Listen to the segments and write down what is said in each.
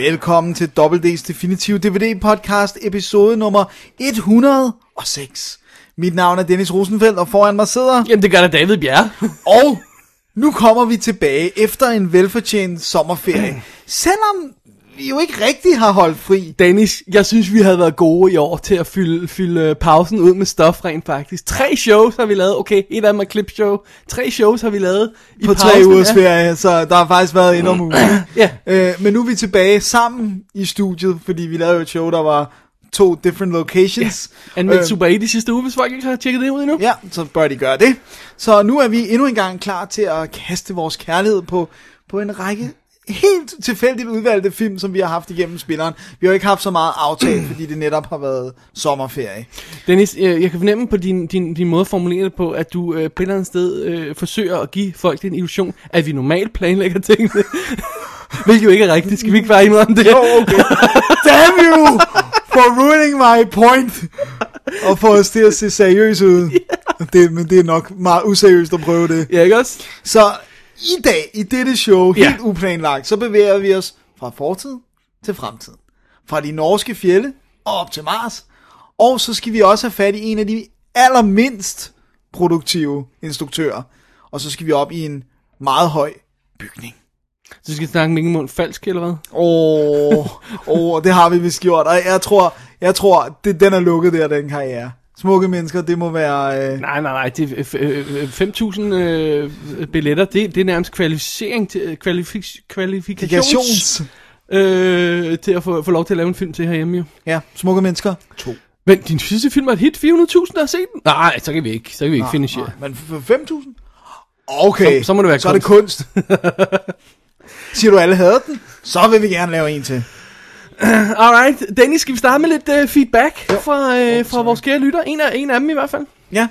Velkommen til WD's Definitive DVD Podcast, episode nummer 106. Mit navn er Dennis Rosenfeldt, og foran mig sidder... Jamen, det gør da David Bjerre. Og nu kommer vi tilbage efter en velfortjent sommerferie. Selvom jo ikke rigtig har holdt fri. Dennis, jeg synes, vi havde været gode i år til at fylde, fylde pausen ud med stof rent faktisk. Tre shows har vi lavet. Okay, et af dem er clipshow. Tre shows har vi lavet i på pausen. tre ugers ja. ferie, så der har faktisk været endnu muligt. Ja. øh, men nu er vi tilbage sammen i studiet, fordi vi lavede jo et show, der var to different locations. Anmeldt Øh, Super 8 i sidste uge, hvis folk ikke har tjekket det ud endnu. Ja, så bør de gøre det. Så nu er vi endnu en gang klar til at kaste vores kærlighed på, på en række helt tilfældigt udvalgte film, som vi har haft igennem spilleren. Vi har ikke haft så meget aftale, fordi det netop har været sommerferie. Dennis, øh, jeg kan fornemme på din, din, din måde at formulere det på, at du øh, på et eller andet sted øh, forsøger at give folk den illusion, at vi normalt planlægger tingene. Hvilket jo ikke er rigtigt. Skal vi ikke bare indrømme det? Jo, okay. Damn you for ruining my point. Og få os til at se seriøs ud. Det, men det er nok meget useriøst at prøve det. Ja, ikke også? Så i dag, i dette show, helt Ja. uplanlagt, så bevæger vi os fra fortid til fremtid. Fra de norske fjelle og op til Mars. Og så skal vi også have fat i en af de allermindst produktive instruktører. Og så skal vi op i en meget høj bygning. Så skal vi snakke Mikkel Mund Falsk, eller hvad? Åh, oh, oh, det har vi vist gjort. Og jeg tror, jeg tror det, den er lukket der, den karriere. Smukke mennesker, det må være... Øh, Nej, nej, nej. Det er øh, øh, 5.000 øh, billetter. Det, det er nærmest kvalificering til, kvalifik, kvalifikations... Øh, til at få, få lov til at lave en film til herhjemme, jo. Ja, smukke mennesker. To. Men din sidste film er et hit. 400.000, der har set den? Nej, så kan vi ikke. Så kan vi ikke finansiere. Men for 5.000? Okay, Så- så må det være så er det kunst. Siger du, alle havde den? Så vil vi gerne lave en til. Alright. Dennis, skal vi starte med lidt uh, feedback jo. fra, uh, fra vores kære lytter? En af, en af dem i hvert fald. Ja,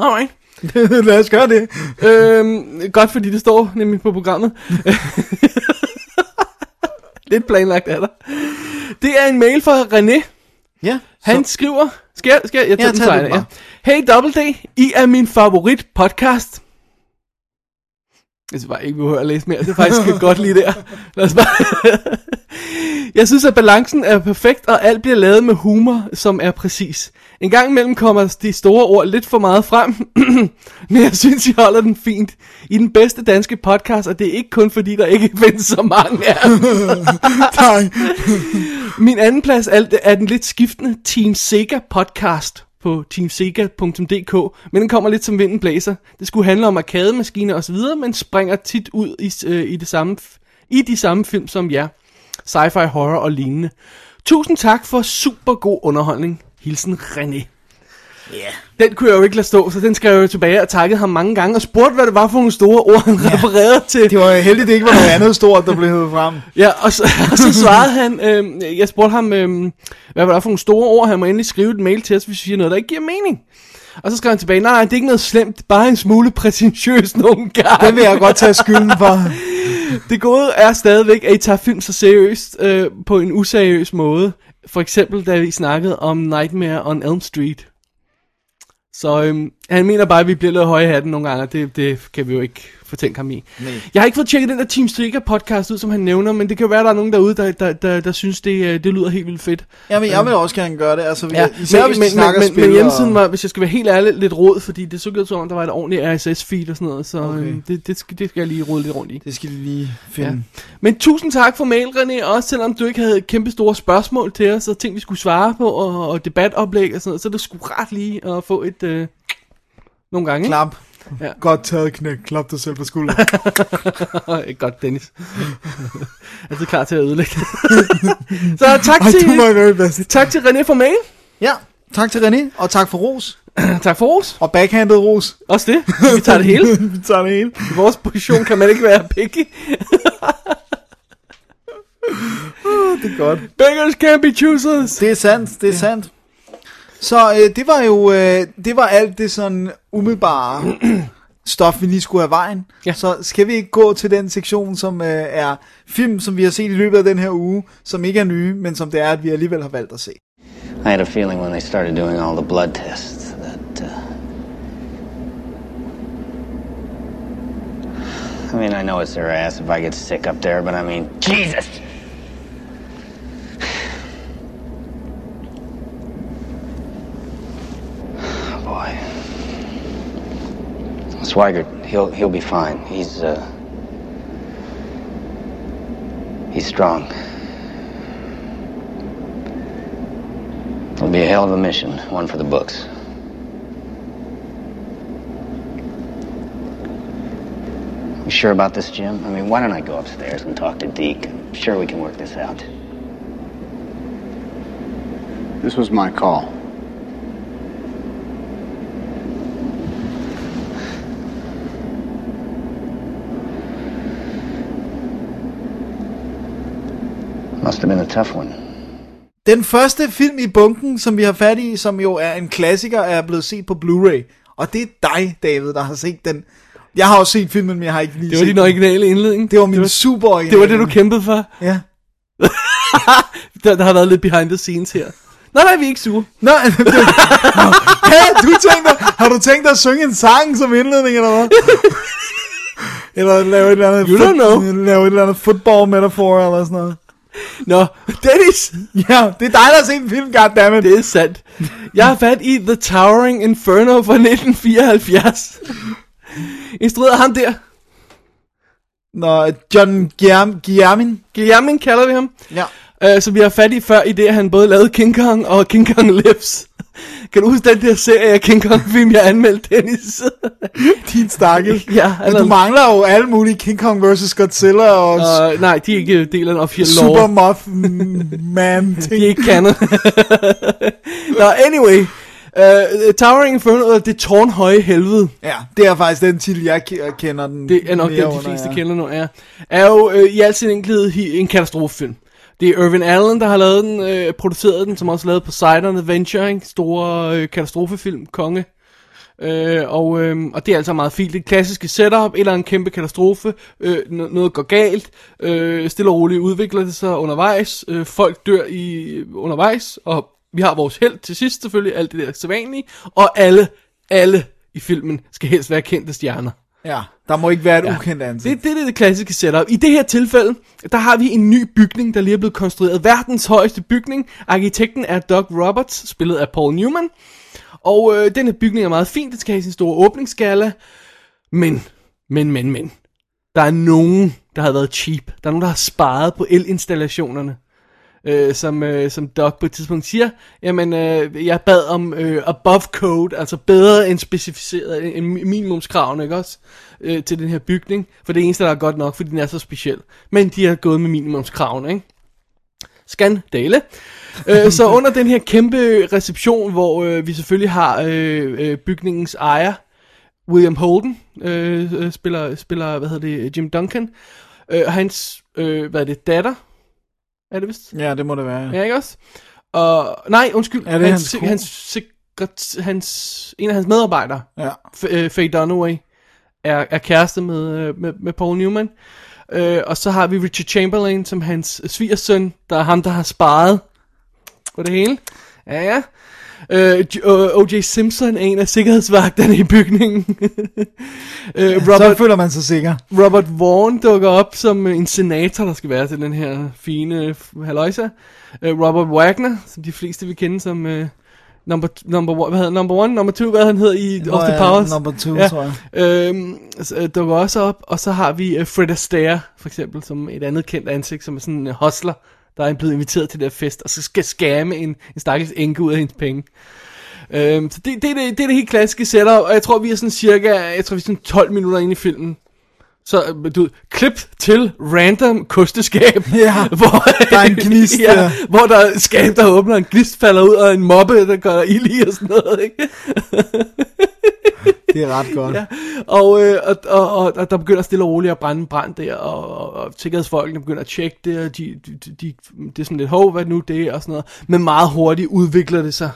Alright. lad os gøre det. øhm, godt, fordi det står nemlig på programmet. lidt planlagt er der. Det er en mail fra René. Ja, Han så. skriver... Skal jeg, skal jeg, jeg tager Ja, den den. Hey Double D, I er min favorit podcast. Jeg synes bare ikke, vi behøver at læse mere. Det er faktisk godt lige der. Lad os bare... jeg synes, at balancen er perfekt, og alt bliver lavet med humor, som er præcis. En gang imellem kommer de store ord lidt for meget frem, men jeg synes, I holder den fint. I den bedste danske podcast, og det er ikke kun fordi, der ikke findes så mange af tak. Min anden plads er, er den lidt skiftende Team Sega podcast på teamsega.dk, men den kommer lidt som vinden blæser. Det skulle handle om arcade-maskiner osv., men springer tit ud i, øh, i, det samme, i de samme film som jer. Sci-fi, horror og lignende. Tusind tak for super god underholdning. Hilsen René. Ja. Den kunne jeg jo ikke lade stå, så den skrev jeg tilbage og takkede ham mange gange og spurgte, hvad det var for nogle store ord, han ja. refererede til. Det var heldigt, det ikke var noget andet stort, der blev hævet frem. Ja, og så, og så svarede han, øh, jeg spurgte ham, øh, hvad var der for nogle store ord, han må endelig skrive et mail til os, hvis vi siger noget, der ikke giver mening. Og så skrev han tilbage, nej, det er ikke noget slemt, bare en smule præsentøst nogle gange. Den vil jeg godt tage skylden for. Det gode er stadigvæk, at I tager film så seriøst øh, på en useriøs måde. For eksempel, da vi snakkede om Nightmare on Elm Street. Så øhm, han mener bare, at vi bliver lidt høje i hatten nogle gange, og det, det kan vi jo ikke fortænke ham i. Nej. Jeg har ikke fået tjekket den der Team Strikker podcast ud, som han nævner, men det kan jo være, at der er nogen derude, der, der, der, der synes, det, øh, det lyder helt vildt fedt. Jamen, jeg vil også gerne gøre det. Altså, Ja, især men, hvis men, snakker men, men hjemmesiden var, hvis jeg skal være helt ærlig, lidt råd, fordi det så ud som om, der var et ordentligt RSS-feed og sådan noget, så Okay. okay. det, det, skal, det skal jeg lige rode lidt rundt i. Det skal de lige finde. Ja. Men tusind tak for mail, René, også selvom du ikke havde kæmpe store spørgsmål til os, og ting vi skulle svare på, og, og debatoplæg og sådan noget, så er det sgu rart lige at få et, øh, nogle gange, ikke? Klap. Ja. Godt taget, knæk. Klap dig selv på skulderen. Godt, Dennis. Altid klar til at ødelægge. så tak Ej, til, best. tak til René for mail. Ja, tak til René, og tak for ros. tak for ros. Og backhanded ros. Også det. Vi tager det hele. Vi tager det hele. I vores position kan man ikke være picky. det er godt. Beggars can't be choosers. Det er sandt, det er ja. sandt. Så øh, det var jo, øh, det var alt det sådan umiddelbare stof, vi lige skulle have vejen. Ja. Så skal vi ikke gå til den sektion, som øh, er film, som vi har set i løbet af den her uge, som ikke er nye, men som det er, at vi alligevel har valgt at se. I had a feeling when they started doing all the blood tests that. Uh... I mean, I know it's their ass if I get sick up there, but I mean, Jesus! Boy. Swigert, he'll he'll be fine. He's uh he's strong. It'll be a hell of a mission, one for the books. You sure about this, Jim? I mean, why don't I go upstairs and talk to Deke? I'm sure we can work this out. This was my call. Must have been a tough one. Den første film i bunken, som vi har fat i, som jo er en klassiker, er blevet set på Blu-ray. Og det er dig, David, der har set den. Jeg har også set filmen, men jeg har ikke lige Det var set din den. originale indledning. Det var min det var, super originale. det var det, du kæmpede for. Ja. Der, der har været lidt behind the scenes her. Nej, nej, vi er ikke sure. Nå, det, hey, du tænkte, har du tænkt dig at synge en sang som indledning, eller hvad? eller lave et eller andet, You don't know. lave et eller andet football metafor, eller sådan noget. Nå, Dennis, Ja, det er dig, der har set en film, goddammit. det er sandt. Jeg har fat i The Towering Inferno fra 1974. Instrueret ham der. Nå, John. Guillermin. Guillermin kalder vi ham. Ja. Uh, som vi har fat i før, i det at han både lavede King Kong og King Kong Lives. Kan du huske den der serie af King Kong film, jeg anmeldte, Dennis? Din stakkel. Ja, Men du mangler jo alle mulige King Kong vs. Godzilla og uh, nej, de er ikke del af den officielle Super lore. Moth Man ting. De er ikke canon. Nå, anyway. Uh, Towering Inferno, det tårnhøje helvede. Ja, det er faktisk den titel, jeg ke- kender den Det er nok det, de fleste ja. kender nu, er. Er jo øh, i al sin enkelhed en katastrofefilm. Det er Irvin Allen, der har lavet den, øh, produceret den, som også lavede Poseidon Adventure, ikke? store øh, katastrofefilm, konge. Øh, og, øh, og det er altså meget fint. Det klassiske setup, eller en kæmpe katastrofe, øh, noget går galt, øh, stille og roligt udvikler det sig undervejs, øh, folk dør i undervejs, og vi har vores held til sidst selvfølgelig, alt det der sædvanlige, og alle, alle i filmen skal helst være kendte stjerner. Ja, der må ikke være et Ja. ukendt ansigt. Det, det, det er det klassiske setup. I det her tilfælde, der har vi en ny bygning, der lige er blevet konstrueret. Verdens højeste bygning. Arkitekten er Doug Roberts, spillet af Paul Newman. Og øh, den her bygning er meget fin. Det skal have sin store åbningsskala. Men, men, men, men. Der er nogen, der har været cheap. Der er nogen, der har sparet på elinstallationerne. Øh, som, øh, som Doc på et tidspunkt siger, jamen, øh, jeg bad om øh, above code, altså bedre end specificeret, end minimumskravene, ikke også, øh, til den her bygning, for det eneste, der er godt nok, fordi den er så speciel. Men de har gået med minimumskravene, ikke? Skandale. øh, så under den her kæmpe reception, hvor øh, vi selvfølgelig har øh, øh, bygningens ejer, William Holden, øh, øh, spiller, spiller, hvad hedder det, Jim Duncan, øh, hans, øh, hvad er det, datter, er det vist? Ja, det må det være. Ja, ikke også? Og, nej, undskyld. Er det hans, hans hans, sekret, hans, en af hans medarbejdere, Ja. F- øh, Faye Dunaway, er, er kæreste med, øh, med, med Paul Newman. Øh, og så har vi Richard Chamberlain som hans svigersøn, der er ham, der har sparet på det hele. Ja, ja. Øh, øh, O.J. Simpson er en af sikkerhedsvagterne i bygningen. øh, Så Robert, føler man sig sikker. Robert Vaughn dukker op som øh, en senator, der skal være til den her fine halløjsa. Uh, Robert Wagner, som de fleste vil kende som uh, number, number, one, hvad hedder, number one, number two, hvad han hedder i Nå, the ja, Powers. number two, ja. tror jeg. Øhm, så, øh, dukker også op, og så har vi uh, Fred Astaire, for eksempel, som et andet kendt ansigt, som er sådan en hustler, der er blevet inviteret til det fest, og så skal skamme en, en stakkels enke ud af hendes penge. Øhm, så det, det, det, det er det helt klassiske setup, og jeg tror, vi er sådan cirka, jeg tror, vi er sådan 12 minutter inde i filmen. Så, øh, du klip til random kosteskab. Ja, hvor, der er en gnist ja, der. hvor der er skab, der åbner, en gnist falder ud, og en mobbe, der går ild i og sådan noget, ikke? Det er ret godt. Ja, og, øh, og, og, og, og der begynder stille og roligt at brænde brand der, og, og, og sikkerhedsfolkene begynder at tjekke det, og de, de, de, de, det er sådan lidt, hov, hvad nu det er, og sådan noget. Men meget hurtigt udvikler det sig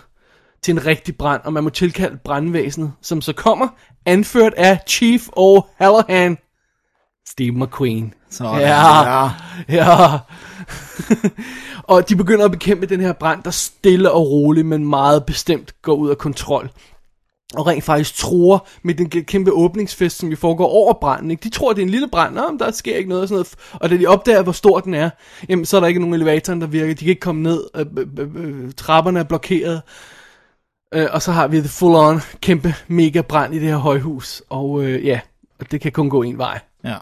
til en rigtig brand, og man må tilkalde brandvæsenet, som så kommer, anført af Chief O'Hallahan, Steve McQueen. Sådan, ja, ja. ja. og de begynder at bekæmpe den her brand, der stille og roligt, men meget bestemt går ud af kontrol. Og rent faktisk tror med den kæmpe åbningsfest, som jo foregår over branden. Ikke? De tror, det er en lille brand, Nå, men der sker ikke noget og sådan noget. Og da de opdager, hvor stor den er, jamen, så er der ikke nogen elevator, der virker. De kan ikke komme ned. Øh, øh, øh, trapperne er blokeret. Øh, og så har vi det full on kæmpe mega brand i det her højhus. Og øh, ja, og det kan kun gå en vej. ja.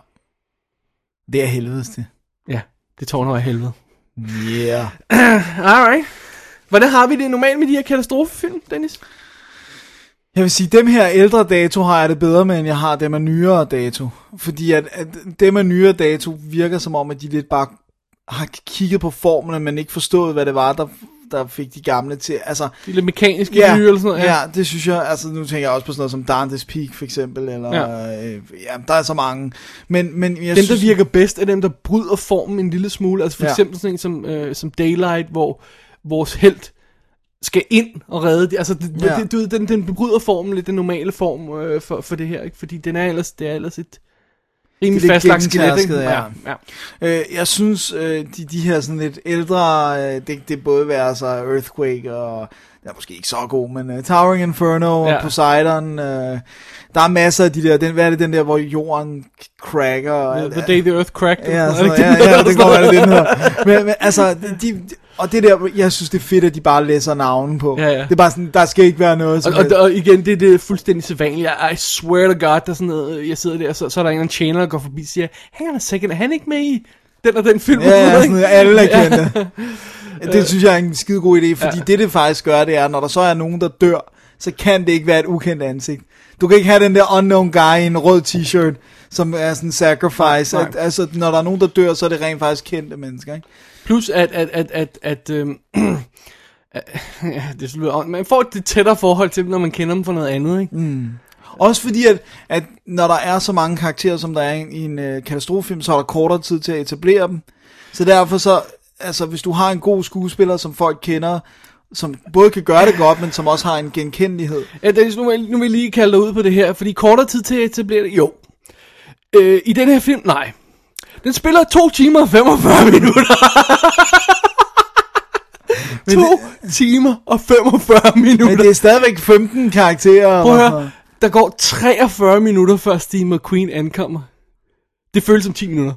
Det er helvedes det. Ja, det tårner af helvede. Yeah. Alright. Hvordan har vi det normalt med de her katastrofefilm, Dennis? Jeg vil sige, dem her ældre dato har jeg det bedre med, end jeg har dem af nyere dato. Fordi at, at dem af nyere dato virker som om, at de lidt bare har kigget på formlen, men ikke forstået, hvad det var, der, der fik de gamle til. Altså, De lidt mekaniske ja, nye eller sådan noget? ja, det synes jeg, altså nu tænker jeg også på sådan noget som Dante's Peak for eksempel, eller, Ja. ja, øh, ja der er så mange. Men, men jeg Dem, synes, der virker bedst, er dem, der bryder formen en lille smule. Altså for Ja. eksempel sådan en som, øh, som Daylight, hvor vores held skal ind og redde det. Altså, det, Ja. det, du, den, den bryder formen lidt, den normale form øh, for, for det her. Ikke? Fordi den er ellers, det er ellers et rimelig fastlagt skelet. Ikke? ja. ja. ja. Øh, jeg synes, øh, de, de her sådan lidt ældre, øh, det, det både være sig Earthquake og, er måske ikke så god, men uh, Towering Inferno og Ja. Poseidon, øh, der er masser af de der, den, hvad er det den der, hvor jorden cracker? Og, The, the Day the Earth Cracked. Ja, sådan, ja, ja, der det går være det, den hedder. Men, men altså, de, de, og det der, jeg synes det er fedt, at de bare læser navnen på. Ja, ja. Det er bare sådan, der skal ikke være noget Og, og, og igen, det, det er fuldstændig sædvanligt. I swear to God, der er sådan noget, jeg sidder der, og så, så er der en tjener, der går forbi og siger, hang on a second, er han ikke med i den og den film? Ja, ja, sådan noget, alle er Ja. kendte. Det synes jeg er en skide god idé, fordi Ja. det det faktisk gør, det er, når der så er nogen, der dør, så kan det ikke være et ukendt ansigt. Du kan ikke have den der unknown guy i en rød t-shirt, som er sådan en sacrifice. Nej. At, altså, når der er nogen, der dør, så er det rent faktisk kendte mennesker, ikke? Plus at, at, at, at, at øhm, ja, det lyder, ondt, man får et tættere forhold til dem, når man kender dem for noget andet, ikke? Mm. Også fordi, at, at når der er så mange karakterer, som der er i en, i en øh, katastrofefilm, så er der kortere tid til at etablere dem. Så derfor så, altså hvis du har en god skuespiller, som folk kender, som både kan gøre det godt, men som også har en genkendelighed. Ja, Dennis, nu, vil nu vil jeg lige kalde dig ud på det her, fordi kortere tid til at etablere det, jo. Øh, I den her film, nej. Den spiller 2 timer og 45 minutter. 2 timer og 45 minutter. Men det er stadigvæk 15 karakterer. Prøv at og- høre, der går 43 minutter, før Steve McQueen ankommer. Det føles som 10 minutter.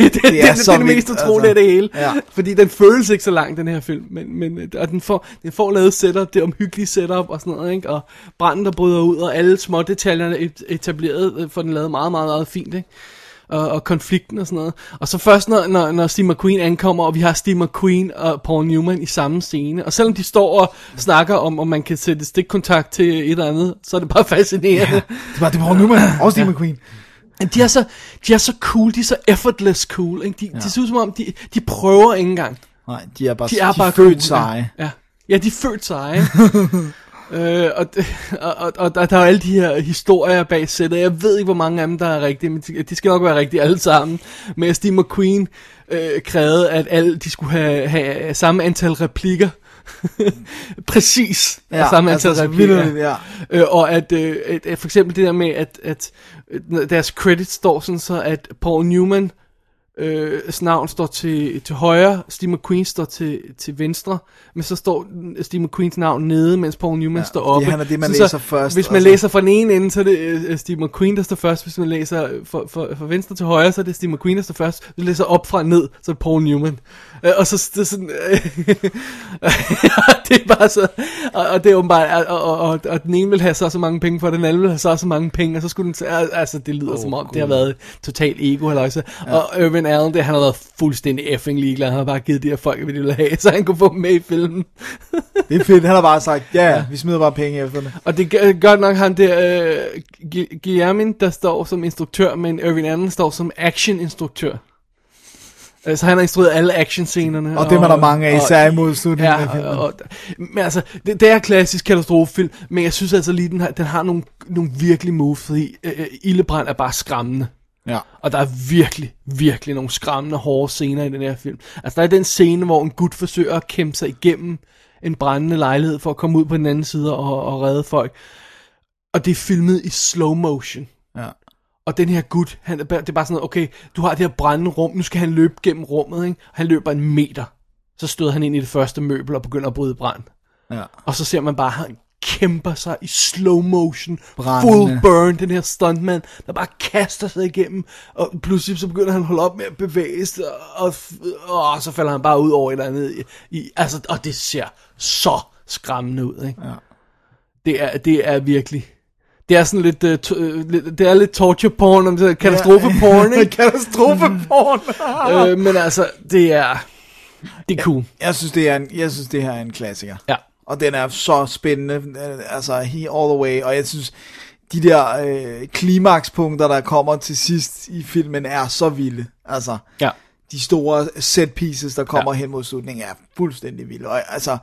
Ja. Det, det, det, er det, det så er det mest utrolige altså. af det hele. Ja. Fordi den føles ikke så lang, den her film. Men, men og den får, den får lavet setup, det omhyggelige setup og sådan noget. Ikke? Og branden, der bryder ud, og alle små detaljerne et- etableret, øh, får den lavet meget, meget, meget fint. Ikke? Og, og konflikten og sådan noget. Og så først, når, når, når Steve McQueen ankommer, og vi har Steve McQueen og Paul Newman i samme scene. Og selvom de står og snakker om, om man kan sætte stikkontakt til et eller andet, så er det bare fascinerende. Det var det var Newman og Steve McQueen. Men de er så, de er så cool, de er så effortless cool, ikke? De, ja. de ser ud som om, de, de prøver ikke engang. Nej, de er bare, De er bare født cool, seje. Ja, ja. de er født seje. øh, og, og, og, og der, er alle de her historier bag sættet. Jeg ved ikke, hvor mange af dem, der er rigtige, men de, de skal nok være rigtige alle sammen. Men Steve McQueen øh, krævede, at alle de skulle have, have samme antal replikker. Præcis Ja, altså, antal så replikker. vildt, ja. Øh, og at, øh, at, at for eksempel det der med, at, at deres credit står sådan så, at Paul Newman øh, navn står til, til højre, Steve McQueen står til, til venstre, men så står Steve McQueens navn nede, mens Paul Newman Ja, står oppe. han er det, man Så- læser først, Hvis man altså. læser fra den ene ende, så er det øh, Steve McQueen, der står først. Hvis man læser fra, fra, fra venstre til højre, så er det Steve McQueen, der står først. Hvis man læser op fra ned, så er det Paul Newman. Øh, og så det er sådan... Øh, det er bare så... Og, og det er åbenbart... Og, og, og, og den ene vil have så så mange penge for, den anden vil have så så mange penge, og så skulle den... Altså, det lyder oh, som om, det har været totalt ego, halløjsa. Ja. Og Irvin Allen, det, han har været fuldstændig effing ligeglad. Han har bare givet de her folk, hvad de ville have, så han kunne få dem med i filmen. Det er fedt, han har bare sagt, ja, ja. vi smider bare penge efter det. Og det er godt nok han der, øh, Gu- Guillermin, der står som instruktør, men Irvin Allen står som action-instruktør. Øh, Så han har instrueret alle actionscenerne. Og dem er der mange af, især i modslutningen af Ja, filmen. og, og, men altså, det, det er klassisk katastrofefilm, men jeg synes altså lige, den har, den har nogle, nogle virkelig moves, fordi øh, øh, Ildebrand er bare skræmmende. Ja. Og der er virkelig, virkelig nogle skræmmende, hårde scener i den her film. Altså, der er den scene, hvor en gut forsøger at kæmpe sig igennem en brændende lejlighed for at komme ud på den anden side og, og redde folk. Og det er filmet i slow motion. Ja. Og den her gut, han, er bare- det er bare sådan noget, okay, du har det her brændende rum, nu skal han løbe gennem rummet, ikke? Han løber en meter. Så støder han ind i det første møbel og begynder at bryde brand. Ja. Og så ser man bare, han kæmper sig i slow motion, Brændende. full burn, den her stuntman, der bare kaster sig igennem, og pludselig så begynder han at holde op med at bevæge sig, og, og, og så falder han bare ud over et eller andet. I, i, altså, og det ser så skræmmende ud, ikke? Ja. Det er, det er virkelig... Det er sådan lidt, uh, to, uh, lidt det er lidt torture porn, om det er katastrofeporn, ikke? Katastrofeporn. øh, men altså, det er, det er cool. Jeg synes, det er en, jeg synes, det her er en klassiker. Ja. Og den er så spændende, altså he all the way, og jeg synes, de der øh, klimakspunkter, der kommer til sidst i filmen, er så vilde. Altså, Ja. de store set pieces, der kommer ja. hen mod slutningen, er fuldstændig vilde. Og altså,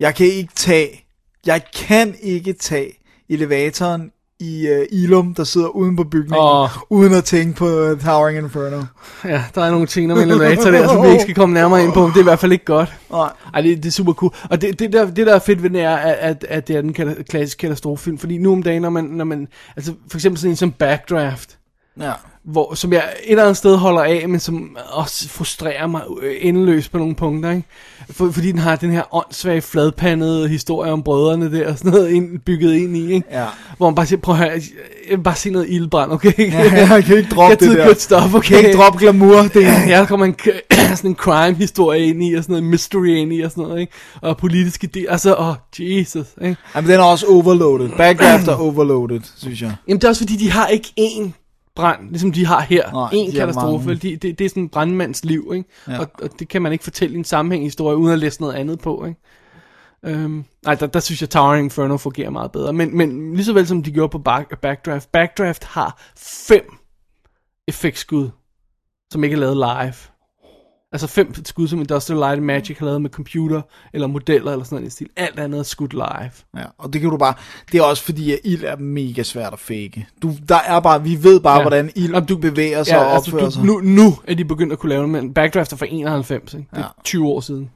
jeg kan ikke tage, jeg kan ikke tage elevatoren i uh, Ilum, der sidder uden på bygningen, oh. uden at tænke på uh, Towering Inferno. Ja, der er nogle ting med elevator der, som vi ikke skal komme nærmere ind på. Det er i hvert fald ikke godt. Nej. Ej, det, det er super cool. Og det, det, der, det der er fedt ved den er, at, at, det er den klassiske katastrofefilm. Fordi nu om dagen, når man, når man altså for eksempel sådan en som Backdraft, Ja. Hvor, som jeg et eller andet sted holder af, men som også frustrerer mig øh, endeløst på nogle punkter, ikke? For, fordi den har den her åndssvage, fladpandede historie om brødrene der, og sådan noget ind, bygget ind i, ikke? Ja. Hvor man bare siger, prøv at høre, jeg vil bare se noget ildbrand, okay? Ja, jeg kan ikke droppe det der. good stuff, okay? Kan ikke droppe glamour, det er... Ja, der kommer en, sådan en crime-historie ind i, og sådan noget mystery ind i, og sådan noget, ikke? Og politiske del, altså, åh, oh, Jesus, ikke? Jamen, den er også overloaded. Backdraft er overloaded, synes jeg. Jamen, det er også fordi, de har ikke én brand, ligesom de har her. Nej, en de katastrofe. mange. De, det, det er sådan en brandmands liv, ikke? Ja. Og, og, det kan man ikke fortælle i en sammenhæng-historie, uden at læse noget andet på, ikke? Øhm, nej, der, der synes jeg, Towering Inferno fungerer meget bedre. Men, men lige så vel som de gjorde på back, Backdraft. Backdraft har fem effektskud, som ikke er lavet live. Altså fem skud, som Industrial Light and Magic har lavet med computer, eller modeller, eller sådan noget stil. Alt andet er skudt live. Ja, og det kan du bare... Det er også fordi, at ild er mega svært at fake. Du, der er bare... Vi ved bare, Ja. ja. hvordan ild Jamen, du bevæger sig og altså, opfører du, sig. nu, nu er de begyndt at kunne lave det, men Backdraft er fra 91, ikke? Det er Ja. 20 år siden.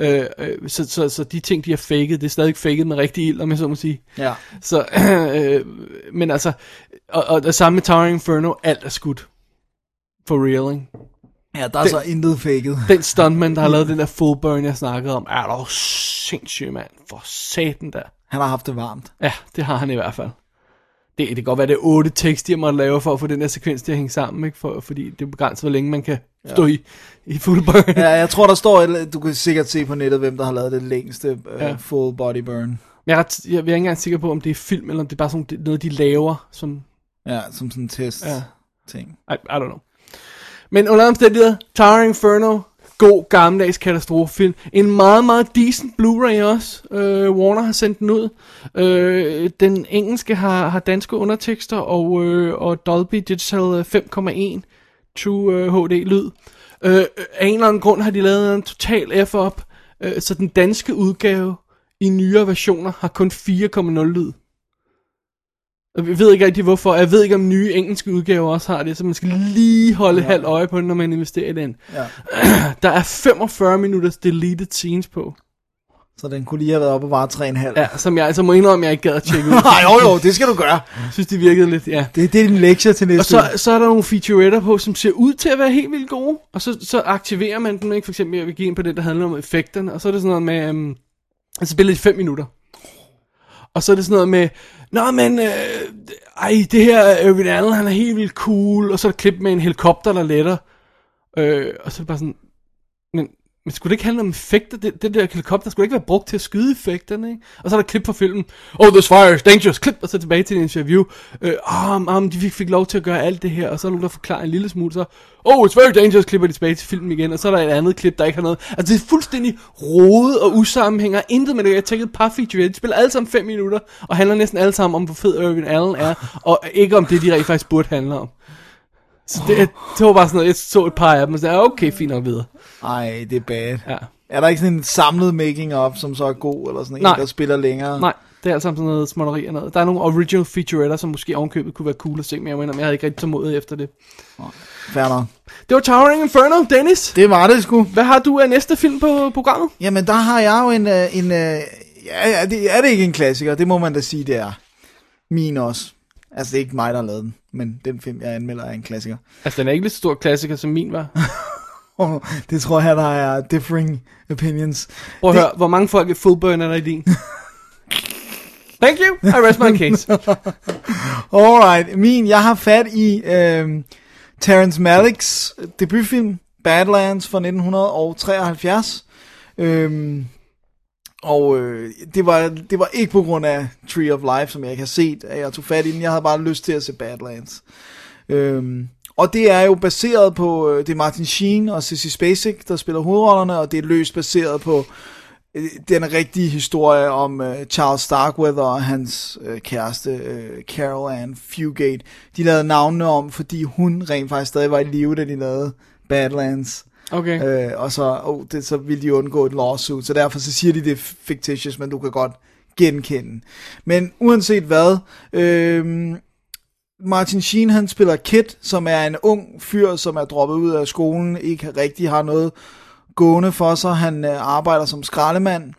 Øh, øh, så, så, så de ting, de har faked, det er stadig faked med rigtig ild, om jeg så må sige. Ja. Så, øh, men altså, og, og det samme med Towering Inferno, alt er skudt. For real, ikke? Ja, der er Det- så intet faked. Den stuntman, der har lavet den der full burn, jeg snakkede om, er dog sindssyg, mand. For satan der. Han har haft det varmt. Ja, det har han i hvert fald. Det, det kan godt være, det er otte tekst, jeg måtte lave for at få den der sekvens til at hænge sammen, ikke? For, fordi det er begrænset, hvor længe man kan stå i, i full burn. Ja, jeg tror, der står... et- Du kan sikkert se på nettet, hvem der har lavet det længste uh, Ja. ja. full body burn. Jeg er, ret, jeg er ikke engang sikker på, om det er film, eller om det er bare sådan noget, de laver, som... Ja, som sådan en test Ja. ja. ting. I, I don't know. Men under omstændigheder, Tower Inferno, god gammeldags katastrofefilm. En meget, meget decent Blu-ray også. Øh, Warner har sendt den ud. Øh, den engelske har, har danske undertekster, og, øh, og Dolby Digital 5,1 True øh, HD øh, lyd. Øh, af en eller anden grund har de lavet en total F-op, øh, så den danske udgave i nyere versioner har kun 4,0 lyd. Og Jeg ved ikke rigtig hvorfor. Jeg ved ikke om nye engelske udgaver også har det, så man skal lige holde ja. halvt øje på den, når man investerer i den. Ja. Der er 45 minutters deleted scenes på. Så den kunne lige have været oppe og vare 3,5. Ja, som jeg altså må indrømme, jeg ikke gad at tjekke ud. Nej, jo jo, det skal du gøre. Jeg synes, det virkede lidt, ja. Det, det er din lektie til Og næste så, uge. så er der nogle featuretter på, som ser ud til at være helt vildt gode. Og så, så aktiverer man dem, ikke? For eksempel, jeg vil give ind på det, der handler om effekterne. Og så er det sådan noget med, um, altså spiller i 5 minutter. Og så er det sådan noget med, Nå, men, øh, ej, det her Irvin Allen, han er helt vildt cool. Og så er der klip med en helikopter, der letter. Øh, og så er det bare sådan, men, men skulle det ikke handle om effekter? Det, det der helikopter skulle ikke være brugt til at skyde effekterne, ikke? Og så er der klip fra filmen. Oh, this fire is dangerous. Klip, og så tilbage til en interview. Øh, um, um, de fik, fik lov til at gøre alt det her, og så er nogen, der forklarer en lille smule, så, oh, it's very dangerous, klipper de tilbage til filmen igen, og så er der et andet klip, der ikke har noget. Altså, det er fuldstændig rodet og usammenhænger. Intet med det. Jeg tænkte et par feature. De spiller alle sammen 5 minutter, og handler næsten alle sammen om, hvor fed Irvin Allen er, og ikke om det, de rent faktisk burde handle om. Så det, det var bare sådan noget, jeg så et par af dem, og så okay, fint nok videre. Ej, det er bad. Ja. Er der ikke sådan en samlet making-of, som så er god, eller sådan en, Nej. der spiller længere? Nej, det er alt sammen sådan noget småtteri og noget. Der er nogle original featuretter, som måske ovenkøbet kunne være cool at se, men jeg mener, jeg havde ikke rigtig tålmodighed efter det. Nok. Det var Towering Inferno, Dennis. Det var det sgu. Hvad har du af næste film på programmet? Jamen, der har jeg jo en... øh, en øh, ja, ja, det, er det ikke en klassiker? Det må man da sige, det er. Min også. Altså, det er ikke mig, der har lavet den, men den film, jeg anmelder, er en klassiker. Altså, den er ikke så stor klassiker, som min var. Oh, det tror jeg, der er differing opinions. Prøv at Det- høre, hvor mange folk er fullburn er der i din? Thank you, I rest my case. Alright, min, jeg har fat i øh, Terrence Malicks debutfilm, Badlands fra 1973. Øhm, og øh, det, var, det var ikke på grund af Tree of Life, som jeg ikke har set, at jeg tog fat i den. Jeg havde bare lyst til at se Badlands. Øhm, og det er jo baseret på, øh, det er Martin Sheen og Sissy Spacek, der spiller hovedrollerne, og det er løst baseret på øh, den rigtige historie om øh, Charles Starkweather og hans øh, kæreste øh, Carol Ann Fugate. De lavede navnene om, fordi hun rent faktisk stadig var i live, da de lavede Badlands. Okay. Øh, og så, oh, det, så ville de undgå et lawsuit, så derfor så siger de, det er fictitious, men du kan godt genkende. Men uanset hvad, øh, Martin Sheen han spiller Kit, som er en ung fyr, som er droppet ud af skolen, ikke rigtig har noget gående for sig. Han øh, arbejder som skraldemand.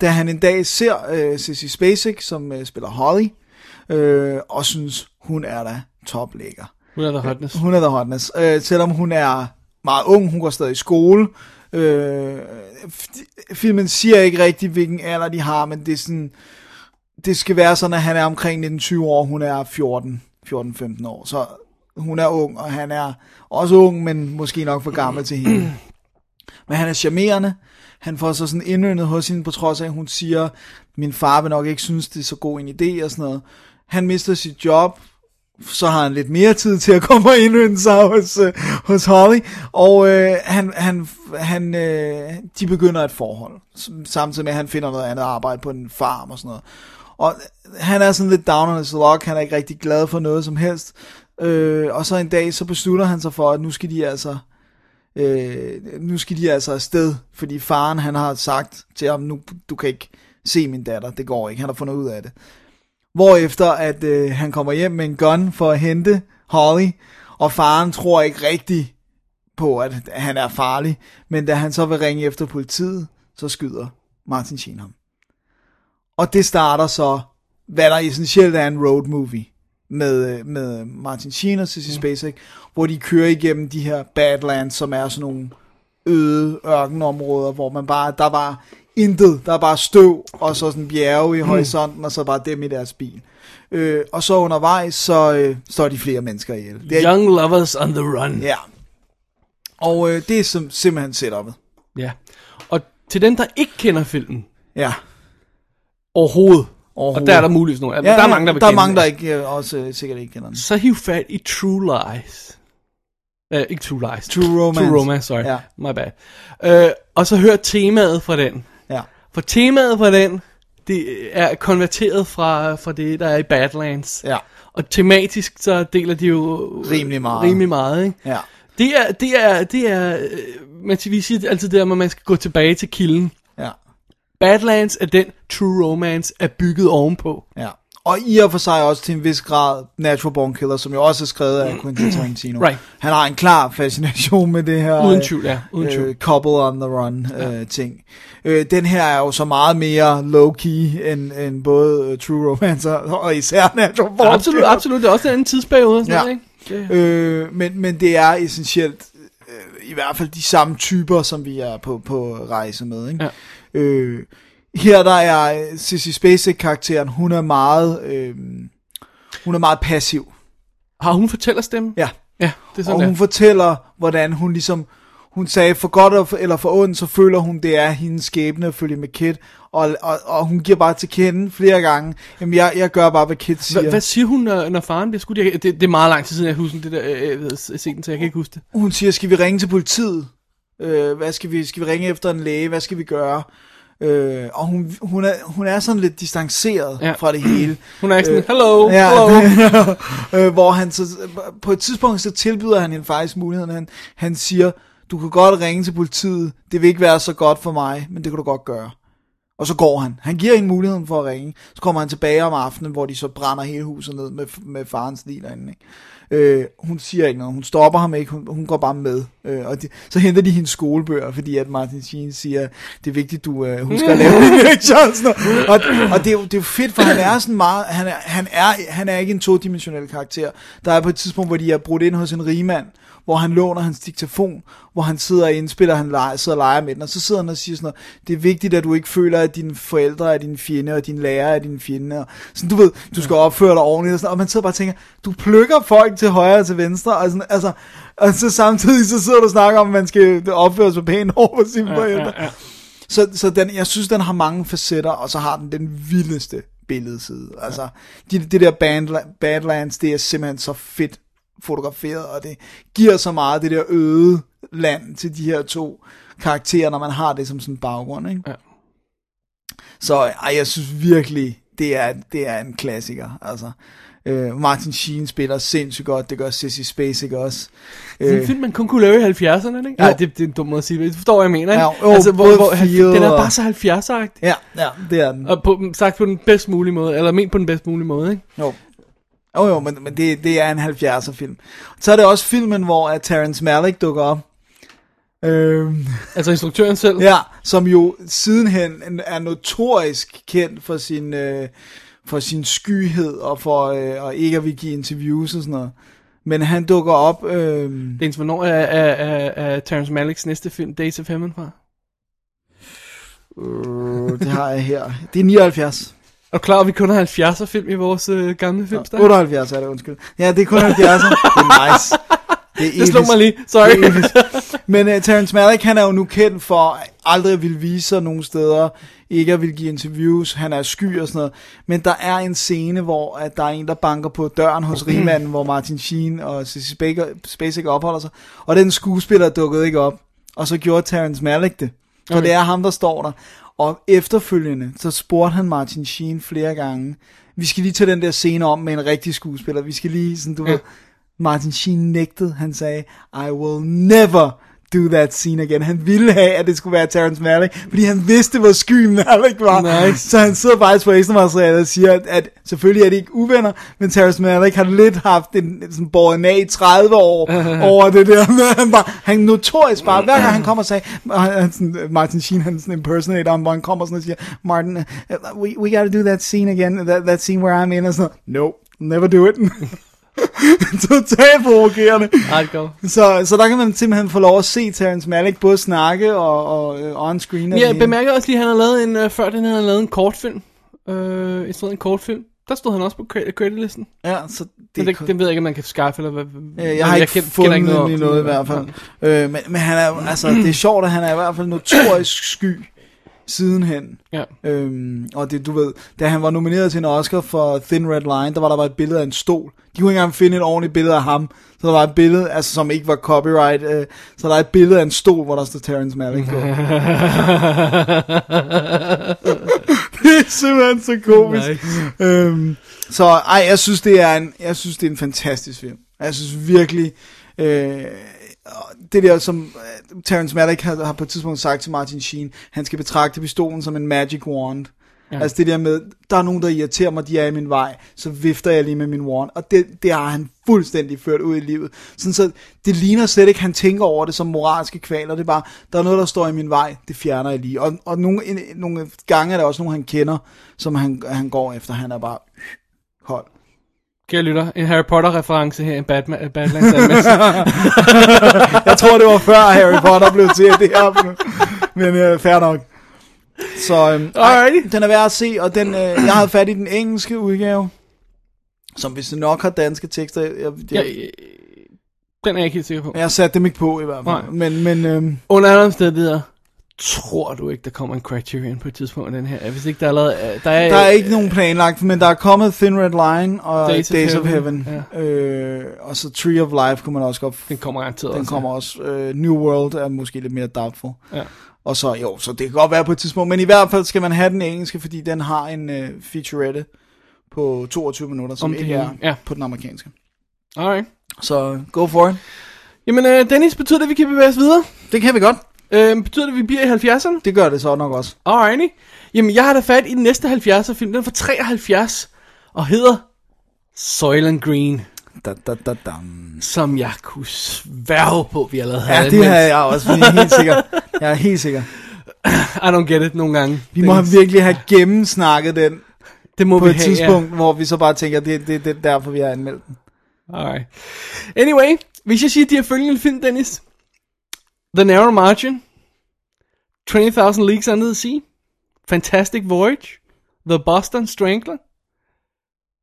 Da han en dag ser øh, Sissy Spacek, som øh, spiller Holly, øh, og synes, hun er da toplækker. Hun er der hotness. Hun er the hotness. Øh, selvom hun er meget ung, hun går stadig i skole. Øh, filmen siger ikke rigtig, hvilken alder de har, men det er sådan, det skal være sådan, at han er omkring 19-20 år, hun er 14, 14-15 år. Så hun er ung, og han er også ung, men måske nok for gammel til hende. Men han er charmerende. Han får så sådan indøndet hos hende, på trods af, at hun siger, min far vil nok ikke synes, det er så god en idé og sådan noget. Han mister sit job, så har han lidt mere tid til at komme og indønde sig hos, øh, hos Holly, og øh, han, han, han, øh, de begynder et forhold, samtidig med, at han finder noget andet arbejde på en farm og sådan noget. Og øh, han er sådan lidt down on his luck, han er ikke rigtig glad for noget som helst, øh, og så en dag, så beslutter han sig for, at nu skal de altså, øh, nu skal de altså afsted, fordi faren han har sagt til ham, nu du kan ikke se min datter, det går ikke, han har fundet ud af det. Hvorefter at øh, han kommer hjem med en gun for at hente Holly, og faren tror ikke rigtigt på, at han er farlig, men da han så vil ringe efter politiet, så skyder Martin Sheen ham. Og det starter så, hvad der essentielt er en road movie med, øh, med Martin Sheen og Sissy Spacek, hvor de kører igennem de her Badlands, som er sådan nogle øde ørkenområder, hvor man bare, der var intet, der er bare støv, og så sådan bjerge i horisonten, og så bare dem i deres bil. Øh, og så undervejs, så øh, står de flere mennesker ihjel. Det er, Young lovers on the run. Ja. Og øh, det er sim- simpelthen setupet. Ja. Og til dem, der ikke kender filmen Ja. overhovedet, Overhovedet. og der er der muligvis nogle, ja der er mange, der vil der er mange, der ikke, øh, også øh, sikkert ikke kender den. Så hiv fat i True Lies. Uh, ikke True Lies. True Romance. True Romance, sorry. Ja. My bad. Uh, og så hør temaet fra den. For temaet fra den, det er konverteret fra, fra det, der er i Badlands. Ja. Og tematisk, så deler de jo Rimelig meget. Rimelig meget ikke? Ja. Det er, det er, det er, øh, man vi siger altid det, at man skal gå tilbage til kilden. Ja. Badlands er den True Romance er bygget ovenpå. Ja. Og i og for sig også til en vis grad Natural Born Killer, som jo også er skrevet af Quentin Tarantino. Right. Han har en klar fascination med det her Uden øh, tvivl, ja, uden tvivl. øh, couple on the run øh, ting. Øh, den her er jo så meget mere low-key end, end både øh, True Romance og, især Natural Born Ja, absolut, Killer. absolut. Det er også en anden tidsperiode. Sådan Ja. noget, ikke? Det, Øh, men, men det er essentielt øh, i hvert fald de samme typer, som vi er på, på rejse med. Ikke? Ja. Øh, her der er øh, Sissy Spacek karakteren, hun er meget, øh, hun er meget passiv. har hun fortællerstemme? Ja. Ja, det er sådan og der. hun fortæller, hvordan hun ligesom, hun sagde, for godt og for- eller for ondt, så føler hun, det er hendes skæbne at følge med Kit, og, og, og hun giver bare til kende flere gange, jamen jeg, jeg gør bare, hvad Kit siger. Hva, hvad siger hun, når, når faren bliver skudt? Jeg, det, det er meget lang tid siden, jeg husker det der, øh, den, så jeg kan ikke huske det. Hun siger, skal vi ringe til politiet? Øh, hvad skal vi, skal vi ringe efter en læge? Hvad skal vi gøre? Øh, og hun, hun, er, hun er sådan lidt distanceret Ja. fra det hele. Hun er ikke sådan, Øh, hello, Ja, hello. øh, hvor han så, på et tidspunkt så tilbyder han hende faktisk muligheden. Han, han siger, du kan godt ringe til politiet, det vil ikke være så godt for mig, men det kan du godt gøre. Og så går han. Han giver hende muligheden for at ringe. Så kommer han tilbage om aftenen, hvor de så brænder hele huset ned med, med farens lig derinde. Ikke? Øh, hun siger ikke noget. Hun stopper ham ikke. Hun, hun går bare med. Øh, og de, så henter de hendes skolebøger, fordi at Martin Sheen siger, det er vigtigt, du øh, husker at lave lektier og. Og, og det, er jo, det er jo fedt, for han er sådan meget, han er, han er, han er ikke en todimensionel karakter. Der er på et tidspunkt, hvor de er brudt ind hos en rigmand, hvor han låner hans diktafon, hvor han sidder og indspiller, han leger, sidder og leger med den, og så sidder han og siger sådan noget, det er vigtigt, at du ikke føler, at dine forældre er dine fjende, og dine lærer er dine fjende, og sådan, du ved, du skal opføre dig ordentligt, og, sådan, og man sidder bare og tænker, du plukker folk til højre og til venstre, og sådan, altså, og så samtidig så sidder du og snakker om, at man skal opføre sig pænt over for sine forældre. ja, ja. Så, så den, jeg synes, den har mange facetter, og så har den den vildeste billedside. Altså, det, det der Badla- Badlands, det er simpelthen så fedt fotograferet, og det giver så meget det der øde land til de her to karakterer, når man har det som sådan en baggrund, ikke? Ja. Så ej, jeg synes virkelig, det er, det er en klassiker, altså. Øh, Martin Sheen spiller sindssygt godt, det gør Sissy Spacek også. Det er en Øh, film, man kun kunne lave i 70'erne, ikke? Nej, det, det er en dum måde at sige det. Du forstår, hvad jeg mener, ikke? Ja, jo, altså, hvor, hvor, den er bare så 70'er-agtig. ja, ja, det er den. Og på, sagt på den bedst mulige måde, eller ment på den bedst mulige måde, ikke? Jo. Jo, jo, men, men det, det er en 70'er film. Så er det også filmen, hvor at Terrence Malick dukker op. Øhm, Altså instruktøren selv. ja, som jo sidenhen er notorisk kendt for sin, øh, for sin skyhed og for øh, og ikke at vil give interviews og sådan noget. Men han dukker op... Øh, Jens, hvornår er, er, er, er Terrence Malicks næste film, Days of Heaven, fra? øh, det har jeg her. Det er 79. Du klar, at vi kun har 70'er film i vores øh, gamle filmstak? 78 er det, undskyld. Ja, det er kun 70'er. Det er nice. Det, er Det slog mig lige, sorry. Men uh, Terrence Malick, han er jo nu kendt for aldrig at ville vise sig nogen steder, ikke at ville give interviews, han er sky og sådan noget. Men der er en scene, hvor at der er en, der banker på døren hos rigmanden, hvor Martin Sheen og Sissy Spacek opholder sig. Og den skuespiller dukkede ikke op. Og så gjorde Terrence Malick det. Så Okay. det er ham, der står der. Og efterfølgende, så spurgte han Martin Sheen flere gange, vi skal lige tage den der scene om med en rigtig skuespiller. Vi skal lige, sådan du Ja. ved, Martin Sheen nægtede. Han sagde, I will never do that scene again. Han ville have, at det skulle være Terrence Malick, fordi han vidste, hvor sky Malick var. Nice. Så han sidder faktisk på ekstramaterialet og siger, at, at selvfølgelig er det ikke uvenner, men Terrence Malick har lidt haft en sådan båret af i 30 år over det der med, han bare, han notorisk bare, hver gang han kommer og sagde, han, sådan, Martin Sheen, han sådan impersonator han kommer sådan og siger, Martin, uh, we, we gotta do that scene again, that, that scene where I'm in, og sådan, no, never do it. Totalt provokerende. Så, så der kan man simpelthen få lov at se Terrence Malick både snakke og, og on screen. og det Jeg bemærker også lige, at han har lavet en, øh, før den havde han lavet en kortfilm. Øh, instrueret en kortfilm. Der stod han også på credit- credit-listen. Ja, så det, Men det, det ved jeg ikke, om man kan skaffe, eller hvad. Øh, jeg har ikke kend- fundet kender den om i det. noget i hvert fald. Øh, men, men han er, altså, det er sjovt, at han er i hvert fald notorisk sky sidenhen. Ja. Øhm, og det, du ved, da han var nomineret til en Oscar for Thin Red Line, der var der bare et billede af en stol. De kunne ikke engang finde et ordentligt billede af ham. Så der var et billede, altså som ikke var copyright. Øh, så der er et billede af en stol, hvor der står Terrence Malick på. det er simpelthen så komisk. Nice. Øhm, så ej, jeg synes, det er en, jeg synes, det er en fantastisk film. Jeg synes virkelig, øh, det der, som øh, Terrence Malick har, har på et tidspunkt sagt til Martin Sheen, han skal betragte pistolen som en magic wand. Ja. Altså det der med, der er nogen, der irriterer mig, de er i min vej, så vifter jeg lige med min wand. Og det, det har han fuldstændig ført ud i livet. Sådan så, det ligner slet ikke, han tænker over det som moralske kvaler. Det er bare, der er noget, der står i min vej, det fjerner jeg lige. Og, og nogle, en, nogle gange er der også nogen, han kender, som han, han går efter. Han er bare, hold. Kære lytter, en Harry Potter-reference her i Batman, Badlands anmeldelse. Jeg tror, det var før Harry Potter blev til det her. Men øh, fair nok. Så øhm, ej, den er værd at se, og den, øh, jeg havde fat i den engelske udgave, som hvis nok har danske tekster. Jeg, jeg, jeg, øh, den er jeg ikke helt sikker på. jeg satte dem ikke på i hvert fald. Nej. Men, men øhm, Under andre omstændigheder, tror du ikke, der kommer en Criterion på et tidspunkt den her? Hvis ikke der er lavet... øh, Der er, der er ikke nogen planlagt, men der er kommet Thin Red Line og Days Days, of of Heaven, Heaven. Øh, og så Tree of Life kunne man også godt... Den kommer garanteret Den også. kommer også. Øh, New World er måske lidt mere doubtful. Ja. Og så, jo, så det kan godt være på et tidspunkt, men i hvert fald skal man have den engelske, fordi den har en øh, featurette på 22 minutter, som Om det ikke er ja. på den amerikanske. Alright. Så go for it. Jamen, øh, Dennis, betyder det, at vi kan bevæge os videre? Det kan vi godt. Øh, betyder det, at vi bliver i 70'erne? Det gør det så nok også. Alrighty. Jamen, jeg har da fat i den næste 70'er film. Den er fra 73 og hedder Soylent Green, Da, da, da, da. som jeg kunne sværge på, vi allerede havde Ja, det har jeg også, vi er helt sikker. Jeg er helt sikker. I don't get it nogle gange. Vi må virkelig have gennemsnakket den det må på vi et have, tidspunkt, hvor vi så bare tænker, det, det, det er derfor, vi har anmeldt den. Ja. Alright. Anyway, hvis jeg siger de her følgende film, Dennis. The Narrow Margin. 20,000 Leagues Under the Sea. Fantastic Voyage. The Boston Strangler.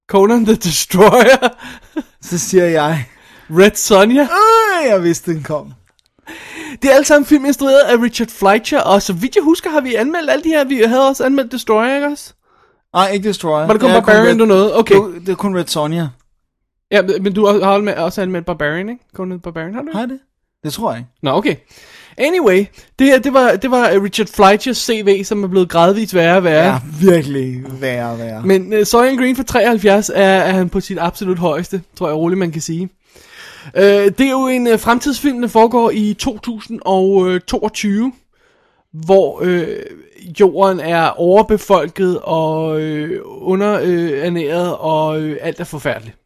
Conan the Destroyer. Så siger jeg, Red Sonja. øh, jeg vidste, den kom. Det er alle sammen film instrueret af Richard Fleischer, og så vidt jeg husker, har vi anmeldt alle de her. Vi havde også anmeldt Destroyer, ikke også? Nej, ikke Destroyer. Var det kun Ja, Barbarian, du nåede? Okay. Det, det er kun Red Sonja. Ja, men du har også anmeldt Barbarian, ikke? Conan the Barbarian, har du? Har det? Det tror jeg ikke. Nå, okay. Anyway, det her, det var, det var Richard Fleischers CV, som er blevet gradvist værre og værre. Ja, virkelig værre og værre. Men uh, Soylent Green fra 73 er, er han på sit absolut højeste, tror jeg roligt, man kan sige. Uh, det er jo en uh, fremtidsfilm, der foregår i 2022, hvor uh, jorden er overbefolket og uh, underernæret, uh, og uh, alt er forfærdeligt.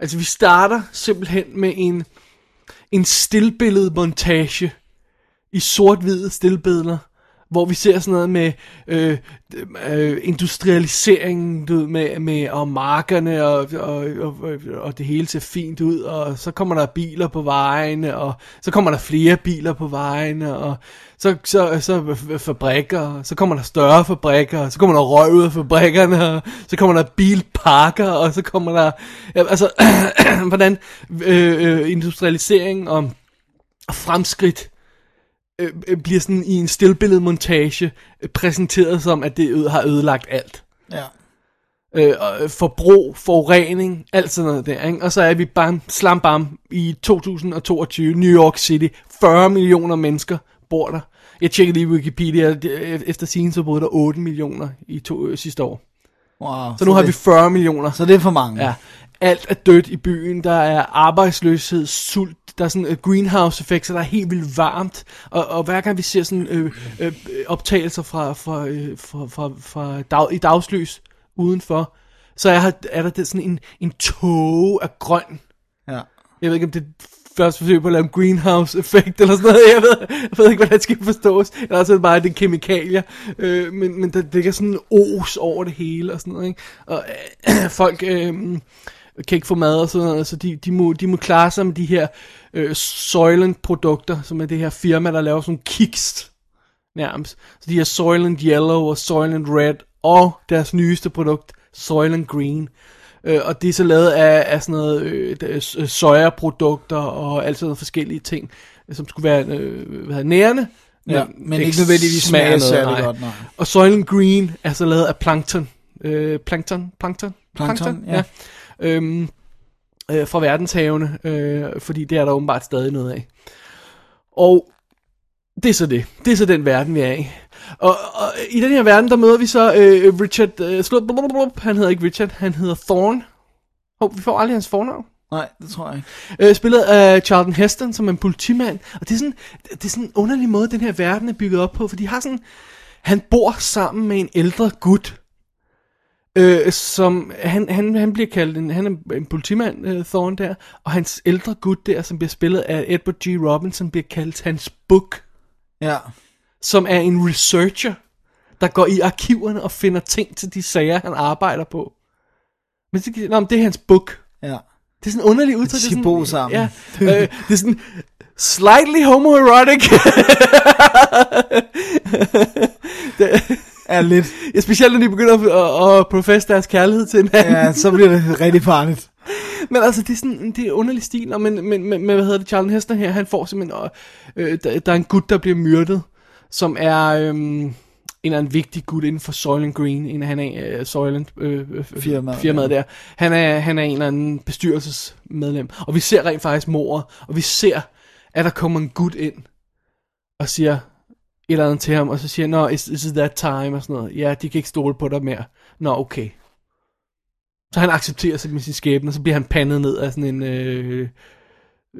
Altså, vi starter simpelthen med en, en stillbilledmontage i sort-hvide stillbilleder, hvor vi ser sådan noget med øh, øh, industrialisering, du ved, med, med og markerne, og, og, og, og det hele ser fint ud, og så kommer der biler på vejene, og så kommer der flere biler på vejene, og så, så, så fabrikker, så kommer der større fabrikker, så kommer der røg ud af fabrikkerne, så kommer der bilparker, og så kommer der, ja, altså, hvordan øh, øh, industrialisering og fremskridt øh, øh, bliver sådan i en stillbilledmontage øh, præsenteret som, at det har ødelagt alt. Ja. Øh, forbrug, forurening, alt sådan noget der. Ikke? Og så er vi bam, slam bam i 2022, New York City. 40 millioner mennesker bor der. Jeg tjekkede lige Wikipedia, øh, efter sin så boede der 8 millioner i to, øh, sidste år. Wow, Så nu har det, vi 40 millioner. Så det er for mange. Ja, alt er dødt i byen. Der er arbejdsløshed, sult, der er sådan en uh, greenhouse effekt, så der er helt vildt varmt. Og, og hver gang vi ser sådan øh, øh, optagelser fra, fra, øh, fra, fra, fra dag, i dagslys udenfor, så er, er der sådan en, en tåge af grøn. ja. Jeg ved ikke, om det første forsøg på at lave en greenhouse effekt eller sådan noget. Jeg ved, jeg ved ikke, hvordan det skal forstås. Eller så er det bare, det kemikalier. Øh, men, men der ligger sådan en os over det hele og sådan noget. Ikke? Og øh, folk øh, kan ikke få mad og sådan noget, så de, de, må, de må klare sig med de her øh, Soylent produkter, som er det her firma, der laver sådan kiks nærmest. Så de her Soylent Yellow og Soylent Red og deres nyeste produkt, Soylent Green. Øh, og det er så lavet af, af sådan noget øh, der- øh, sojaprodukter og alt sådan noget forskellige ting, øh, som skulle være øh, hvad hedder, nærende. Ja, men ikke nødvendigvis smager særlig godt, nej. Og Soylent Green er så lavet af plankton. Øh, plankton? Plankton? Plankton, ja. Øhm, øh, fra verdenshavene, øh, fordi det er der åbenbart stadig noget af. Og det er så det. Det er så den verden, vi er i. Og, og i den her verden, der møder vi så øh, Richard, øh, slå, blub, han hedder ikke Richard, han hedder Thorne. Hov, vi får aldrig hans fornavn. Nej, det tror jeg ikke. Øh, spillet af Charlton Heston, som er en politimand. Og det er, sådan, det er sådan en underlig måde, den her verden er bygget op på. For de har sådan... Han bor sammen med en ældre gut. Øh, som... Han, han, han bliver kaldt... En, han er en politimand, øh, Thorne der. Og hans ældre gut der, som bliver spillet af Edward G. Robinson, bliver kaldt hans book. Ja. Som er en researcher, der går i arkiverne og finder ting til de sager, han arbejder på. Men det, nå, men det er hans book. Ja. Det er sådan en underlig udtryk. De det er sådan- sammen. Ja, øh, det er sådan slightly homoerotic. Er lidt. ja, specielt når de begynder at, at, at professe deres kærlighed til hinanden. Ja, så bliver det rigtig farligt. Men altså, det er sådan, det er underlig stil. Og men, men, men, men, hvad hedder det, Charlton Heston her, han får simpelthen, øh, der, der er en gut, der bliver myrdet, som er øhm, en eller anden vigtig gut inden for Soylent Green, en af han er øh, Soylent øh, øh, Firmaet, firmaet der. Han er, han er en eller anden bestyrelsesmedlem. Og vi ser rent faktisk mordet, og vi ser, at der kommer en gut ind og siger, eller andet til ham, og så siger han, Nå, is, is it that time, og sådan noget. Ja, de kan ikke stole på dig mere. Nå, okay. Så han accepterer sig med sin skæbne, og så bliver han pandet ned af sådan en, øh,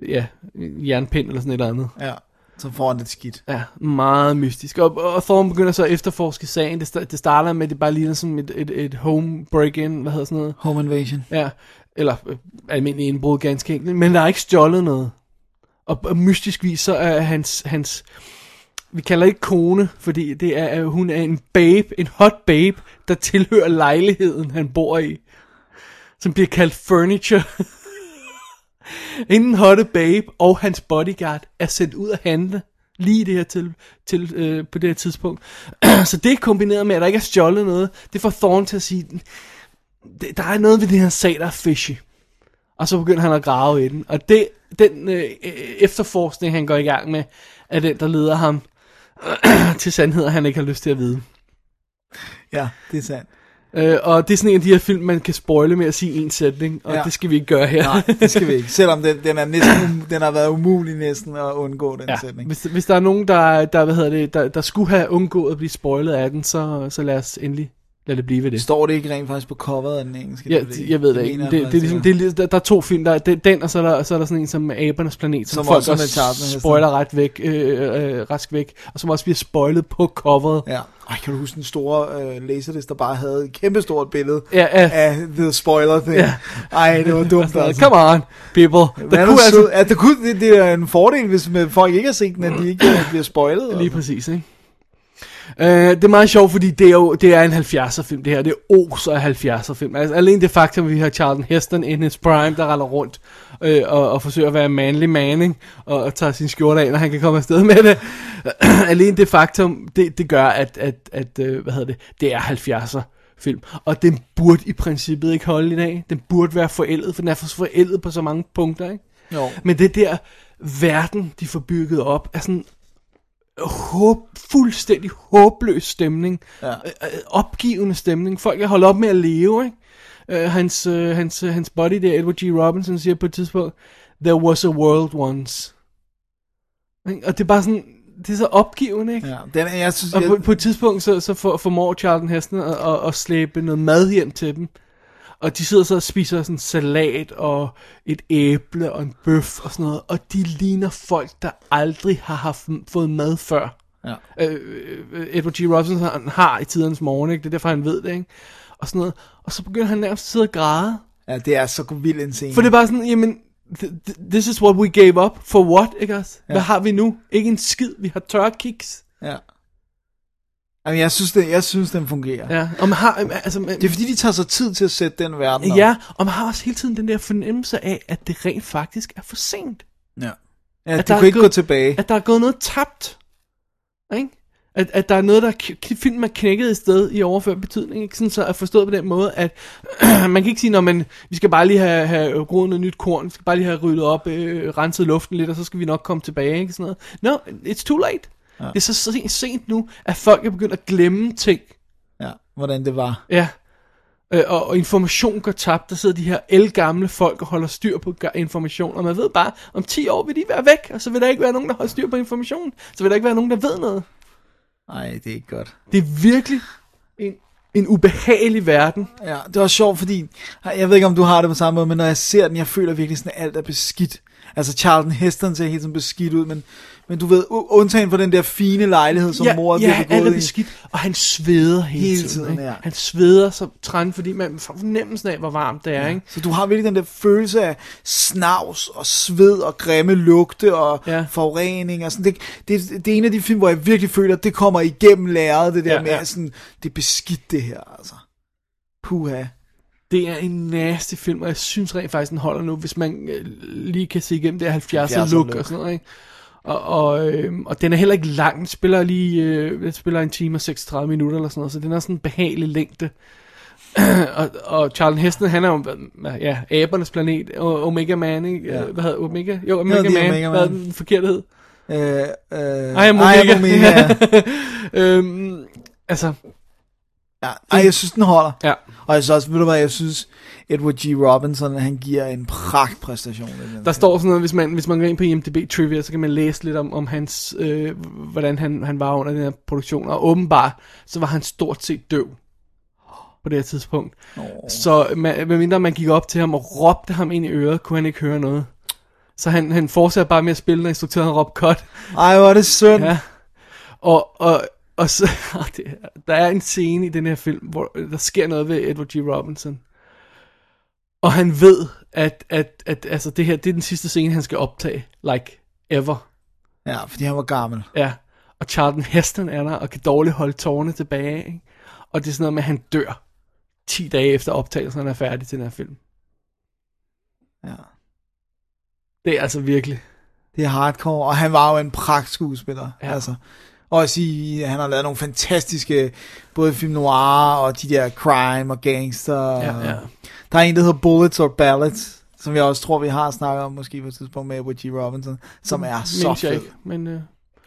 ja, jernpind eller sådan et eller andet. Ja, så får han det skidt. Ja, meget mystisk. Og, og Thorne begynder så at efterforske sagen. Det, det starter med, at det bare ligner som et, et, et home break-in, hvad hedder sådan noget? Home invasion. Ja, eller øh, almindelig indbrud ganske enkelt. Men der er ikke stjålet noget. Og, og mystisk vis, så er hans, hans, vi kalder ikke kone, fordi det er, hun er en babe, en hot babe, der tilhører lejligheden, han bor i. Som bliver kaldt furniture. Inden hotte babe og hans bodyguard er sendt ud at handle lige det her til, til øh, på det her tidspunkt. så det kombineret med, at der ikke er stjålet noget, det får Thorne til at sige, "Det- der er noget ved det her sag, der er fishy. Og så begynder han at grave i den. Og det, den øh, efterforskning, han går i gang med, er den, der leder ham til sandheder, han ikke har lyst til at vide. Ja, det er sandt. Øh, og det er sådan en af de her film, man kan spoile med at sige en sætning, og Ja. det skal vi ikke gøre her. Nej, det skal vi ikke. Selvom den, den, er næsten, um- den har været umulig næsten at undgå den Ja, sætning. hvis, hvis der er nogen, der, der, hvad hedder det, der, der skulle have undgået at blive spoilet af den, så, så lad os endelig lade det blive ved det. Står det ikke rent faktisk på coveret af den engelske Ja, DVD? jeg ved det ikke. Det, jeg det, er ligesom, det er, der, der er to film. Der er det- den, og så er, der, så er der sådan en som Abernes Planet, som, Som folk også er spoiler ret væk, øh, øh, rask væk, og som også bliver spoilet på coveret. Ja. Ej, kan du huske den store øh, laserdisc, der bare havde et kæmpestort billede Ja, ja. af The Spoiler thing? Ja. Ej, det var dumt altså. Come on, people. Der er kunne det, altså, altså... at det, kunne, det, det er en fordel, hvis folk ikke har set den, at de ikke øh, bliver spoilet. Lige præcis, ikke? Uh, det er meget sjovt, fordi det er jo det er en 70'er film, det her. Det er os af 70'er film. Altså, alene det faktum, at vi har Charlton Heston in his prime, der render rundt øh, og, og forsøger at være manly manning, og, og tager sin skjorte af, når han kan komme afsted med det. alene det faktum, det, det gør, at, at, at øh, hvad hedder det, det er 70'er film. Og den burde i princippet ikke holde i dag. Den burde være forældet, for den er for forældet på så mange punkter, ikke? Jo. Men det der verden, de får bygget op, er sådan håb, fuldstændig håbløs stemning. Ja. Øh, øh, opgivende stemning. Folk er holdt op med at leve, ikke? Øh, hans, øh, hans, øh, hans body der, Edward G. Robinson, siger på et tidspunkt, There was a world once. Ikke? Og det er bare sådan, det er så opgivende, ikke? Ja, den, er- jeg synes, Og jeg, på, på et tidspunkt, så, så for, formår Charlton Heston at, at, at slæbe noget mad hjem til dem. Og de sidder så og spiser sådan salat og et æble og en bøf og sådan noget. Og de ligner folk, der aldrig har haft, fået mad før. Ja. Øh, øh, Edward G. Robinson han har i tidernes morgen, ikke? Det er derfor, han ved det, ikke? Og sådan noget. Og så begynder han nærmest at sidde og græde. ja, det er så vild en scene. For det er bare sådan, jamen, th- th- this is what we gave up. For what, ikke også? Hvad Ja. har vi nu? Ikke en skid. Vi har tørre kiks. Ja. Jamen, jeg synes, det, jeg synes, den fungerer. Ja, og man har, altså, man, Det er fordi, de tager sig tid til at sætte den verden op. Ja, og man har også hele tiden den der fornemmelse af, at det rent faktisk er for sent. ja. ja At du er kan ikke gået- gå tilbage. At der er gået noget tabt. Ikke? At, at der er noget, der k- filmen er knækket et sted i overført betydning. Ikke? Sådan så er forstået på den måde, at man kan ikke sige, når man, vi skal bare lige have, have groet noget nyt korn, vi skal bare lige have ryddet op, øh, renset luften lidt, og så skal vi nok komme tilbage. Ikke? Sådan noget. No, it's too late. Ja. Det er så sent, sent nu, at folk er begyndt at glemme ting. Ja, hvordan det var. Ja. Øh, og, og information går tabt. Der sidder de her elgamle folk og holder styr på information. Og man ved bare, om 10 år vil de være væk, og så vil der ikke være nogen, der holder styr på information. Så vil der ikke være nogen, der ved noget. Nej, det er ikke godt. Det er virkelig en, en ubehagelig verden. Ja, det var sjovt, fordi, jeg ved ikke, om du har det på samme måde, men når jeg ser den, jeg føler virkelig sådan, at alt er beskidt. Altså, Charlton Heston ser helt sådan beskidt ud, men, men du ved, undtagen for den der fine lejlighed, som mor er ja, virkelig alt er beskidt, og han sveder hele, Hele tiden. tiden, ja. Han sveder så træn, fordi man får fornemmelsen af, hvor varmt det er. Ikke? Så du har virkelig den der følelse af snavs og sved og grimme lugte og Ja. ja. forurening og sådan. Det, det, det er en af de film, hvor jeg virkelig føler, at det kommer igennem læret, det der Ja, ja, med, ja. sådan, det er beskidt det her, altså. Puha. Det er en nasty film, og jeg synes rent faktisk, den holder nu, hvis man øh, lige kan se igennem det 70'er 70'er look, look. og sådan noget, ikke? Og, og, øh, og den er heller ikke lang, den spiller lige, øh, den spiller en time og 36 minutter eller sådan noget, så den er sådan en behagelig længde. og, og Charlton Heston, han er jo, ja, abernes planet, og Omega Man, ikke? Ja. Hvad hedder Omega? Jo, Omega er Man, Omega hvad er den forkerte hed? Øh, øh, I am Omega. Omega. øhm, altså, Ja, ej, jeg synes, den holder. Ja. Og jeg synes også, ved du hvad, jeg synes, Edward G. Robinson, han giver en pragtpræstation. i den Der står sådan noget, hvis man, hvis man går ind på IMDb Trivia, så kan man læse lidt om, om hans, øh, hvordan han, han var under den her produktion. Og åbenbart, så var han stort set døv på det her tidspunkt. Oh. Så man, medmindre man gik op til ham og råbte ham ind i øret, kunne han ikke høre noget. Så han, han fortsatte bare med at spille, når instruktøren råbte cut. Ej, hvor er det synd. Ja. Og, og, og så, der er en scene i den her film, hvor der sker noget ved Edward G. Robinson. Og han ved, at, at, at altså det her, det er den sidste scene, han skal optage. Like, ever. Ja, fordi han var gammel. Ja. Og Charlton Heston er der, og kan dårligt holde tårerne tilbage. Ikke? Og det er sådan noget med, at han dør 10 dage efter optagelsen, han er færdig til den her film. Ja. Det er altså virkelig. Det er hardcore, og han var jo en pragt skuespiller. Ja. Ja. Altså. Og at sige, han har lavet nogle fantastiske, både film noir og de der crime og gangster. Ja, ja. Der er en, der hedder Bullets or Ballads, som jeg også tror, vi har snakket om, måske på et tidspunkt med Edward G. Robinson, som er så fed. ikke, men... Øh,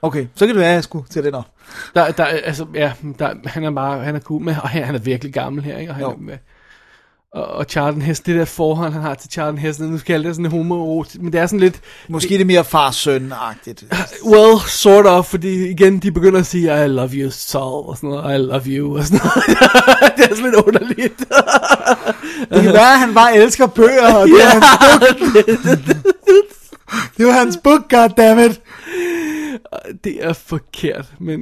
Okay, så kan det være, at jeg skulle til det op. Der, der, altså, ja, der, han er bare, han er cool med, og han, han er virkelig gammel her, ikke? Og, han, Jo. Er og, og Charlton Heston, det der forhold, han har til Charlton Heston, nu skal jeg det sådan en homo men det er sådan lidt, Måske det, det mere far-søn-agtigt. well, sort of, fordi igen, de begynder at sige, I love you, Saul, og sådan noget, I love you, og sådan noget. det er sådan lidt underligt. Det kan være, at han bare elsker bøger, og det er hans bog. Det var hans bog, goddammit. det er forkert, men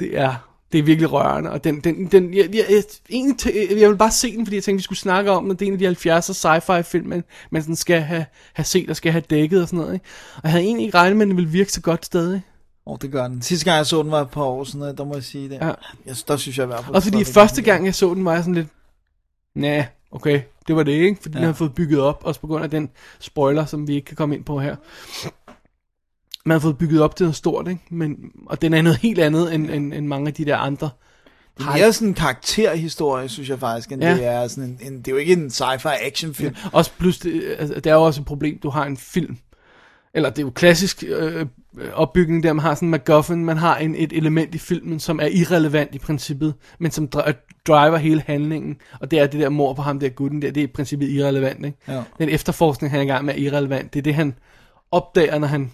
det er, det er virkelig rørende, og den, den, den jeg, jeg, jeg, egentlig, tæ- jeg vil bare se den, fordi jeg tænkte, vi skulle snakke om den, det er en af de 70'er sci-fi film, man, man sådan skal have, have set og skal have dækket og sådan noget, ikke? og jeg havde egentlig ikke regnet med, at den ville virke så godt stadig. Åh, oh, det gør den. Sidste gang, jeg så den, var et par år siden, der må jeg sige det. Ja. Jeg, der synes jeg i hvert fald. Også fordi første gang, jeg så den, var jeg sådan lidt, nej, okay, det var det, ikke? Fordi ja. den havde fået bygget op, også på grund af den spoiler, som vi ikke kan komme ind på her. Man har fået bygget op til noget stort, ikke? Men, og den er noget helt andet, end, end, end mange af de der andre. Det er mere sådan en karakterhistorie, synes jeg faktisk, end Ja. ja. det er sådan en, en, det er jo ikke en sci-fi actionfilm. Også plus, det, altså, det er jo også et problem, du har en film, eller det er jo klassisk øh, opbygning der, man har sådan en MacGuffin, man har en, et element i filmen, som er irrelevant i princippet, men som dri- driver hele handlingen, og det er det der mor på ham der gutten der, det er i princippet irrelevant, ikke? Ja. Den efterforskning, han er i gang med, er irrelevant. Det er det, han opdager, når han,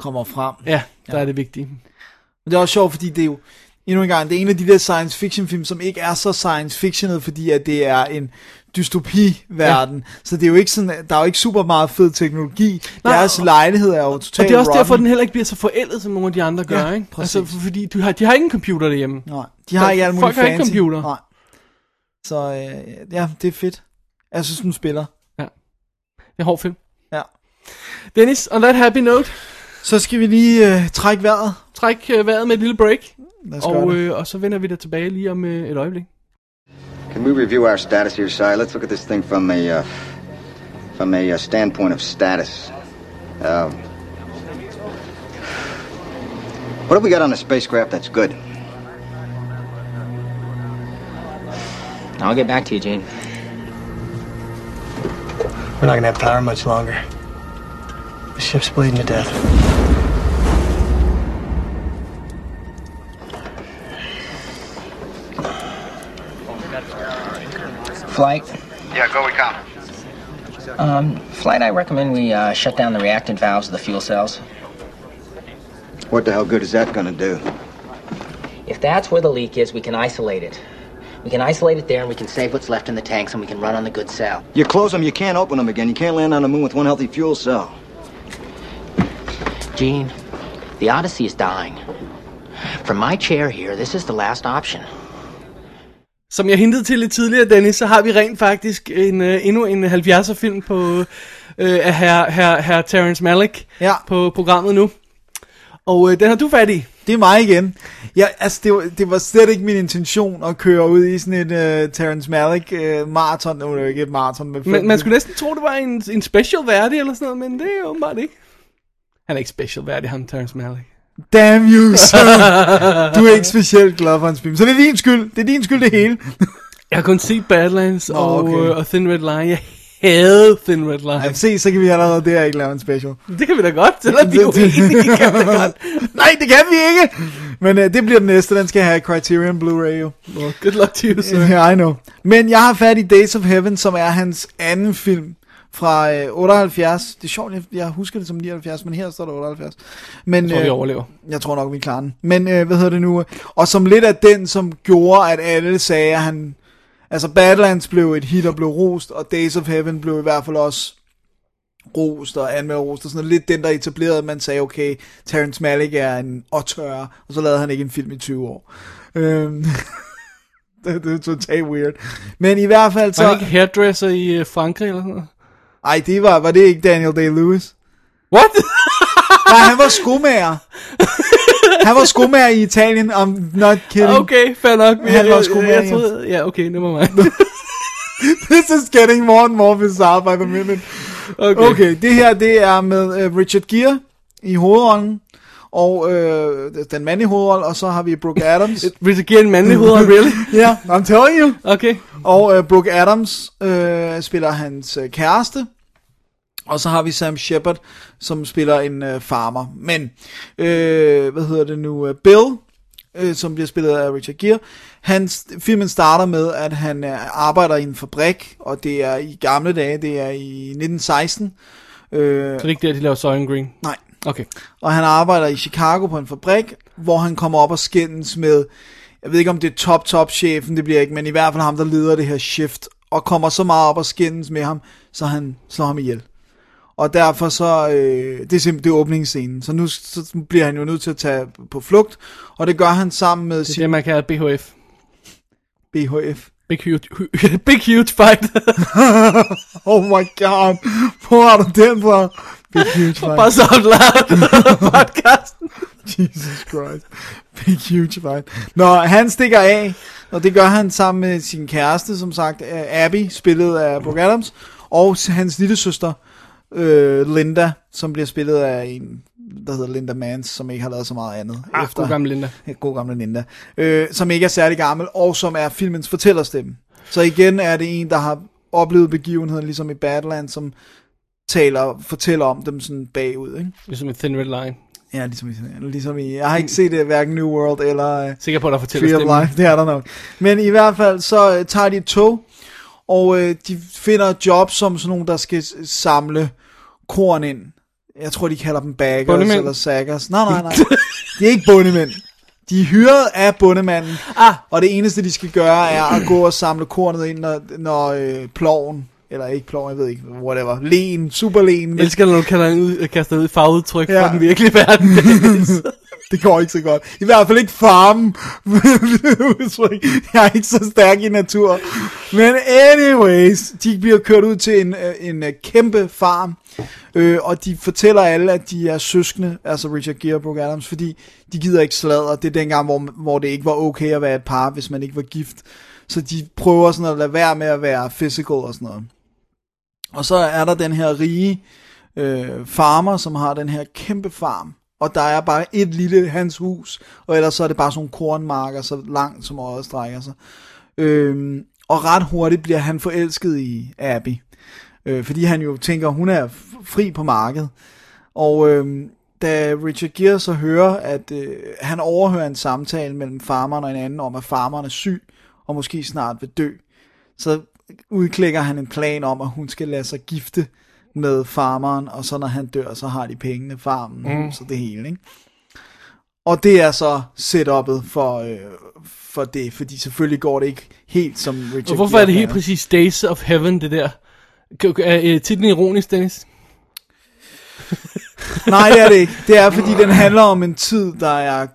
Kommer frem. ja, der ja. er det vigtige. Men det er også sjovt, fordi det er jo, endnu en gang, det er en af de der science fiction film, som ikke er så science fictionet, fordi at det er en dystopi-verden. Ja. Så det er jo ikke sådan, der er jo ikke super meget fed teknologi. Nej, Deres og- lejlighed er jo totalt Og det er også rotten. derfor, den heller ikke bliver så forældet, som nogle af de andre gør, Ja, ikke? præcis. Altså, fordi de har, de har ingen computer derhjemme. Nej, de har ikke alt muligt Folk har ikke fancy. computer. Nej. Så øh, ja, det er fedt. Jeg synes, den spiller. Det er hård film. Ja. Dennis, on that happy note, Så skal vi lige øh, trække vejret. træk øh, vejret med et lille break, Lad os gøre og, det. øh, og så vender vi der tilbage lige om øh, et øjeblik. Can we review our status here, Si? Let's look at this thing from a uh, from a uh, standpoint of status. Um, what have we got on the spacecraft that's good? I'll get back to you, Gene. We're not gonna have power much longer. The ship's bleeding to death. Flight. Yeah, go we come. Um, Flight, I recommend we uh, shut down the reactant valves of the fuel cells. What the hell good is that gonna do? If that's where the leak is, we can isolate it. We can isolate it there, and we can save what's left in the tanks, and we can run on the good cell. You close them, you can't open them again. You can't land on the moon with one healthy fuel cell. Gene, the Odyssey is dying. From my chair here, this is the last option. Som jeg hintede til lidt tidligere, Dennis, så har vi rent faktisk en, øh, endnu en 70'er film på, øh, af herr, herr, herr Terrence Malick Ja. på programmet nu. Og øh, den har du fat i. Det er mig igen. Ja, altså, det var, det var slet ikke min intention at køre ud i sådan et uh, Terrence Malick uh, maraton. Nu er det jo ikke et maraton med Men man skulle næsten tro, det var en, en special værdig eller sådan noget, men det er åbenbart ikke. Han er ikke special værdig, ham Terrence Malick. Damn you, sir. Du er ikke specielt glad for hans film. Så det er din skyld. Det er din skyld, det hele. Jeg har kun set Badlands Nå, og, okay. øh, og Thin Red Line. Jeg havde Thin Red Line. Ej, se, så kan vi allerede der ikke lave en special. Det kan vi da godt, selvom vi er uenige, kan da godt. Nej, det kan vi ikke. Men uh, det bliver den næste, den skal have Criterion Blu-ray jo. Well, good luck to you, sir. Yeah, I know. Men jeg har fat i Days of Heaven, som er hans anden film fra øh, 78. Det er sjovt, jeg, jeg husker det som 79, men her står der 78. Men, Jeg tror, vi øh, overlever. Jeg tror nok, vi klarer den. Men øh, hvad hedder det nu? Og som lidt af den, som gjorde, at alle sagde, at han... Altså Badlands blev et hit og blev rost, og Days of Heaven blev i hvert fald også rost og anmeldt rost, og sådan noget. Lidt den, der etablerede, at man sagde, okay, Terrence Malick er en åtør, og så lavede han ikke en film i 20 år. Øhm, det, det er totalt weird. Men i hvert fald Var han så... ikke hairdresser i øh, Frankrig eller sådan noget? Ej, det var, var det ikke Daniel Day-Lewis? What? Nej, han var skomager. Han var skomager i Italien, I'm not kidding. okay, fair nok. Han var Jeg- sgu jeg, med, jeg troede, ja, okay, never mind. This is getting more and more bizarre by the minute. Okay. Okay, det her, det er med uh, Richard Gere i hovedrollen, og øh, den mandlige hovedrolle, og så har vi Brooke Adams. Gere en mandlig hoved, really? Ja, yeah, I'm telling you. Okay. Og øh, Brooke Adams øh, spiller hans øh, kæreste. Og så har vi Sam Shepard, som spiller en øh, farmer. Men, øh, hvad hedder det nu? øh, Bill, øh, som bliver spillet af Richard Gere. Hans, filmen starter med, at han øh, arbejder i en fabrik, og det er i gamle dage, det er i 1916. Øh, Så det er ikke der, de laver Soylent Green? nej, Okay. og han arbejder i Chicago på en fabrik, hvor han kommer op og skændes med, jeg ved ikke om det er top top chefen, det bliver ikke, men i hvert fald ham, der leder det her shift, og kommer så meget op og skændes med ham, så han slår ham ihjel. Og derfor så, øh, det er simpelthen det er åbningsscenen, så nu så bliver han jo nødt til at tage på flugt, og det gør han sammen med Det er sin det, man kalder BHF. BHF. Big huge, big huge fight. Oh my god, hvor har du den fra? Big huge fight. Bare så loud podcasten. Jesus Christ. Big huge fight. Nå, han stikker af, og det gør han sammen med sin kæreste, som sagt, Abby, spillet af Brooke Adams, og hans lille søster, øh, Linda, som bliver spillet af en, der hedder Linda Mans, som ikke har lavet så meget andet. Ah, god gammel Linda. God gamle Linda. Øh, som ikke er særlig gammel, og som er filmens fortællerstemme. Så igen er det en, der har oplevet begivenheden, ligesom i Badlands, som taler, fortæller om dem sådan bagud, ikke? Ligesom en Thin Red Line. Ja, ligesom i, ligesom i, jeg har ikke set det, hverken New World eller uh, Sikker på, at der fortæller Tree of. Life, det er der nok. Men i hvert fald, så uh, tager de et tog, og uh, de finder job som sådan nogen, der skal samle korn ind. Jeg tror, de kalder dem baggers Bondemænd? eller saggers. Nej, nej, nej. De er ikke bundemænd. De er hyret af bundemanden, Ah. og det eneste, de skal gøre, er at gå og samle kornet ind, når, når øh, ploven, eller ikke ploven, jeg ved ikke, whatever, len, superlen, Jeg elsker, når du kalder ud, kaster ud fagudtryk Ja. fra den virkelige verden. Det går ikke så godt. I hvert fald ikke farmen. Udtryk. jeg er ikke så stærk i natur. Men anyways, de bliver kørt ud til en, øh, en øh, kæmpe farm. Øh, og de fortæller alle, at de er søskende, altså Richard Gere og Brooke Adams, fordi de gider ikke sladre. Det er dengang, hvor, hvor det ikke var okay at være et par, hvis man ikke var gift. Så de prøver sådan at lade være med at være physical og sådan noget. Og så er der den her rige øh, farmer, som har den her kæmpe farm. Og der er bare et lille hans hus, og ellers så er det bare sådan nogle kornmarker, så langt som øjet strækker sig. Øhm, og ret hurtigt bliver han forelsket i Abby. Øh, fordi han jo tænker, hun er fri på markedet. Og øh, da Richard Gere så hører, at øh, han overhører en samtale mellem farmeren og en anden om, at farmeren er syg, og måske snart vil dø, så udklækker han en plan om, at hun skal lade sig gifte med farmeren, og så når han dør, så har de pengene, farmen, mm. så det hele, ikke? Og det er så setup'et for, øh, for det, fordi selvfølgelig går det ikke helt som Richard Og hvorfor er det helt præcis Days of Heaven, det der? Er øh, titlen ironisk, Dennis? Nej, det er det ikke. Det er, fordi den handler om en tid, der er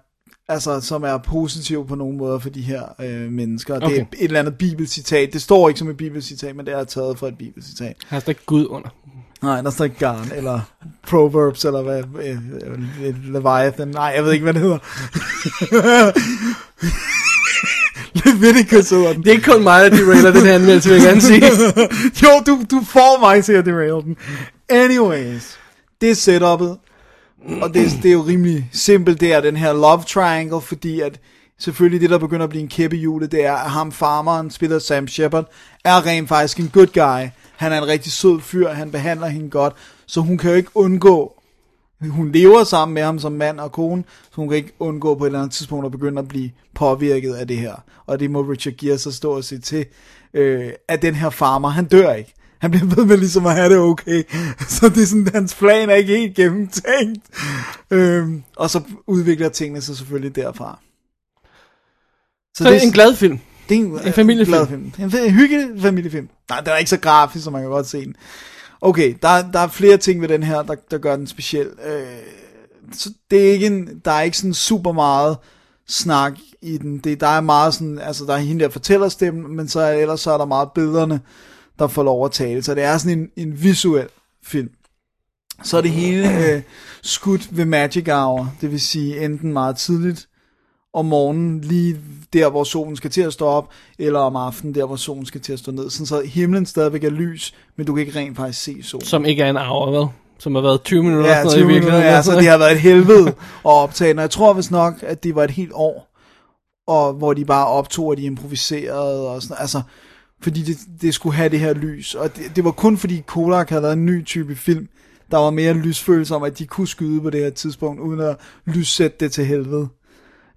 altså, som er positiv på nogle måder for de her øh, mennesker. Okay. Det er et eller andet bibelcitat. Det står ikke som et bibelcitat, men det er taget fra et bibelcitat. Her står ikke Gud under. Nej, der står ikke garn, eller Proverbs, eller hvad, øh, øh, Leviathan. Nej, jeg ved ikke, hvad det hedder. Leviticus hedder den. Det er ikke kun mig, der derailer den her anmeldelse, vil jeg gerne sige. jo, du, du får mig til at derail den. Anyways, det er setup'et, og det, det er jo rimelig simpelt, det er den her love triangle, fordi at selvfølgelig det, der begynder at blive en kæppehjule, det er, at ham farmeren, spiller Sam Shepard, er rent faktisk en good guy. Han er en rigtig sød fyr, han behandler hende godt, så hun kan jo ikke undgå hun lever sammen med ham som mand og kone, så hun kan ikke undgå på et eller andet tidspunkt at begynde at blive påvirket af det her. Og det må Richard Gere så stå og se til, øh, at den her farmer, han dør ikke. Han bliver ved med ligesom at have det okay. Så det er sådan, hans plan er ikke helt gennemtænkt. Øhm, og så udvikler tingene sig selvfølgelig derfra. Så, så det er en glad film. Det er en, En familiefilm. glad film. En, en hyggelig familiefilm. Nej, den er ikke så grafisk, så man kan godt se den. Okay, der, der er flere ting ved den her, der, der gør den speciel. Øh, så det er ikke en, der er ikke sådan super meget snak i den. Det, der er meget sådan, altså der er hende der fortæller stemmen, men så er, ellers så er der meget billederne, der får lov at tale. Så det er sådan en, en visuel film. Så er det hele øh, skudt ved magic hour, det vil sige enten meget tidligt om morgenen, lige der, hvor solen skal til at stå op, eller om aftenen, der, hvor solen skal til at stå ned. Sådan så himlen stadigvæk er lys, men du kan ikke rent faktisk se solen. Som ikke er en hour, vel? Som har været 20 minutter. Ja, sådan noget 20 i minutter, ja, så det har været et helvede at optage. Og jeg tror vist nok, at det var et helt år, og hvor de bare optog, og de improviserede, og sådan, altså, fordi det, det skulle have det her lys. Og det, det var kun fordi Kodak havde lavet en ny type film, der var mere lysfølelse om, at de kunne skyde på det her tidspunkt, uden at lyssætte det til helvede.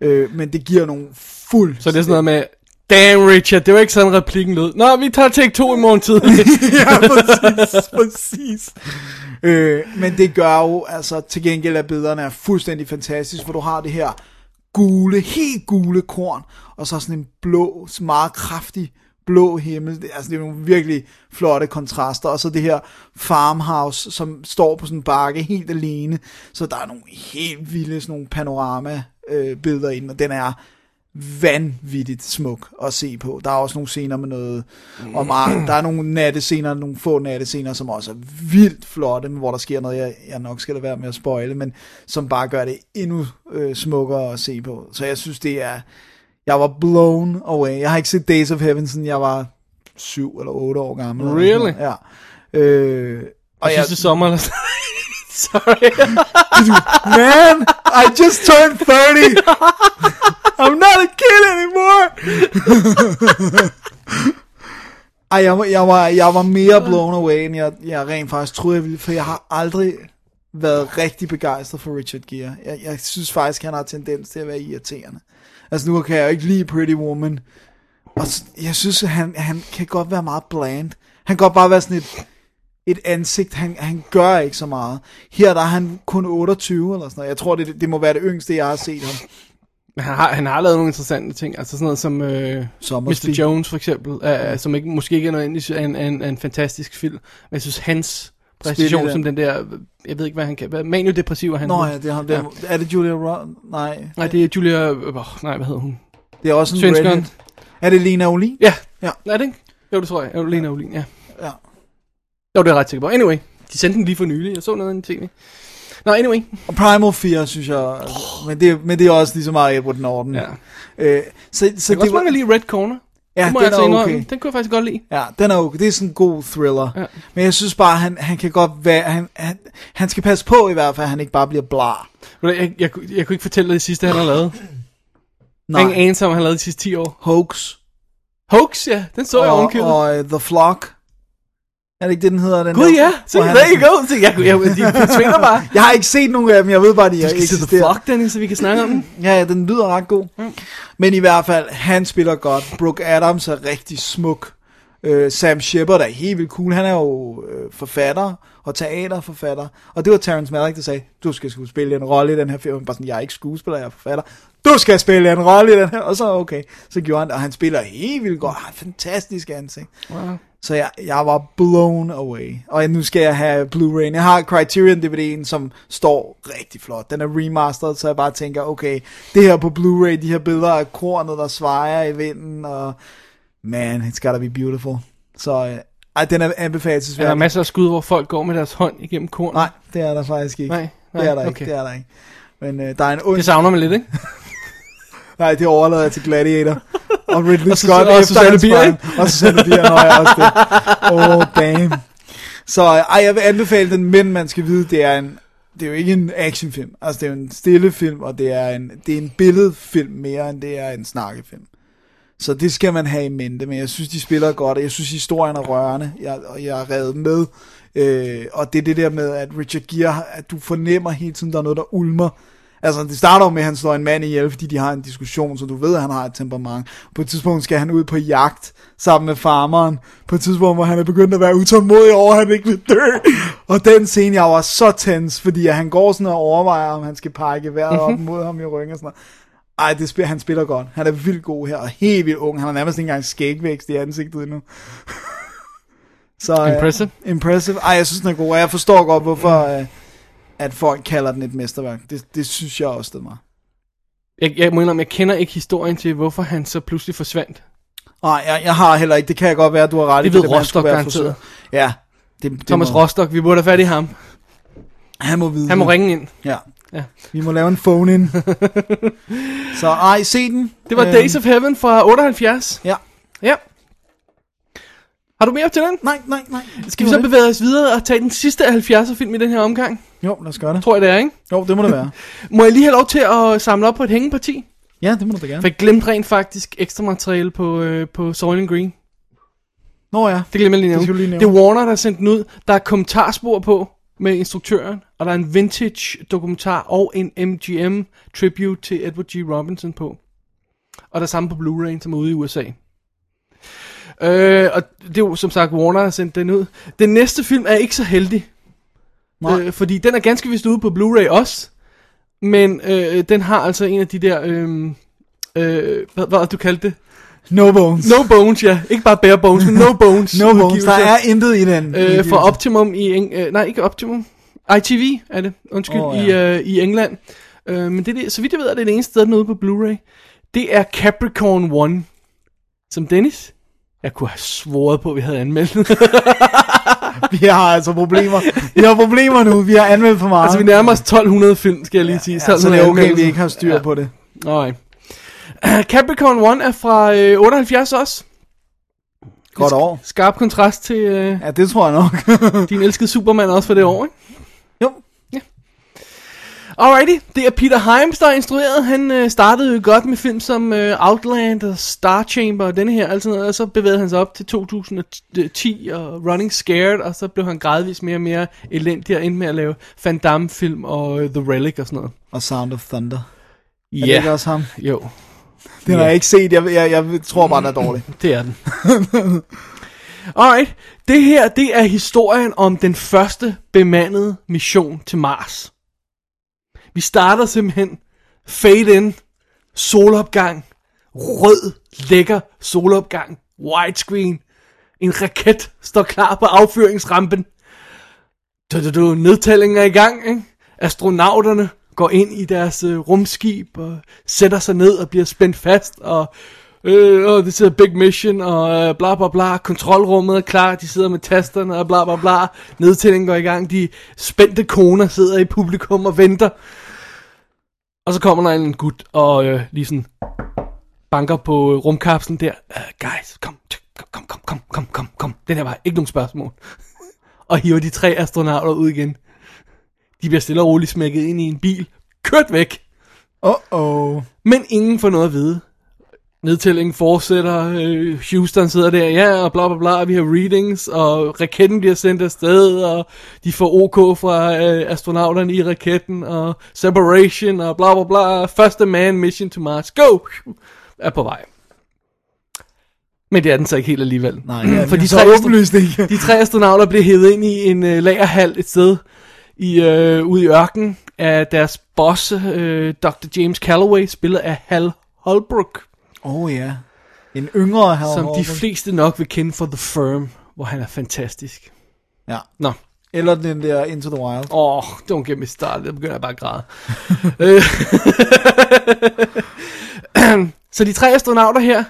Øh, men det giver nogle fuld... Så det er sådan noget med, damn Richard, det var ikke sådan replikken lød. Nå, vi tager take to i morgen tid. ja, præcis, præcis. Øh, men det gør jo, altså til gengæld at billederne er fuldstændig fantastisk, for du har det her gule, helt gule korn, og så sådan en blå, meget kraftig blå himmel. Det, altså det er nogle virkelig flotte kontraster, og så det her farmhouse, som står på sådan en bakke helt alene, så der er nogle helt vilde sådan nogle panorama øh, billeder ind, og den er vanvittigt smuk at se på. Der er også nogle scener med noget om ar- der er nogle nattescener, nogle få nattescener, som også er vildt flotte, men hvor der sker noget, jeg, jeg nok skal lade være med at spoile, men som bare gør det endnu øh, smukkere at se på. Så jeg synes, det er, jeg var blown away. Jeg har ikke set Days of Heaven, siden jeg var syv eller otte år gammel. Really? Ja. Øh, og jeg, sidste sommer, eller Sorry. man, I just turned 30. I'm not a kid anymore. Ej, jeg, var- jeg, var, jeg var mere blown away, end jeg, jeg rent faktisk troede, jeg ville, for jeg har aldrig været rigtig begejstret for Richard Gere. Jeg, jeg synes faktisk, han har tendens til at være irriterende. Altså nu kan jeg jo ikke lide Pretty Woman, og jeg synes, at han, han kan godt være meget bland. Han kan godt bare være sådan et, et ansigt, han, han gør ikke så meget. Her der er han kun 28 eller sådan noget. Jeg tror, det, det må være det yngste, jeg har set ham. Han har, han har lavet nogle interessante ting, altså sådan noget som øh, Sommersby. Mr. Jones for eksempel, øh, som ikke, måske ikke er nødvendigvis en, en, en fantastisk film, men jeg synes hans den. som den der, jeg ved ikke hvad han kan, hvad, maniodepressiv er han. Nå ja, det er ham. Det er, er det Julia Roberts? Nej. Nej, det er Julia, øh, nej hvad hedder hun? Det er også en Svenskeren. Er det Lena Olin? Ja, Ja. er det ikke? Jo, det tror jeg. Jo, Lena Olin, ja. Ja. Jo, det er jeg ret sikker på. Anyway, de sendte den lige for nylig. Jeg så noget af tv. Nå, anyway. Og Primal Fear, synes jeg. Men, det, men det er også lige så meget Edward Norton. Ja. Øh, så, så Jeg kan også mange lide Red Corner. Ja, det må den jeg altså er okay. Den kunne jeg faktisk godt lide. Ja, den er okay. Det er sådan en god thriller. Ja. Men jeg synes bare, han, han kan godt være... Han, han, han skal passe på i hvert fald, at han ikke bare bliver blar. Jeg, jeg, jeg, jeg kunne ikke fortælle dig det sidste, han har lavet. Nej. Ingen anelse om, han har lavet de sidste 10 år. Hoax. Hoax, ja. Den så jeg og, ovenkøbet. og uh, The Flock. Er det ikke det, den hedder? Den Gud der, ja, se, there er you go. Se, jeg, jeg, jeg, de tvinger bare. Jeg har ikke set nogen af dem, jeg ved bare, de Du har skal eksisteret. Flock, Dennis, så vi kan snakke om den. Ja, ja, den lyder ret god. Men i hvert fald, han spiller godt. Brooke Adams er rigtig smuk. Øh, Sam Shepard er helt vildt cool. Han er jo øh, forfatter og teaterforfatter. Og det var Terrence Malick, der sagde, du skal skulle spille en rolle i den her film. Bare sådan, jeg er ikke skuespiller, jeg er forfatter. Du skal spille en rolle i den her. Og så okay, så gjorde han det. Og han spiller helt vildt godt. Han har fantastisk ansigt. Wow. Så jeg, jeg var blown away. Og nu skal jeg have Blu-ray. Jeg har Criterion DVD'en, som står rigtig flot. Den er remastered, så jeg bare tænker, okay, det her på Blu-ray, de her billeder af kornet, der svejer i vinden, og man, it's gotta be beautiful. Så øh, ej, den er Er der anbefalesværdig. masser af skud, hvor folk går med deres hånd igennem korn? Nej, det er der faktisk ikke. Nej, nej, det er der okay. ikke, det er der ikke. Men øh, der er en ond... Det savner man lidt, ikke? Nej, det overlader jeg til Gladiator. Og Ridley Og Scott og efter Susanne Bier? Og Susanne Bier, når jeg også det. Oh, damn. Så ej, jeg vil anbefale den, men man skal vide, det er en det er jo ikke en actionfilm. Altså, det er jo en stille film, og det er en, det er en billedfilm mere, end det er en snakkefilm. Så det skal man have i mente, men jeg synes, de spiller godt, og jeg synes, historien er rørende, jeg, og jeg er revet med. Øh, og det er det der med, at Richard Gere, at du fornemmer hele tiden, der er noget, der ulmer. Altså, det starter jo med, at han slår en mand ihjel, fordi de har en diskussion, så du ved, at han har et temperament. På et tidspunkt skal han ud på jagt sammen med farmeren. På et tidspunkt, hvor han er begyndt at være utålmodig over, at han ikke vil dø. Og den scene, jeg var så tens, fordi han går sådan og overvejer, om han skal pege vejret op mod ham i ryggen og sådan noget. Ej, det spiller, han spiller godt. Han er vildt god her, og helt vildt ung. Han har nærmest ikke engang skægvækst i ansigtet endnu. Så, Impressive. impressive. Ej, jeg synes, den er god, og jeg forstår godt, hvorfor øh, at folk kalder den et mesterværk. Det, det synes jeg også, det var. Jeg, jeg må indrømme, jeg kender ikke historien til, hvorfor han så pludselig forsvandt. Nej, jeg, jeg har heller ikke. Det kan jeg godt være, at du har ret i. Det ved man skulle Rostock garanteret. Ja. Det, det Thomas må, Rostock, vi burde have fat i ham. Han må vide Han må det. ringe ind. Ja. Ja. Vi må lave en phone-in. så ej, se den. Det var Øhm, Days of Heaven fra 78. Ja. Ja. Har du mere til den? Nej, nej, nej. Skal vi så bevæge os videre og tage den sidste af 70'er film i den her omgang? Jo, lad os gøre det. Tror jeg det er, ikke? Jo, det må det være. Må jeg lige have lov til at samle op på et hængeparti? Ja, det må du da gerne. For jeg glemte rent faktisk ekstra materiale på, øh, på Soylent Green. Nå ja. Det glemte jeg lige Det nævne. lige Det nævne. er Warner, der har sendt den ud. Der er kommentarspor på med instruktøren, og der er en vintage dokumentar og en MGM tribute til Edward G. Robinson på. Og der er samme på Blu-ray, som er ude i USA. Øh, og det er jo som sagt Warner, der har sendt den ud. Den næste film er ikke så heldig. Nej. Øh, fordi den er ganske vist ude på Blu-ray også. Men øh, den har altså en af de der... Øh, øh, hvad, hvad du kaldte det? No bones. No Bones, ja. Ikke bare bare bones, men No Bones. No bones. Der er intet i den. Øh, for Optimum i Eng- øh, nej ikke Optimum, ITV er det, undskyld, oh, ja. i, øh, i England. Øh, men det, er det, så vidt jeg ved, er det det eneste sted, den er ude på Blu-ray. Det er Capricorn 1, som Dennis. Jeg kunne have svoret på, at vi havde anmeldt. Vi har altså problemer. Vi har problemer nu. Vi har anmeldt for meget. altså, vi nærmer os 1200 film, skal jeg lige sige. ja, så det er 1200 okay, vi ikke har styr Ja. på det. Nej. Capricorn 1 er fra øh, 78 også. Godt år. Skarp kontrast til øh, Ja, det tror jeg nok. din elskede Superman også for det år, ikke? Alrighty, det er Peter Hyams, der er instrueret. Han øh, startede jo godt med film som øh, Outland og Star Chamber og denne her, altså noget, og så bevægede han sig op til 2010 og Running Scared, og så blev han gradvist mere og mere elendig og endte med at lave Van Damme-film og øh, The Relic og sådan noget. Og Sound of Thunder. Ja, Er det ikke også ham? jo, Den har jeg ikke set. Jeg, jeg, jeg tror bare, den er dårlig. det er den. Alright, det her, det er historien om den første bemandede mission til Mars. Vi starter simpelthen fade in, solopgang, rød, lækker solopgang, widescreen. En raket står klar på affyringsrampen. Du, du, du, nedtællingen er i gang, ikke? Astronauterne går ind i deres øh, rumskib og sætter sig ned og bliver spændt fast, og øh, oh, det sidder big mission, og øh, bla bla bla, kontrolrummet er klar, de sidder med tasterne, og bla bla bla, nedtællingen går i gang, de spændte koner sidder i publikum og venter. Og så kommer der en gut og øh, lige sådan banker på øh, rumkapslen der. Uh, guys, kom, kom, kom, kom, kom, kom, kom. Den her var ikke nogen spørgsmål. og hiver de tre astronauter ud igen. De bliver stille og roligt smækket ind i en bil. Kørt væk. Uh-oh. Men ingen får noget at vide. Nedtællingen fortsætter, øh, Houston sidder der, ja, og bla bla bla, vi har readings, og raketten bliver sendt afsted, og de får OK fra øh, astronauterne i raketten, og separation, og bla bla bla, første man mission to Mars, go! Er på vej. Men det er den så ikke helt alligevel. Nej, ja, For de tre astro- de tre astronauter bliver hævet ind i en øh, lagerhal et sted i, øh, ude i ørkenen af deres boss, øh, Dr. James Calloway, spillet af Hal Holbrook, oh, ja. En yngre her. som de fleste nok vil kende for The Firm, hvor han er fantastisk. Ja. Nå, Eller den der Into the Wild. åh, oh, don't get me started, der begynder jeg bare at græde. Så de tre astronauter her,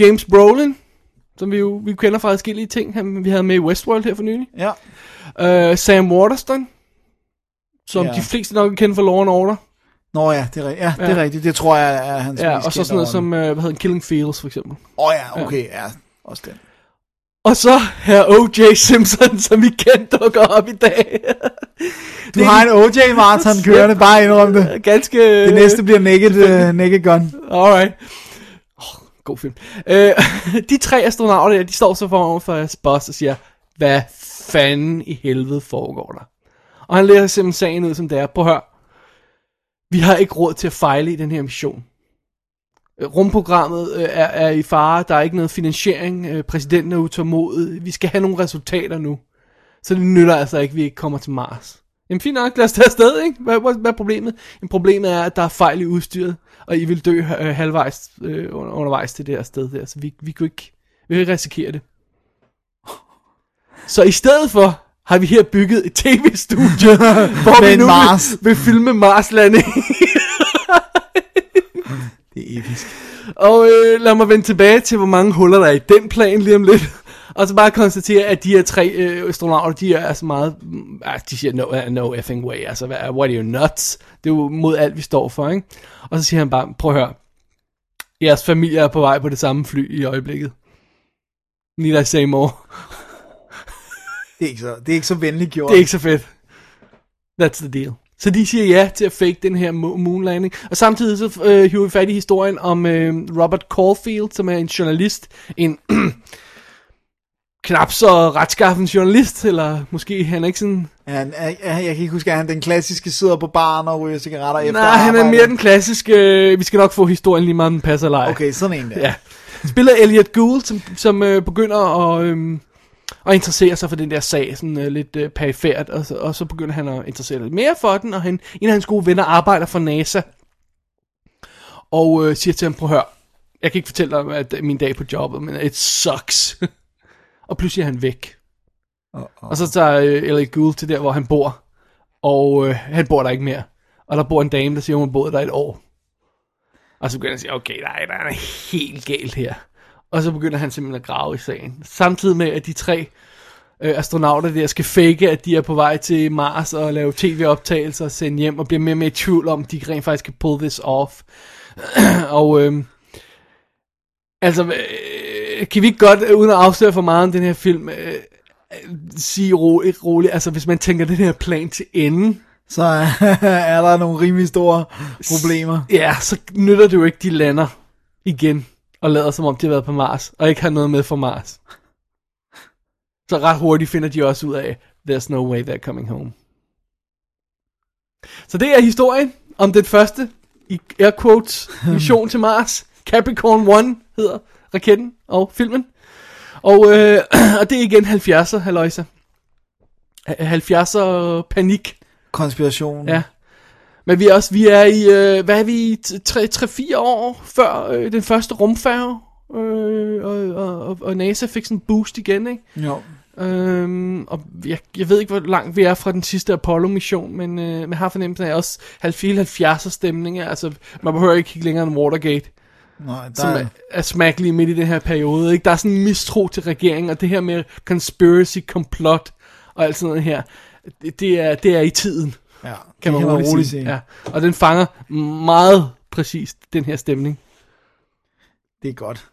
James Brolin, som vi jo vi kender fra forskellige ting, han, vi havde med i Westworld her for nylig. Ja. Uh, Sam Waterston, som Ja. de fleste nok vil kende fra Law and Order. Nå ja, det er, ja, det er Ja. rigtigt. Det tror jeg er hans Ja, og så sådan noget som, uh, hvad hedder Killing Fields for eksempel. Åh oh, ja, okay, ja. Også den. Og så her O.J. Simpson, som vi kendte dukker op i dag. Du har en OJ Martin kørende, bare indrøm det. Ganske... Det næste bliver Naked, uh, naked Gun. Alright. Oh, god film. Øh, de tre astronauter der, de står så foran for deres boss og siger, hvad fanden i helvede foregår der? Og han lærer simpelthen sagen ud, som det er. Prøv at høre. Vi har ikke råd til at fejle i den her mission. Øh, rumprogrammet øh, er, er i fare, der er ikke noget finansiering, øh, præsidenten er utålmodig, vi skal have nogle resultater nu. Så det nytter altså ikke, at vi ikke kommer til Mars. Jamen fint nok, lad os tage afsted, ikke? Hvad, hvad, hvad er problemet? Jamen, problemet er, at der er fejl i udstyret, og I vil dø øh, halvvejs øh, undervejs til det her sted der, så vi, vi kunne ikke, vi kan ikke risikere det. Så i stedet for har vi her bygget et tv-studie, hvor vi nu Mars. vil, vil filme Marslanding. Det er episk. Og øh, lad mig vende tilbage til, hvor mange huller der er i den plan lige om lidt. Og så bare konstatere, at de her tre øh, astronauter, de er altså meget... mm, ah, De siger, no, uh, no effing way, altså, what are you nuts? Det er jo mod alt, vi står for, ikke? Og så siger han bare, prøv at høre. Jeres familie er på vej på det samme fly i øjeblikket. Need I say more? Det er ikke så, det er ikke så venligt gjort. Det er ikke så fedt. That's the deal. Så de siger ja til at fake den her mo- moonlanding. Og samtidig så øh, hiver vi fat i historien om øh, Robert Caulfield, som er en journalist. En knap så retskaffen journalist, eller måske han er ikke sådan... Han, er, er- jeg kan ikke huske, at han den klassiske sidder på baren og ryger cigaretter efter Nej, han er mere den klassiske... Øh, vi skal nok få historien lige meget, den passer eller ej. Okay, sådan en der. Ja. Spiller Elliot Gould, som, som øh, begynder at, øh, at interessere sig for den der sag, sådan øh, lidt øh, perifært, og, så- og så begynder han at interessere sig lidt mere for den, og han, en af hans gode venner arbejder for NASA, og øh, siger til ham, prøv at høre, jeg kan ikke fortælle dig, at min dag på jobbet, men it sucks. og pludselig er han væk. Oh, Og så tager øh, Elliot Gould til der, hvor han bor, og øh, han bor der ikke mere. Og der bor en dame, der siger, hun har boet der et år. Og så begynder han at sige, okay, nej, der er helt galt her. Og så begynder han simpelthen at grave i sagen. Samtidig med, at de tre øh, astronauter der skal fake, at de er på vej til Mars og lave tv-optagelser og sende hjem, og bliver mere og mere i tvivl om, de rent faktisk kan pull this off. og øh, altså, øh, kan vi ikke godt, øh, uden at afsløre for meget om den her film, øh, øh, sige roligt, roligt, altså hvis man tænker den her plan til ende, Så er der nogle rimelig store problemer. Ja, så nytter det jo ikke, de lander igen og lader som om, de har været på Mars, og ikke har noget med fra Mars. Så ret hurtigt finder de også ud af, there's no way they're coming home. Så det er historien om den første, i air quotes, mission til Mars. Capricorn 1 hedder raketten og filmen. Og, øh, og det er igen 70'er, halløjsa. 70'er panik. Konspiration. Ja. Men vi er også, vi er i, øh, hvad er vi, 3-4 år før øh, den første rumfærge, øh, og, og, og, og NASA fik sådan en boost igen, ikke? Jo. Øhm, og jeg, jeg ved ikke, hvor langt vi er fra den sidste Apollo-mission, men øh, man har fornemmelsen af også 70'er stemning. Altså, man behøver ikke kigge længere end Watergate, Nej, der som er, er, smack lige midt i den her periode. Ikke? Der er sådan en mistro til regeringen, og det her med conspiracy, complot og alt sådan noget her, det, det, er, det er i tiden kan det man, roligt, sige. Ja. Og den fanger meget præcist den her stemning. Det er godt.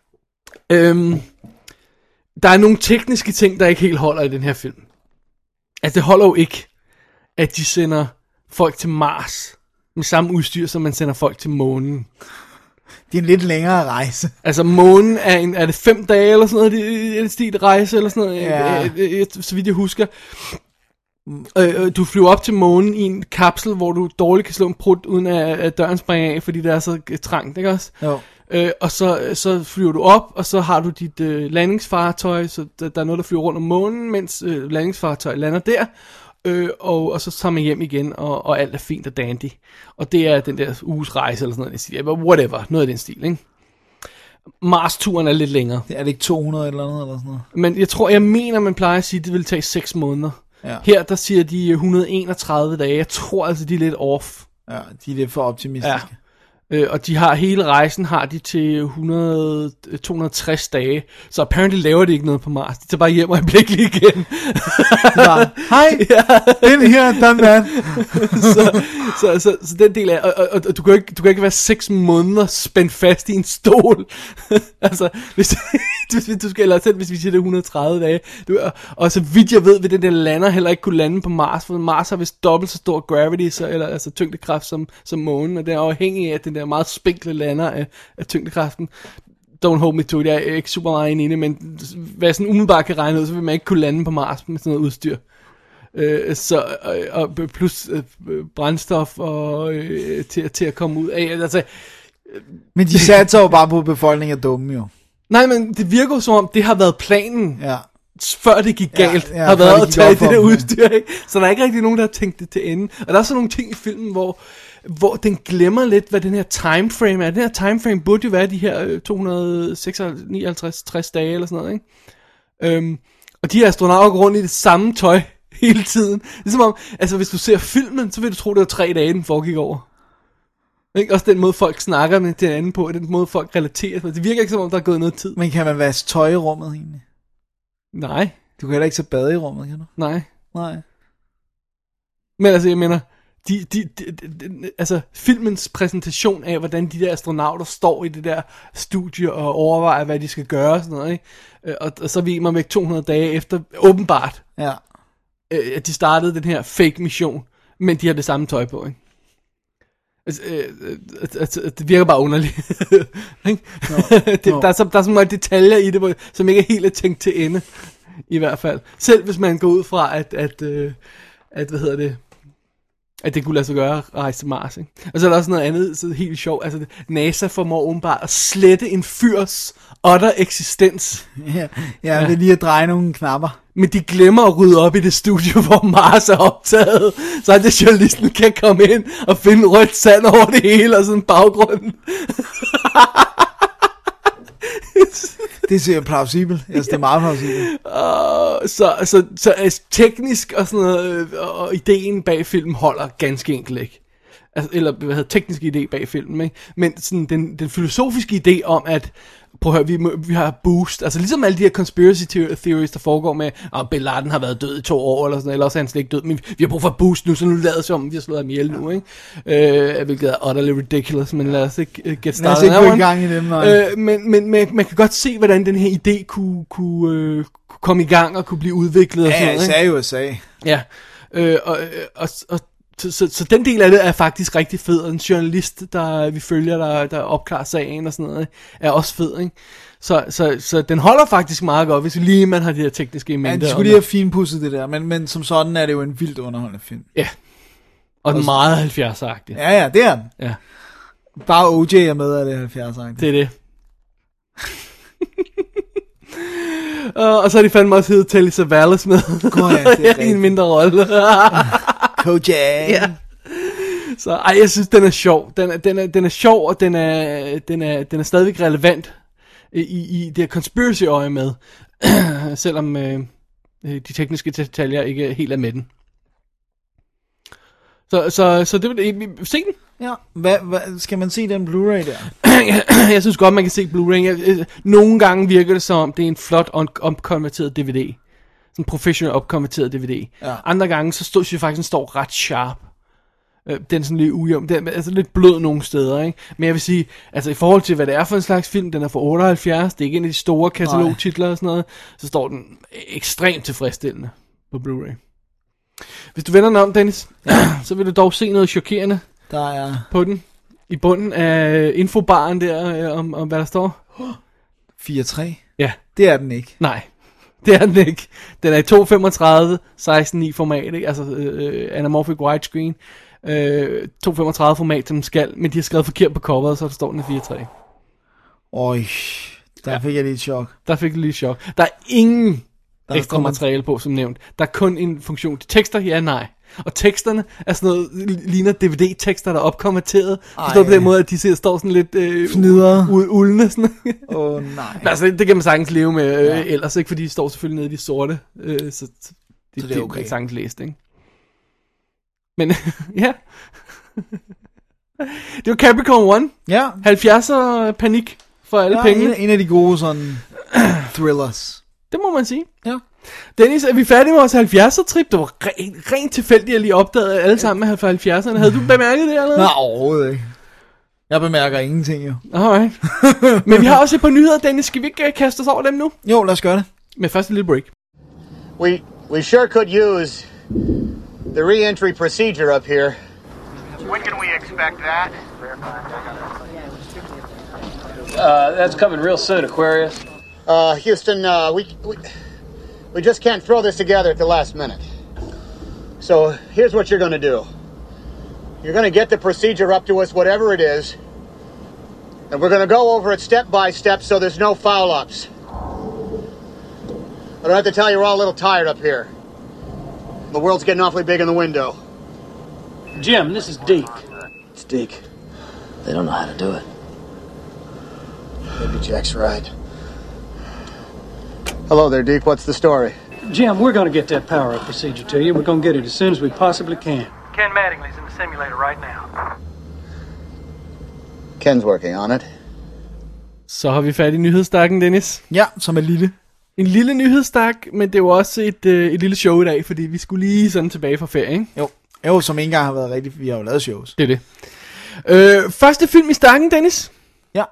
Øhm, der er nogle tekniske ting, der ikke helt holder i den her film. Altså det holder jo ikke, at de sender folk til Mars med samme udstyr, som man sender folk til månen. Det er en lidt længere rejse. Altså månen er, en, er det fem dage eller sådan noget, det er en stil rejse eller sådan noget, Ja. øh, øh, øh, så vidt jeg husker. Øh, øh, du flyver op til månen i en kapsel, hvor du dårligt kan slå en prut, uden at, at døren springer af, fordi det er så trangt, ikke også? Jo. Øh, og så, så flyver du op, og så har du dit øh, landingsfartøj, så der, der er noget, der flyver rundt om månen, mens øh, landingsfartøjet lander der, øh, og, og så tager man hjem igen, og, og alt er fint og dandy. Og det er den der uges rejse, eller sådan noget, den stil. Eller whatever, noget af den stil, ikke? Mars-turen er lidt længere. Det er det ikke 200 eller andet, eller sådan noget? Men jeg tror, jeg mener, man plejer at sige, at det vil tage 6 måneder. Ja. Her, der siger de 131 dage. Jeg tror altså, de er lidt off. Ja, de er lidt for optimistiske. Ja. Øh, og de har hele rejsen har de til 100, 260 dage. Så apparently laver de ikke noget på Mars. De tager bare hjem og øjeblikkeligt igen. Hej, den her, den der. så, så, så, så, den del af, og, og, og du, kan ikke, du kan ikke være 6 måneder spændt fast i en stol. altså, hvis, hvis du skal, eller selv hvis vi siger det er 130 dage. Du, og, og så vidt jeg ved, vil den der lander heller ikke kunne lande på Mars, for Mars har vist dobbelt så stor gravity, så, eller altså tyngdekraft som, som månen, og det er afhængig af, at den der meget spinkle lander af, af tyngdekraften. don't hold me to it, jeg er ikke super meget inde men hvad sådan umiddelbart kan regne ud, så vil man ikke kunne lande på Mars med sådan noget udstyr. Øh, så, og, og plus øh, brændstof og, øh, til, til at komme ud af. Altså, Men de satser jo bare på, at befolkningen er dumme jo. nej, men det virker jo som om, det har været planen, Ja. før det gik Ja, galt, ja, har før været at tage det der ja. udstyr, ikke? Så der er ikke rigtig nogen, der har tænkt det til ende. Og der er sådan nogle ting i filmen, hvor, hvor den glemmer lidt, hvad den her timeframe er. Den her timeframe burde jo være de her øh, 256, 60 dage eller sådan noget, ikke? Øhm, og de her astronauter går rundt i det samme tøj hele tiden. Det er som om, altså hvis du ser filmen, så vil du tro, det var tre dage, den foregik over. Ikke? Også den måde, folk snakker med hinanden på, den måde, folk relaterer sig. Det virker ikke som om, der er gået noget tid. Men kan man vaske tøj i rummet egentlig? Nej, Du kan heller ikke tage bade i rummet, kan du? nej. Nej. Men altså, jeg mener, de, de, de, de, de, altså, filmens præsentation af, hvordan de der astronauter står i det der studie og overvejer, hvad de skal gøre og sådan noget, ikke? Øh, Og, og så er vi immer væk 200 dage efter, åbenbart, Ja. øh, at de startede den her fake mission, men de har det samme tøj på, ikke? Altså, øh, øh, altså, det virker bare underligt. Ikke? det, no. der, er så, der er så mange detaljer i det, som ikke er helt er tænkt til ende. I hvert fald. Selv hvis man går ud fra, at, at, øh, at hvad hedder det, at det kunne lade sig gøre at rejse til Mars. Ikke? Og så er der også noget andet så helt sjovt. Altså, NASA formår åbenbart at slette en fyrs utter eksistens. Ja, ja, ved lige at dreje nogle knapper. Men de glemmer at rydde op i det studie, hvor Mars er optaget. Så at journalisten kan komme ind og finde rødt sand over det hele og sådan baggrund. Det ser plausibelt. Jeg synes, det er meget plausibelt. Og så, så, så altså, teknisk og sådan noget, øh, og ideen bag filmen holder ganske enkelt ikke. Altså, eller hvad hedder teknisk idé bag filmen, ikke? Men sådan den, den filosofiske idé om, at prøv at høre, vi, må, vi har boost, altså ligesom alle de her conspiracy theo- theories, der foregår med, at Bin Laden har været død i to år, eller sådan eller også er han slet ikke død, men vi har brug for boost nu, så nu lader det som, vi har slået ham ihjel nu, ikke? Øh, hvilket er utterly ridiculous, men lad os ikke uh, get Lad os started ikke gå i gang i dem, nej. Øh, men, men, men man kan godt se, hvordan den her idé kunne, kunne, øh, kunne komme i gang og kunne blive udviklet og sådan Ja, noget. jeg ikke? sagde USA. Ja, øh, og, øh, og, og så, så, så den del af det er faktisk rigtig fed, en journalist, der vi følger, der, der opklarer sagen og sådan noget, er også fed, ikke? Så, så, så den holder faktisk meget godt, hvis lige man har de her tekniske Ja, elementer. de skulle lige have finpudset det der, men, men som sådan er det jo en vildt underholdende film. Ja, og den meget 70'er-agtig. Ja, ja, det er den. Ja, Bare OJ er med af det 70 det er det. og, og så har de fandme også heddet Telly Savalas med. Gud, ja, det er I en mindre rolle. Kojak. Ja. Så ej, jeg synes, den er sjov. Den er, den er, den er sjov, og den er, den er, den er stadigvæk relevant i, i det her conspiracy øje med. Selvom øh, øh, de tekniske detaljer ikke helt er med den. Så, så, så det vil se den. Ja, hvad, hvad, skal man se den Blu-ray der? jeg synes godt, man kan se Blu-ray. Øh, Nogle gange virker det som om, det er en flot on- opkonverteret DVD. En professional opkonverteret DVD. Ja. Andre gange, så stod, synes jeg faktisk, den står ret sharp. Øh, Den er sådan lidt ujævn. Den er altså lidt blød nogle steder, ikke? Men jeg vil sige, altså i forhold til, hvad det er for en slags film, den er fra 78, det er ikke en af de store katalogtitler og sådan noget, så står den ekstremt tilfredsstillende på Blu-ray. Hvis du vender den om, Dennis, så vil du dog se noget chokerende Der er på den. I bunden af infobaren der, øh, om, om hvad der står. 4-3. Ja, Det er den ikke. nej. Det er den ikke. Den er i 2.35, 16.9 format, ikke? Altså øh, anamorphic widescreen. Øh, 2.35 format, som den skal, men de har skrevet forkert på coveret, så der står den i 4.3. Øj, der ja. fik jeg lige et chok. Der fik jeg lige et chok. Der er ingen Der er ekstra materiale på, som nævnt. Der er kun en funktion til tekster, ja, nej. Og teksterne er sådan noget, ligner DVD-tekster, der er opkonverteret. Forstår du på den måde, at de ser, står sådan lidt øh, Fnidrede. u- u- uldne. Sådan. Åh, oh, nej. Men altså, det kan man sagtens leve med øh, ja. ellers, ikke? Fordi de står selvfølgelig nede i de sorte. Øh, så, så, det, Så det er okay. kan sagtens læst, ikke? Men, ja. det var Capricorn 1. Ja, 70'er panik for alle ja ja, en, pengene. en af de gode sådan thrillers. Det må man sige. Ja. Dennis, er vi færdige med vores 70'er trip? Det var rent, rent tilfældigt, at jeg lige opdagede alle sammen med 70'erne. Havde du bemærket det eller Nej, overhovedet ikke. Jeg bemærker ingenting jo. Alright. Men vi har også et par nyheder, Dennis. Skal vi ikke øh, kaste os over dem nu? Jo, lad os gøre det. Men først en lille break. We we sure could use the re-entry procedure up here. When can we expect that? Uh, that's coming real soon, Aquarius. Uh, Houston, uh, we, we we just can't throw this together at the last minute. So here's what you're going to do. You're going to get the procedure up to us, whatever it is, and we're going to go over it step by step, so there's no foul ups. I don't have to tell you, we're all a little tired up here. The world's getting awfully big in the window. Jim, this is Deke. It's Deke. They don't know how to do it. Maybe Jack's right. Hello there, Deke. What's the story? Jim, we're going to get that power up procedure to you. We're going to get it as soon as we possibly can. Ken Mattingly's in the simulator right now. Ken's working on it. Så har vi fat i nyhedsstakken, Dennis. Ja, som er lille. En lille nyhedsstak, men det jo også et, øh, et lille show i dag, fordi vi skulle lige sådan tilbage fra ferie, ikke? Jo. Jo, som ikke engang har været rigtigt. Vi har jo lavet shows. Det er det. Øh, første film i stakken, Dennis, Ja,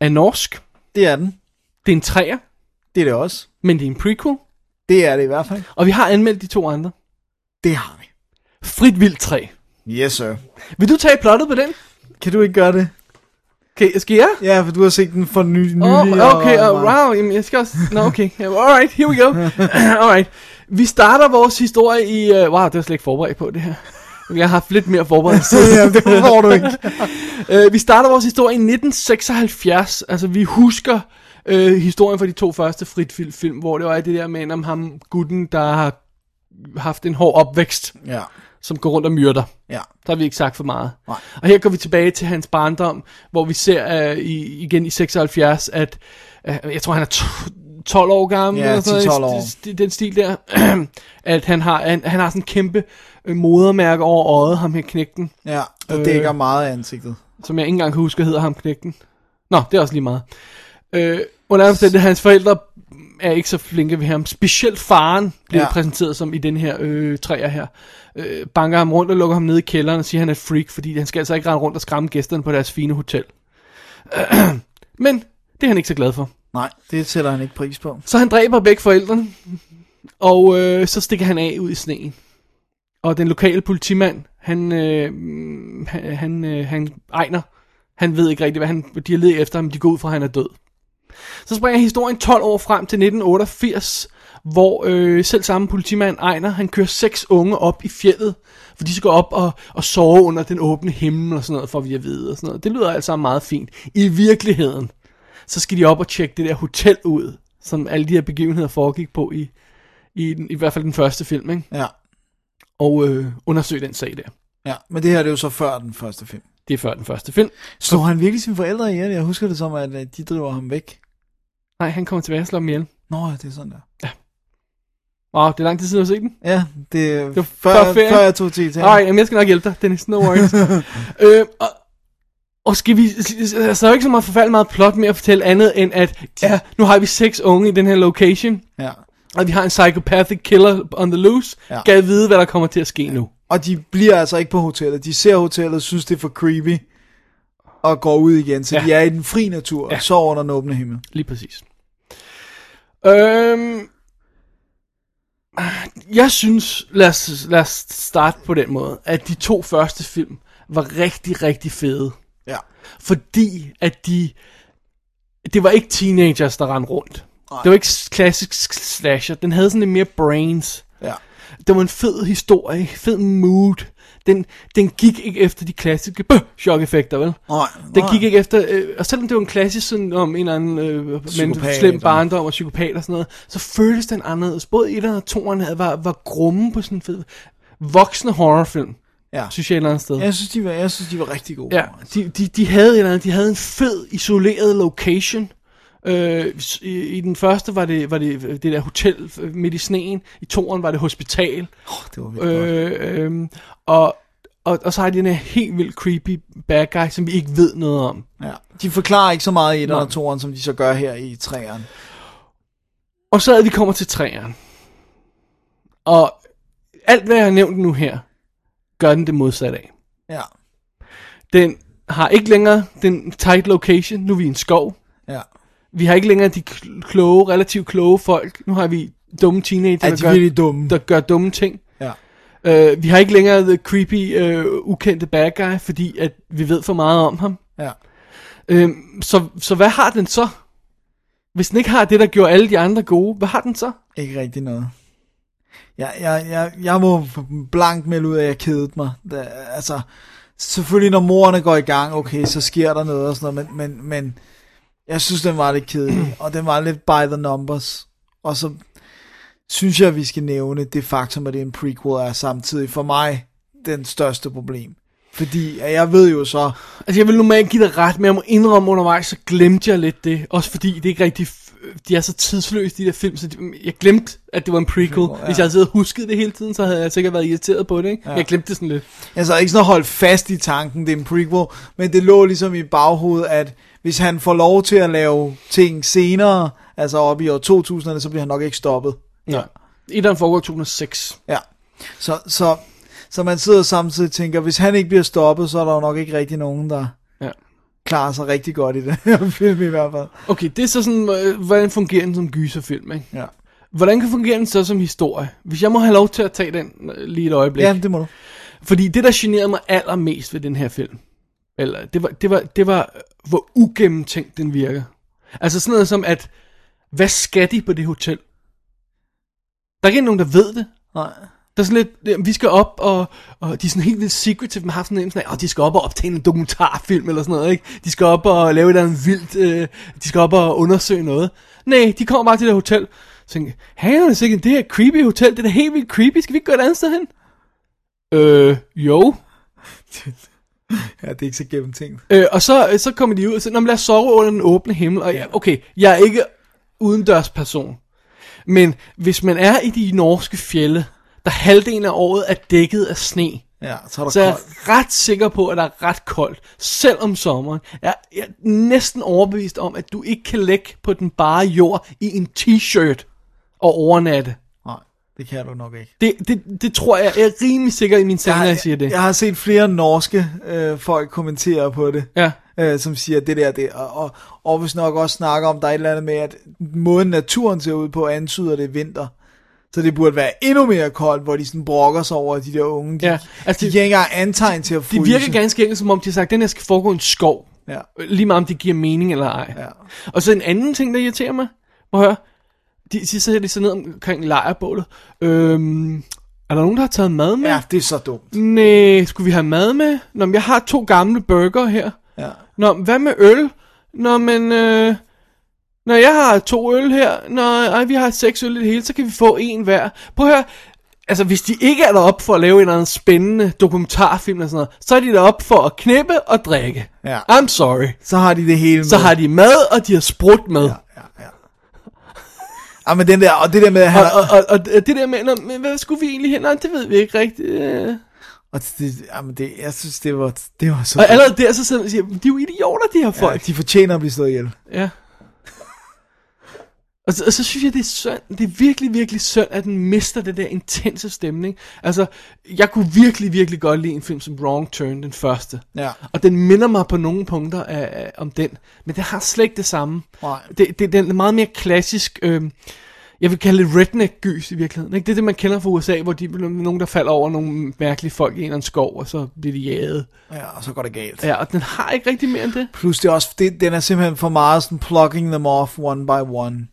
er norsk. det er den. Det er en træer, Det er det også. Men det er en prequel. Det er det i hvert fald. Og vi har anmeldt de to andre. Det har vi. Frit Vildt 3. Yes, sir. Vil du tage plottet på den? Kan du ikke gøre det? Okay, skal jeg? Ja, for du har set den for ny, nylig. Oh, okay, og, oh, wow, jamen, jeg skal også... Nå, okay. Alright, here we go. Alright. Vi starter vores historie i... Uh, wow, det var slet ikke forberedt på det her. Jeg har haft lidt mere forberedelse. ja, det får du ikke. uh, vi starter vores historie i 1976. Altså, vi husker uh, historien fra de to første frit film, hvor det var det der med om ham gutten, der har haft en hård opvækst, Ja, som går rundt og myrder. ja. Der har vi ikke sagt for meget. Nej. Og her går vi tilbage til hans barndom, hvor vi ser uh, i, igen i 76, at uh, jeg tror han er to- 12 år gammel. Ja, eller sådan noget, 10-12 år. Den stil der. at han har, han, han har sådan en kæmpe øh, modermærke over øjet, ham her knægten. Ja, der Øh. dækker meget af ansigtet. Som jeg ikke engang kan huske, hedder ham knægten. Nå, det er også lige meget. Øh, under omstændighed, hans forældre er ikke så flinke ved ham. Specielt faren bliver Ja. præsenteret som i den her øh, træer her. Øh, banker ham rundt og lukker ham ned i kælderen og siger, at han er et freak, fordi han skal altså ikke rende rundt og skræmme gæsterne på deres fine hotel. Men det er han ikke så glad for. Nej, det sætter han ikke pris på. Så han dræber begge forældrene, og øh, så stikker han af ud i sneen. Og den lokale politimand, han, øh, han, han, øh, han egner, han ved ikke rigtigt, hvad han, de har ledet efter ham, de går ud fra, at han er død. Så springer historien 12 år frem til 1988, hvor øh, selv samme politimand Ejner, han kører seks unge op i fjellet, for de skal op og, og sove under den åbne himmel og sådan noget, for vi at vide og sådan noget. Det lyder alt sammen meget fint. I virkeligheden, så skal de op og tjekke det der hotel ud, som alle de her begivenheder foregik på i, i, den, i hvert fald den første film, ikke? Ja, og øh, undersøge den sag der. ja. Men det her det er jo så før den første film. Det er før den første film. Slår han virkelig sine forældre ihjel? Jeg husker det som, at øh, de driver ham væk. Nej, han kommer tilbage og slår dem ihjel. Nå, det er sådan der. Wow, det er lang tid siden, du har set den. Ja, det er Det var før, før ferien. før jeg tog til Italien. Nej, jeg skal nok hjælpe dig, Dennis, no worries. øh, og, og skal vi, altså, der er jo ikke så meget forfærdeligt meget plot mere at fortælle andet, end at, ja, nu har vi seks unge i den her location, Ja. og vi har en psychopathic killer on the loose, Ja. ja. gad vide, hvad der kommer til at ske nu. Og de bliver altså ikke på hotellet. De ser hotellet, synes det er for creepy, og går ud igen. Så ja. De er i den fri natur, ja. og sover under den åbne himmel. Lige præcis. Øhm, jeg synes, lad os, lad os starte på den måde, at de to første film var rigtig, rigtig fede. Ja. Fordi at de, det var ikke teenagers, der rendte rundt. Nej. Det var ikke klassisk slasher. Den havde sådan lidt mere brains. Ja. Det var en fed historie, fed mood. Den, den gik ikke efter de klassiske bøh, chok-effekter, vel? Nej, Den gik ikke efter, øh, og selvom det var en klassisk sådan om en eller anden øh, men slem barndom og psykopat og sådan noget, så føltes den anderledes. Både et og toeren havde, var, var grumme på sådan en fed, voksne horrorfilm, Ja. synes jeg et eller andet sted. Jeg synes, de var, jeg synes, de var rigtig gode. Ja, de, de, de havde et eller andet, de havde en fed, isoleret location. Øh, i, I den første var det, var det det der hotel øh, midt i sneen, i toeren var det hospital. Oh, det var vildt godt. Øh, øh, og, og, og så har de den her helt vildt creepy bad guy, som vi ikke ved noget om. Ja. De forklarer ikke så meget i 1 Nej. og 2'eren, som de så gør her i 3'eren. Og så er vi kommer til træerne. Og alt hvad jeg har nævnt nu her, gør den det modsatte af. Ja. Den har ikke længere den tight location, nu er vi i en skov. Ja. Vi har ikke længere de kl- kloge, relativt kloge folk. Nu har vi dumme teenager, Er der, de gør, virkelig dumme? der gør dumme ting. Ja. Uh, vi har ikke længere the creepy, uh, ukendte bad guy, fordi at vi ved for meget om ham. Ja. Øhm, så, så hvad har den så? Hvis den ikke har det, der gjorde alle de andre gode, hvad har den så? Ikke rigtig noget. Jeg, jeg, jeg, jeg må blankt melde ud af, at jeg kedede mig. Da, altså, selvfølgelig når morerne går i gang, okay, så sker der noget og sådan noget, men, men, men jeg synes, den var lidt kedelig, og den var lidt by the numbers. Og så synes jeg, at vi skal nævne det faktum, at det er en prequel, er samtidig for mig den største problem. Fordi jeg ved jo så, Altså, jeg vil normalt give dig ret, men jeg må indrømme undervejs, så glemte jeg lidt det. Også fordi det er ikke rigtig... De er så tidsløse, de der film, så de, jeg glemte, at det var en prequel. ja. Hvis jeg havde siddet og husket det hele tiden, så havde jeg sikkert været irriteret på det, ikke? Ja. Jeg glemte det sådan lidt. altså ikke sådan at holde fast i tanken, det er en prequel, men det lå ligesom i baghovedet, at hvis han får lov til at lave ting senere, altså op i år 2000, så bliver han nok ikke stoppet. Nej. Etteren foregår i 2006. Ja. Så, så, så man sidder samtidig og tænker, hvis han ikke bliver stoppet, så er der jo nok ikke rigtig nogen, der Ja. klarer sig rigtig godt i den her film i hvert fald. Okay, det er så sådan, øh, hvordan fungerer den som gyserfilm, ikke? Ja. Hvordan kan fungere den så som historie? Hvis jeg må have lov til at tage den øh, lige et øjeblik. Ja, det må du. Fordi det, der generede mig allermest ved den her film, eller det var, det var, det var hvor ugennemtænkt den virker. Altså sådan noget som, at hvad skal de på det hotel? Der er ikke nogen, der ved det. Nej. Der er sådan lidt, vi skal op, og, og de er sådan helt vildt secretive, man har sådan en sådan, og de skal op og optage en dokumentarfilm eller sådan noget, ikke? De skal op og lave et eller andet vildt, øh, de skal op og undersøge noget. Nej, de kommer bare til det hotel, så tænker, hey, det her creepy hotel, det er da helt vildt creepy, skal vi ikke gå et andet sted hen? Øh, jo. Ja, det er ikke så gennemtænkt. Øh, og så, øh, så kommer de ud og siger, "Nå, men lad os sove under den åbne himmel. Og ja, okay, jeg er ikke udendørs person. Men hvis man er i de norske fjelle, der halvdelen af året er dækket af sne, Ja, så er der så er jeg koldt. ret sikker på, at der er ret koldt, selv om sommeren. Jeg, jeg er næsten overbevist om, at du ikke kan lægge på den bare jord i en t-shirt og overnatte. Det kan du nok ikke. Det, det, det tror jeg, jeg er rimelig sikker i min seng, når jeg siger det. Jeg har set flere norske øh, folk kommentere på det. Ja. Øh, som siger det der, det, og, og, og hvis nok også snakker om, der er et eller andet med, at måden naturen ser ud på, antyder det er vinter. Så det burde være endnu mere koldt, hvor de sådan brokker sig over de der unge. De, Ja, altså de det- giver ikke engang antegn til at Det fryse. virker ganske enkelt, som om de har sagt, at den her skal foregå i en skov. Ja. Lige meget om det giver mening eller ej. Ja. Og så en anden ting, der irriterer mig. Prøv at høre. De, de de så ned omkring lejrbålet. Øhm, er der nogen, der har taget mad med? Ja, det er så dumt. Nej, skulle vi have mad med? Nå, men jeg har to gamle burger her. Ja. Nå, hvad med øl? Nå, men... Øh, når jeg har to øl her, når ej, vi har seks øl i det hele, så kan vi få en hver. Prøv at høre, altså hvis de ikke er deroppe for at lave en eller anden spændende dokumentarfilm eller sådan noget, så er de deroppe for at knippe og drikke. Ja. I'm sorry. Så har de det hele med. Så har de mad, og de har sprut med. Ja, men den der, og det der med, han, Og, og, og, og det der med, nå, men hvad skulle vi egentlig hen? Nej, det ved vi ikke rigtigt. Øh. og det, jamen det, jeg synes, det var, det var så... Og allerede der, så sidder man og siger, de er jo idioter, de her folk. ja, de fortjener at blive slået ihjel. Ja. Og så, og så synes jeg, det er synd, det er virkelig, virkelig synd, at den mister det der intense stemning. Altså, jeg kunne virkelig, virkelig godt lide en film som Wrong Turn, den første. Ja. Og den minder mig på nogle punkter af, af, om den. Men det har slet ikke det samme. Nej. Det, det, den er meget mere klassisk, øh, jeg vil kalde det redneck-gys i virkeligheden. Ikke? Det er det, man kender fra USA, hvor de nogen, der falder over nogle mærkelige folk i en eller anden skov, og så bliver de jaget. Ja, og så går det galt. Ja, og den har ikke rigtig mere end det. Plus det er også, det, den er simpelthen for meget sådan plugging them off one by one.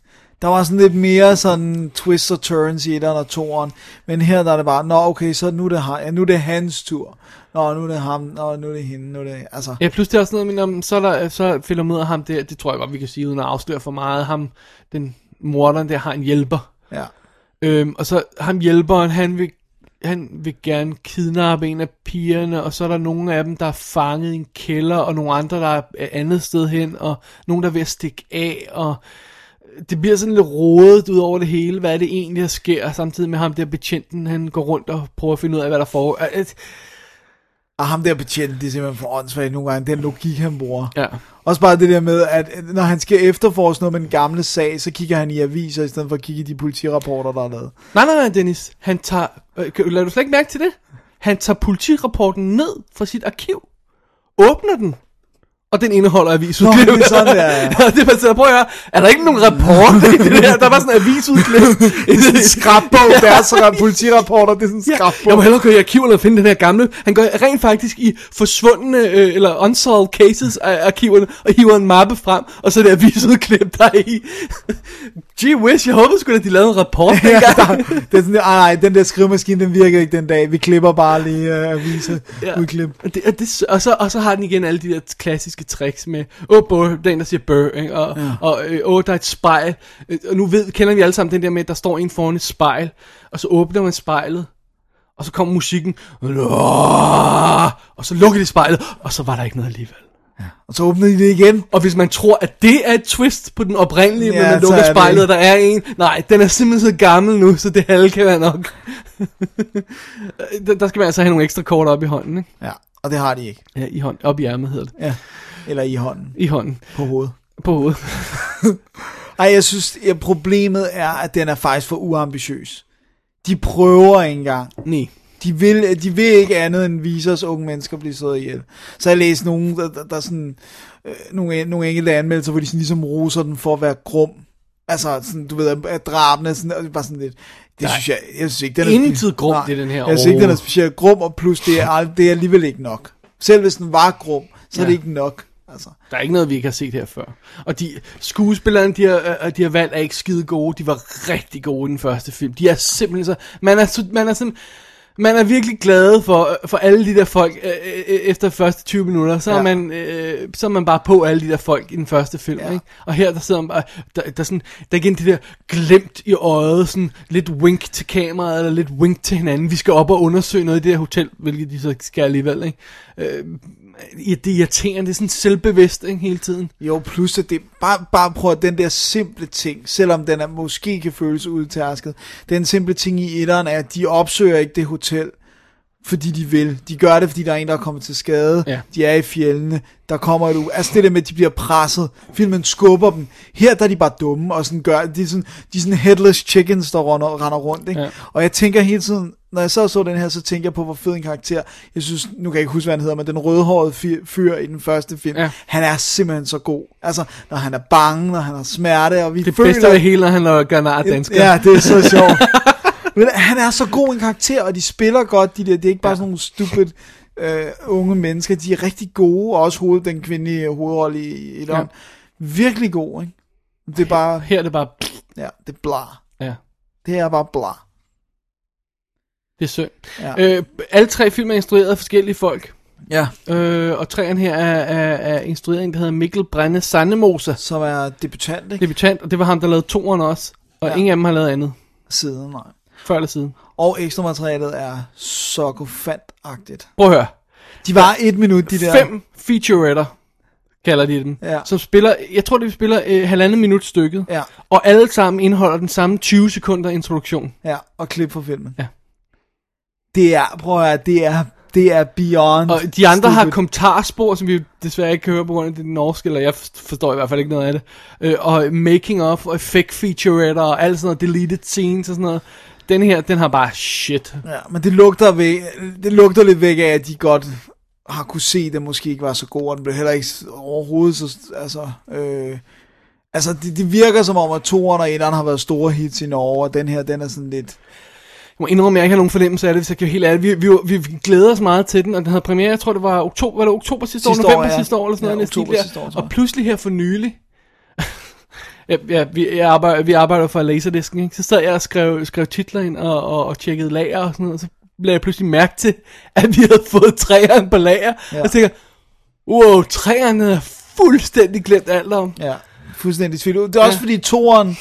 Der var sådan lidt mere sådan twists og turns i etteren og toeren, men her der er det bare, nå okay, så nu er det, han, ja, nu er det hans tur. Nå, nu er det ham, nå, nu er det hende, nu er det, altså. Ja, plus det er også noget, men om, så, er der, så finder af ham der, det tror jeg godt, vi kan sige, uden at afsløre for meget, ham, den morderen der har en hjælper. Ja. Øhm, og så ham hjælperen, han vil, han vil gerne kidnappe en af pigerne, og så er der nogle af dem, der er fanget i en kælder, og nogle andre, der er et andet sted hen, og nogen, der er ved at stikke af, og det bliver sådan lidt rodet ud over det hele, hvad er det egentlig, der sker, samtidig med ham der betjenten, han går rundt og prøver at finde ud af, hvad der foregår. Og ham der betjent, det er simpelthen for åndssvagt nogle gange, den logik han bruger. Ja. Også bare det der med, at når han skal efterforske noget med den gamle sag, så kigger han i aviser, i stedet for at kigge i de politirapporter, der er lavet. Nej, nej, nej, Dennis. Han tager... Øh, lader du slet ikke mærke til det? Han tager politirapporten ned fra sit arkiv, åbner den, og den indeholder avisudklip. Nå, det er sådan, er, ja. det er sådan, prøv at høre, er der ikke nogen rapport i det der? Der var sådan en avisudklip. Det er sådan en skrabbog, deres ra- politirapporter, det er sådan en Ja, skrabbog. jeg må hellere gå i arkiverne og finde den her gamle. Han går rent faktisk i forsvundne, øh, eller unsolved cases af arkiverne, og hiver en mappe frem, og så er det avisudklip, der er i. Gee whiz, jeg håber sgu da, de lavede en rapport Ja, det er sådan, ej, nej, den der skrivemaskine, den virker ikke den dag. Vi klipper bare lige uh, aviser Ja. udklip. Og, det, og, det, og, så, og så har den igen alle de der klassiske tricks med, åh, oh, bør, den der siger bør, ikke? og, ja. og øh, åh, der er et spejl. Øh, Og nu ved, kender vi alle sammen den der med, at der står en foran et spejl, og så åbner man spejlet, og så kommer musikken, og så lukker de spejlet, og så var der ikke noget alligevel. Og så åbner de det igen. Og hvis man tror, at det er et twist på den oprindelige, Ja, ja, men man lukker er spejlet, og der er en, nej, den er simpelthen så gammel nu, så det halve kan være nok. der skal man altså have nogle ekstra kort op i hånden, ikke? Ja, og det har de ikke. Ja, i hånd, op i ærmet hedder det. Ja. Eller i hånden. I hånden. På hovedet. På hovedet. Ej, jeg synes, at problemet er, at den er faktisk for uambitiøs. De prøver ikke engang. Nej. De vil, de vil ikke andet end vise os unge mennesker blive slået ihjel. Så jeg læste nogen, der, der, der sådan, øh, nogle, nogle enkelte anmeldelser, hvor de sådan ligesom roser den for at være grum. Altså, sådan, du ved, at- drabene, sådan, og det er bare sådan lidt, det Nej. synes jeg, jeg synes ikke, den er spe- grum, Nej, det er den her Jeg synes ikke, den er specielt grum, og plus det er, det er alligevel ikke nok. Selv hvis den var grum, så er Ja. det ikke nok. Altså. Der er ikke noget, vi ikke har set her før. Og de skuespillerne, de har, øh, de har valgt, er ikke skide gode. De var rigtig gode i den første film. De er simpelthen så... Man er, så- man er sådan... Man er virkelig glad for, for alle de der folk øh, øh, efter første 20 minutter. Så, ja. Er man, øh, så er man bare på alle de der folk i den første film. Ja. Ikke? Og her der sidder man bare, der, der, er sådan, der er igen det der glemt i øjet, sådan lidt wink til kameraet, eller lidt wink til hinanden. Vi skal op og undersøge noget i det her hotel, hvilket de så skal alligevel. Ikke? Øh, det er irriterende, det er sådan selvbevidst ikke, hele tiden. Jo, plus at det bare, bare prøv at den der simple ting, selvom den er, måske kan føles udtærsket, den simple ting i etteren er, at de opsøger ikke det hotel, fordi de vil. De gør det, fordi der er en, der er kommet til skade. Ja. De er i fjellene. Der kommer et u... Altså det der med, at de bliver presset. Filmen skubber dem. Her der er de bare dumme, og sådan gør... De er sådan, de er sådan headless chickens, der render, render rundt. Ikke? Ja. Og jeg tænker hele tiden, når jeg så så den her, så tænker jeg på, hvor fed en karakter. Jeg synes, nu kan jeg ikke huske, hvad han hedder, men den rødhårede fyr, fyr i den første film, Ja. han er simpelthen så god. Altså, når han er bange, når han har smerte, og vi Det føler... bedste af det hele, når han laver Garnard dansker. Ja, det er så sjovt. Men han er så god en karakter, og de spiller godt, de der. Det er ikke bare sådan nogle stupid øh, unge mennesker. De er rigtig gode, og også hoved, den kvindelige hovedrolle i, i ja. Virkelig god, ikke? Det er bare... Her er det bare... Ja, det er blar. Ja, Det er bare blar. Det er synd. Ja. Øh, alle tre film er instrueret af forskellige folk. Ja. Øh, og træerne her er, er, er instrueret af en, der hedder Mikkel Brænde Sandemoser. Som er debutant, ikke? Debutant, og det var ham, der lavede toeren også. Og Ja. ja. ingen af dem har lavet andet. Siden, nej. Før eller siden. Og ekstra materialet er så gofantagtigt. Prøv at høre. De var et minut, de der. Fem featuretter, kalder de dem. Ja. Som spiller, jeg tror, de spiller øh, halvandet minut stykket. Ja. Og alle sammen indeholder den samme 20 sekunder introduktion. Ja, og klip fra filmen. Ja. Det er, prøv at høre, det er, det er beyond Og de andre har stupid. kommentarspor, som vi desværre ikke kan høre på grund af det norske, eller jeg forstår i hvert fald ikke noget af det. Øh, og making of, og effect featuretter, og alt sådan noget, deleted scenes og sådan noget. Den her, den har bare shit. Ja, men det lugter, væk, det lugter lidt væk af, at de godt har kunne se, at den måske ikke var så god, og den blev heller ikke overhovedet så, altså, øh, altså det, det virker som om, at toeren og etteren har været store hits i Norge, og den her, den er sådan lidt, må indrømme, at jeg ikke har nogen fornemmelse af det, hvis jeg kan helt ærlig. Vi, vi, vi, glæder os meget til den, og den havde premiere, jeg tror det var oktober, var det oktober sidste, Sidste år, år, november ja. sidste år, eller sådan Ja, noget. oktober sidste år, og pludselig her for nylig, ja, ja, vi, jeg arbejder, vi arbejder for Laserdisken, ikke? så sad jeg og skrev, skrev titler ind og, og, og tjekkede lager og sådan noget, og så lagde jeg pludselig mærke til, at vi havde fået træerne på lager, Ja. og så tænker wow, træerne jeg fuldstændig glemt alt om. ja, fuldstændig tvivl. Det er også Ja. fordi toeren,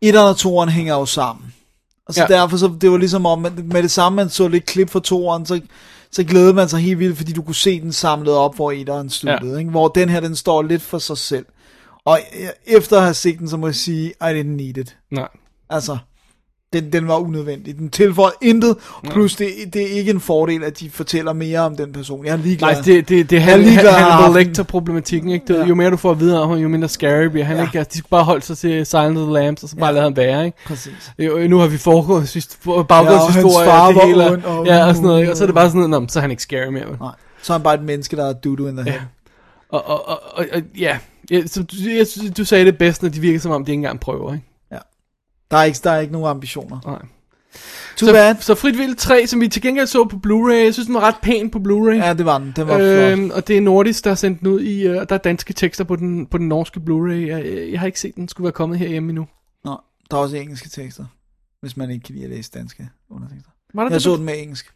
etteren og toeren hænger jo sammen. Og så ja. Derfor, så det var ligesom om, med det samme, man så lidt klip fra toeren, så, så glædede man sig helt vildt, fordi du kunne se den samlet op, hvor etteren sluttede. Ja. Ikke? Hvor den her, den står lidt for sig selv. Og efter at have set den, så må jeg sige, I didn't need it. Nej. Altså, den, den var unødvendig. Den tilføjer intet, plus det, det er ikke en fordel, at de fortæller mere om den person. Jeg er ligeglad. Nej, det, det, det er Hannibal. Lecter-problematikken, ikke? Det, Ja. ja. Jo mere du får at vide om ham, jo mindre scary bliver han, Ja. ja. ikke? Altså, de skal bare holde sig til Silent of the Lambs, og så bare Ja. ja. lade ham være, ikke? Præcis. Jo, nu har vi foregået Ja, og baggrundshistorie, hans far og det hele, ond, og- ja, og sådan noget, ikke? og så er det bare sådan noget, "Nå, men så er han ikke scary mere. vel?" Nej. Så er han bare et menneske, der er dudu in the head. Ja. Og, og, og, og, og ja, ja så, du, jeg, du sagde det bedst, når de virker som om, de ikke engang prøver, ikke? Der er ikke, der er ikke nogen ambitioner. Nej. Too så, bad. så Frit Vild 3, som vi til gengæld så på Blu-ray, jeg synes, den var ret pæn på Blu-ray. Ja, det var den. Den var flot. Øhm, og det er Nordisk, der har sendt den ud i, uh, der er danske tekster på den, på den norske Blu-ray. Jeg, jeg har ikke set den, skulle være kommet herhjemme endnu. Nå, der er også engelske tekster, hvis man ikke kan lide at læse danske undertekster. Var der Jeg det? så den med engelsk.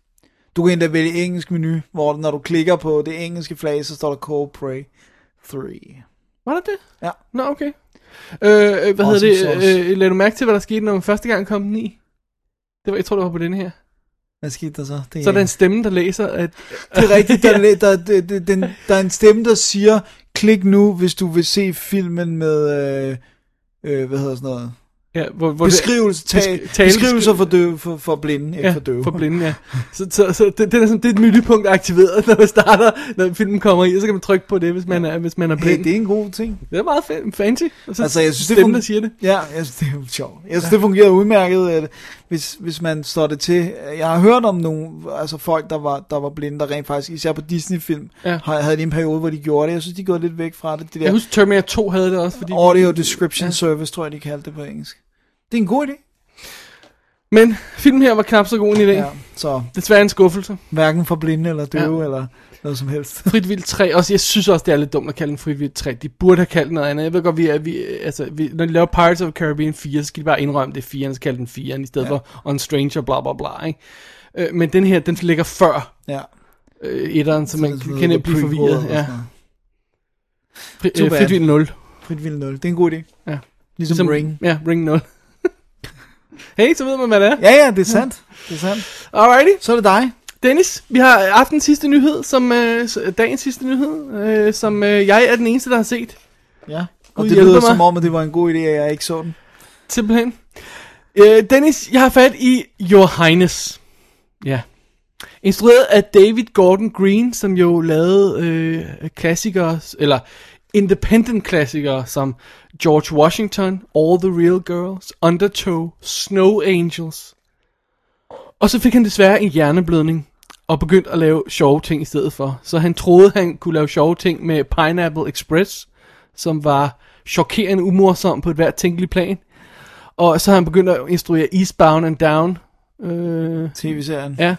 Du kan endda vælge engelsk menu, hvor når du klikker på det engelske flag, så står der Cold Prey 3. Var det det? Ja. Nå, okay. Øh, øh, hvad Awesome hedder sauce. det? Øh, lad du mærke til, hvad der skete, når man første gang kom den i? Det var, jeg tror, det var på den her. Hvad skete der så? Det Så er der en stemme, der læser, at... Det er rigtigt, der, der, der, der, der, den, der er en stemme, der siger, klik nu, hvis du vil se filmen med, øh, øh, hvad hedder sådan noget? Ja, hvor, hvor Beskrivelse, det, tale, besk- tale- beskrivelser for, døve, for, for blinde, ikke ja, for døve. for blinde, ja. Så, så, så det, det, er sådan, det er et miljøpunkt aktiveret, når man starter, når filmen kommer i, så kan man trykke på det, hvis man er, hvis man er Hey, blind. det er en god ting. Det er meget fa- fancy. Og så Altså, jeg synes, det stemmen, fun- der siger det. Ja, jeg synes, det er jo sjovt. Jeg synes, det fungerer udmærket, at hvis, hvis man står det til. Jeg har hørt om nogle, altså folk, der var, der var blinde, der rent faktisk, især på Disney-film, Ja. havde de en periode, hvor de gjorde det. Jeg synes, de gået lidt væk fra det. det der Jeg husker, Terminator 2 havde det også, fordi... Audio Description ja. Service, tror jeg, de kaldte det på engelsk. Det er en god idé. Men filmen her var knap så god en idé. Ja, så Desværre en skuffelse. hverken for blinde eller døve, ja. eller noget som helst. Frit Vildt 3, også jeg synes også, det er lidt dumt at kalde den Frit Vildt 3. De burde have kaldt den noget andet. Jeg ved godt, vi er, vi, altså, vi, når de laver Pirates of the Caribbean 4, så skal de bare indrømme, det er 4, så kalde den 4, i stedet ja. for On Stranger, bla bla bla, ikke? Øh, men den her, den ligger før Ja. øh, etteren, så man det er sådan kan noget nemt blive prequel forvirret. eller Ja. sådan noget. Fri, Too øh, bad. Frit Vildt 0. Frit Vildt 0. Det er en god idé. Ja. Ligesom Ring. Ja, Ring 0. hey, så ved man, hvad det er. Ja, ja, det er sandt. Det er sandt. Alrighty. Så er det dig. Dennis, vi har aftens sidste nyhed, som øh, dagens sidste nyhed, øh, som øh, jeg er den eneste, der har set. Ja. Og Gud det lyder mig. som om, at det var en god idé, at jeg ikke så den. Simpelthen. Øh, Dennis, jeg har fat i Your Highness. Ja. Instrueret af David Gordon Green, som jo lavede øh, klassikere, eller independent klassikere, som George Washington, All the Real Girls, Undertow, Snow Angels. Og så fik han desværre en hjerneblødning, og begyndte at lave sjove ting i stedet for. Så han troede, han kunne lave sjove ting med Pineapple Express, som var chokerende umorsom på et hvert tænkeligt plan. Og så har han begyndt at instruere Eastbound and Down. Øh, TV-serien. ja.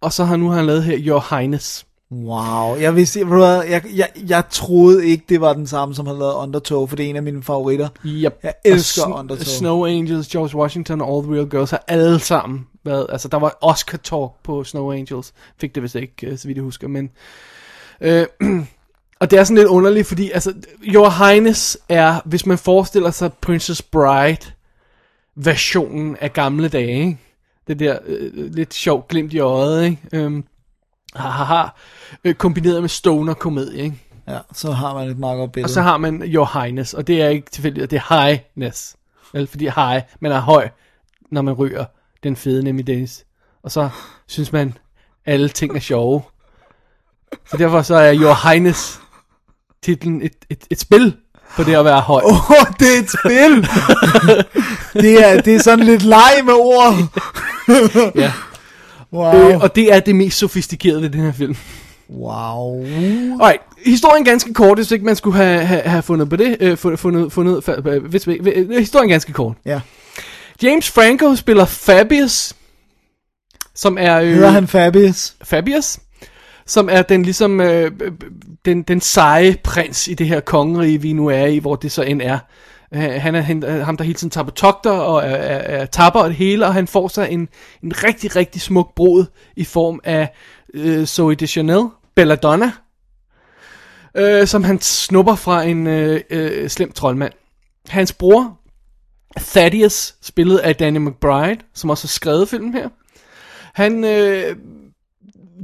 Og så har nu har han lavet her Your Highness. Wow, jeg vidste, hvad, jeg, jeg, jeg troede ikke, det var den samme, som havde lavet Undertow, for det er en af mine favoritter. Yep. Jeg elsker Sn- Undertow. Snow Angels, George Washington og All the Real Girls har alle sammen været, altså der var Oscar talk på Snow Angels, fik det vist ikke, øh, så vidt jeg husker, men øh, og det er sådan lidt underligt, fordi altså Your Highness er, hvis man forestiller sig Princess Bride versionen af gamle dage, ikke? det der øh, lidt sjovt glimt i øjet, ikke? Øhm, haha, øh, kombineret med stoner komedie, ikke? Ja, så har man et meget godt billede. Og så har man Your Highness, og det er ikke tilfældigt, det er Highness. Vel, fordi high, man er høj, når man ryger den fede nemlig Dennis. Og så synes man, alle ting er sjove. Så derfor så er Your Highness titlen et, et, et spil på det at være høj. Åh, oh, det er et spil! det, er, det er sådan lidt leg med ord. ja. Wow. Øh, og det er det mest sofistikerede ved den her film. Wow. Alright, historien ganske kort, hvis ikke man skulle have, have, have fundet på det. Øh, fundet, fundet, øh, hvis, vi- øh, historien ganske kort. Ja. James Franco spiller Fabius, som er... Øh, Hedder han Fabius? Fabius, som er den ligesom øh, øh, den, den seje prins i det her kongerige, vi nu er i, hvor det så end er. Øh, han er han, øh, ham, der hele tiden tager på togter og er, er, er tapper og det hele, og han får sig en, en rigtig, rigtig smuk brud i form af øh, Zoe Deschanel, Belladonna, øh, som han snupper fra en øh, øh, slem troldmand. Hans bror, Thaddeus, spillet af Danny McBride, som også har skrevet filmen her. Han, øh,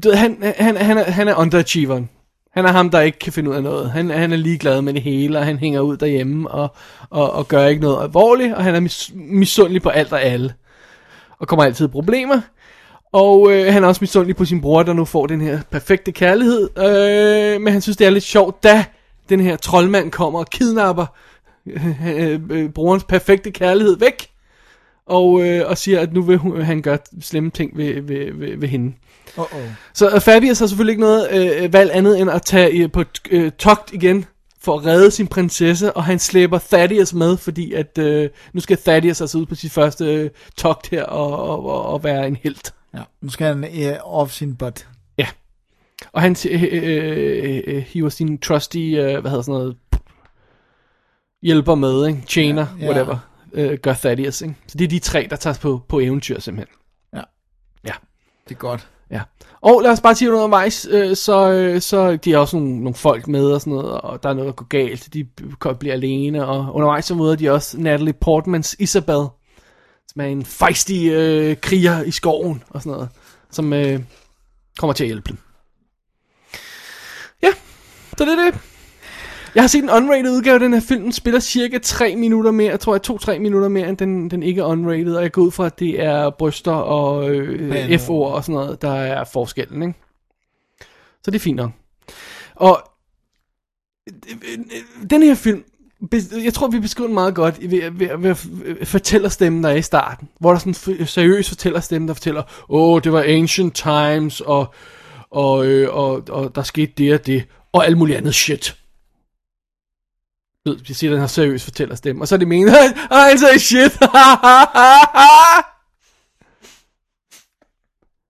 du ved, han, han, han, er, han er underachieveren. Han er ham, der ikke kan finde ud af noget. Han, han er ligeglad med det hele, og han hænger ud derhjemme og, og, og gør ikke noget alvorligt, og han er mis, misundelig på alt og alle. Og kommer altid i problemer. Og øh, han er også misundelig på sin bror, der nu får den her perfekte kærlighed. Øh, men han synes, det er lidt sjovt, da den her troldmand kommer og kidnapper øh, øh, øh brorens perfekte kærlighed væk. og, øh, og siger, at nu vil hun, han gøre slemme ting ved, ved, ved, ved hende. Uh-oh. Så Fabius har selvfølgelig ikke noget øh, valg andet end at tage i, på øh, togt igen for at redde sin prinsesse, og han slæber Thaddeus med, fordi at øh, nu skal Thaddeus altså ud på sit første øh, togt her og, og, og, og være en helt. Ja, nu skal han øh, off sin butt. Ja. Og han øh, øh, øh, hiver sin trusty, øh, hvad hedder sådan noget, hjælper med, ikke? Chainer, Ja, ja. whatever, øh, gør Thaddeus, ikke? Så det er de tre, der tager på, på eventyr simpelthen. Ja. Ja. Det er godt. Og lad os bare sige noget undervejs, øh, så, øh, så de har også nogle, nogle folk med og sådan noget, og der er noget, der går galt, de bliver alene, og undervejs så møder de også Natalie Portmans Isabel, som er en fejstig øh, kriger i skoven og sådan noget, som øh, kommer til at hjælpe dem. Ja, så det er det. Jeg har set en unrated udgave af den her film. Den spiller cirka 3 minutter mere. Jeg tror, jeg 2-3 minutter mere, end den, den ikke er unrated. Og jeg går ud fra, at det er bryster og øh, F'ord og sådan noget, der er forskellen. Ikke? Så det er fint nok. Og øh, den her film, jeg tror, vi beskriver den meget godt ved, ved, ved, ved fortællerstemmen, der er i starten. Hvor der er sådan en seriøs fortællerstemme, der fortæller, åh, oh, det var ancient times, og, og, øh, og, og der skete det og det, og alt muligt andet shit. Du ved, Jeg siger den her seriøs fortællerstemme, og så er det meningen, at han sagde shit.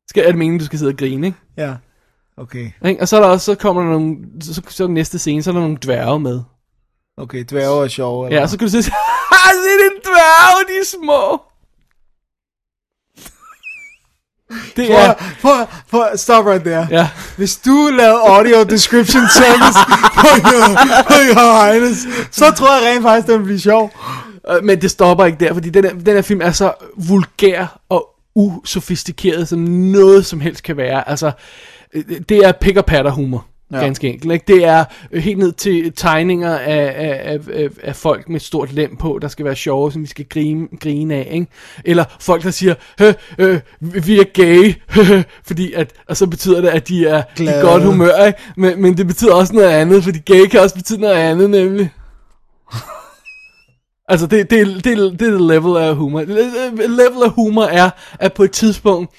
skal, er det meningen, du skal sidde og grine, ikke? Ja. Okay. Ikke? Og så, er der også, så kommer der nogle, så, så næste scene, så er der nogle dværge med. Okay, dværge er sjove. Eller? Ja, så kan du sige, ha, se det er dværge, de er små. Det er, For, for, for, stop right there. ja, Hvis du lavede audio description service på your, på your highness, så tror jeg rent faktisk, det ville blive sjov. Øh, men det stopper ikke der, fordi den her, den her film er så vulgær og usofistikeret, som noget som helst kan være. Altså, øh, det er pick og patter humor. Ja. Ganske enkelt. Ikke? Det er øh, helt ned til tegninger af, af, af, af, folk med et stort lem på, der skal være sjove, som vi skal grine, grine af. Ikke? Eller folk, der siger, Hø, øh, vi er gay, fordi at, og så betyder det, at de er i godt humør. Ikke? Men, men det betyder også noget andet, fordi gay kan også betyde noget andet, nemlig. Altså, det, det, det, det, det er level af humor. Level af humor er, at på et tidspunkt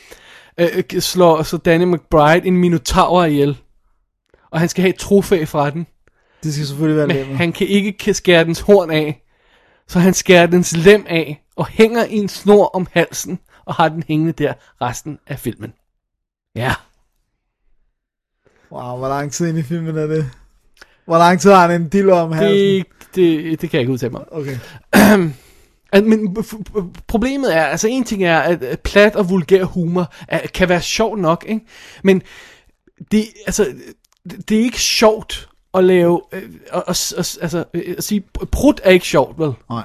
øh, slår så Danny McBride en minotaur ihjel. Og han skal have et trofæ fra den. Det skal selvfølgelig være Men level. han kan ikke skære dens horn af. Så han skærer dens lem af og hænger i en snor om halsen og har den hængende der resten af filmen. Ja. Wow, hvor lang tid ind i filmen er det? Hvor lang tid har han en dildo om halsen? Det, det, det kan jeg ikke udtale mig. Okay. Men problemet er, altså en ting er, at at plat og vulgær humor er, kan være sjovt nok, ikke? Men det, altså, det det er ikke sjovt at lave, øh, og, og, altså, øh, at sige, prut er ikke sjovt, vel? Nej.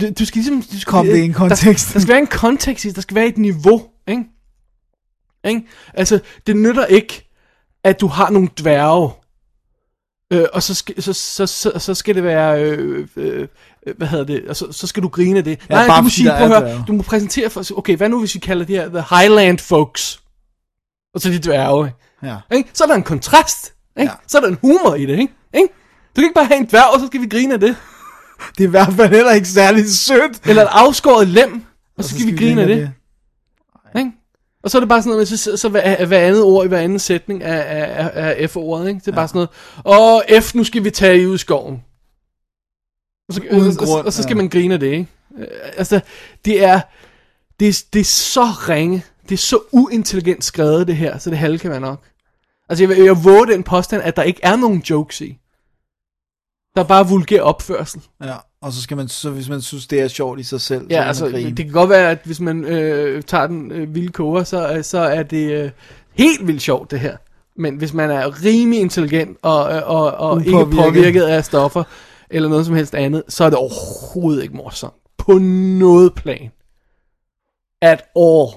Du, du skal ligesom... Du skal, Kom det i en kontekst. Der, der skal være en kontekst, i, der skal være et niveau, ikke? ikke? Altså, det nytter ikke, at du har nogle dværge, øh, og så skal, så, så, så, så skal det være, øh, øh, hvad hedder det, og så, så skal du grine af det. Ja, Nej, bare du må sige, prøv at høre, du må præsentere for, okay, hvad nu hvis vi kalder det her The Highland Folks, og så de dværge, Ja. ikke? Så er der en kontrast, ikke? Ja. Så er der en humor i det, ikke? ikke? Du kan ikke bare have en dværg, og så skal vi grine af det. Det er i hvert fald heller ikke særlig sødt. Eller et afskåret lem, og så skal vi grine af det. Ikke? Og så er det bare sådan noget, så, så, så hver, hver andet ord i hver anden sætning er, er, er, er F-ordet, ikke? Det er ja. bare sådan noget, og F, nu skal vi tage i ud i skoven. Og så, Uden og, og, grund, og, så skal ja. man grine af det, ikke? Øh, Altså, det er, det, er, det er så ringe, det er så uintelligent skrevet det her, så det halve kan være nok. Altså, jeg, jeg våger den påstand, at der ikke er nogen jokes i. Der er bare vulgær opførsel. Ja, og så skal man, så hvis man synes, det er sjovt i sig selv, så Ja, kan altså, grine. det kan godt være, at hvis man øh, tager den øh, vilde koger, så, øh, så er det øh, helt vildt sjovt, det her. Men hvis man er rimelig intelligent og, øh, og, og ikke påvirket af stoffer, eller noget som helst andet, så er det overhovedet ikke morsomt. På noget plan. At all.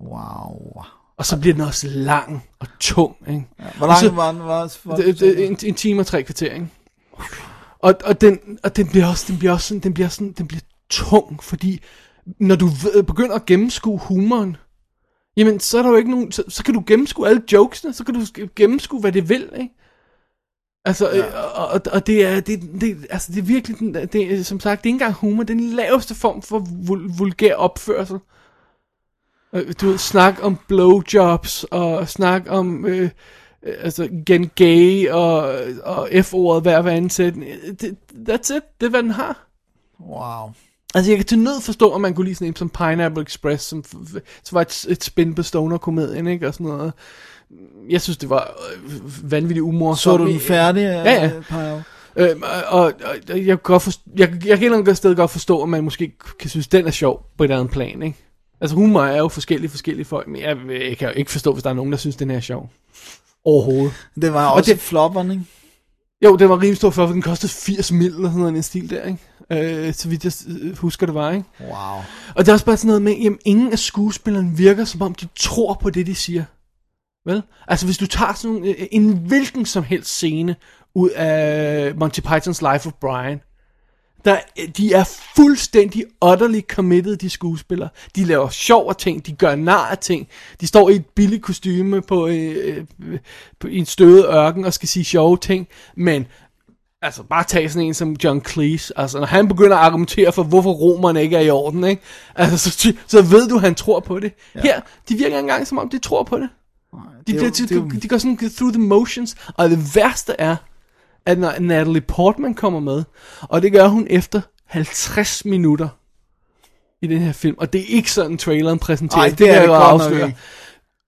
Wow. Og så bliver den også lang og tung, ikke? Ja, hvor Og så- lang var den? Var, var, det, det, en, en time og tre kvarter, ikke? Og, og, den, og den bliver også, den bliver også sådan, den bliver sådan, den bliver tung, fordi når du begynder at gennemskue humoren, jamen så er der jo ikke nogen, så, så kan du gennemskue alle jokesene, så kan du sk- gennemskue, hvad det vil, ikke? Altså, ja. og, og, og det er, det, det, altså, det er virkelig, det er, som sagt, det er ikke engang humor, det er den laveste form for vul, vulgær opførsel. Øh, Du ved, snak om blowjobs, og snak om, øh, øh, altså, gen gay, og, og F-ordet hver hver anden sætning. Det, that's it, det er, hvad den har. Wow. Altså, jeg kan til nød forstå, at man kunne lide sådan en som Pineapple Express, som, som var et, et spin på stoner-komedien, ikke, og sådan noget. Jeg synes, det var øh, vanvittigt umorsomt. Så du den færdig? Ja, ja. Pio? Øh, og, og, og jeg kan godt forstå, jeg, jeg kan et eller andet sted godt forstå, at man måske kan synes, den er sjov på et andet plan, ikke? Altså humor er jo forskellige forskellige folk, men jeg, jeg kan jo ikke forstå, hvis der er nogen, der synes, den her er sjov. Overhovedet. Det var Og også det- det... flopperen, ikke? Jo, den var rimelig stor for den kostede 80 mil eller sådan en stil der, ikke? Øh, så vidt jeg øh, husker det var, ikke? Wow. Og det er også bare sådan noget med, jamen ingen af skuespillerne virker som om, de tror på det, de siger. Vel? Altså hvis du tager sådan øh, en hvilken som helst scene ud af Monty Pythons Life of Brian, der, de er fuldstændig utterly committed, de skuespillere. De laver sjov af ting, de gør nar af ting. De står i et billigt kostyme på, øh, øh, på en støvet ørken og skal sige sjove ting, men Altså, bare tag sådan en som John Cleese. Altså, når han begynder at argumentere for, hvorfor romerne ikke er i orden, ikke? Altså, så, så ved du, han tror på det. Ja. Her, de virker ikke engang, som om de tror på det. De, det er de, jo- de, det jo- de, de går sådan through the motions. Og det værste er, at når Natalie Portman kommer med, og det gør hun efter 50 minutter i den her film, og det er ikke sådan, traileren præsenterer. Ej, det, det er det godt afsløre.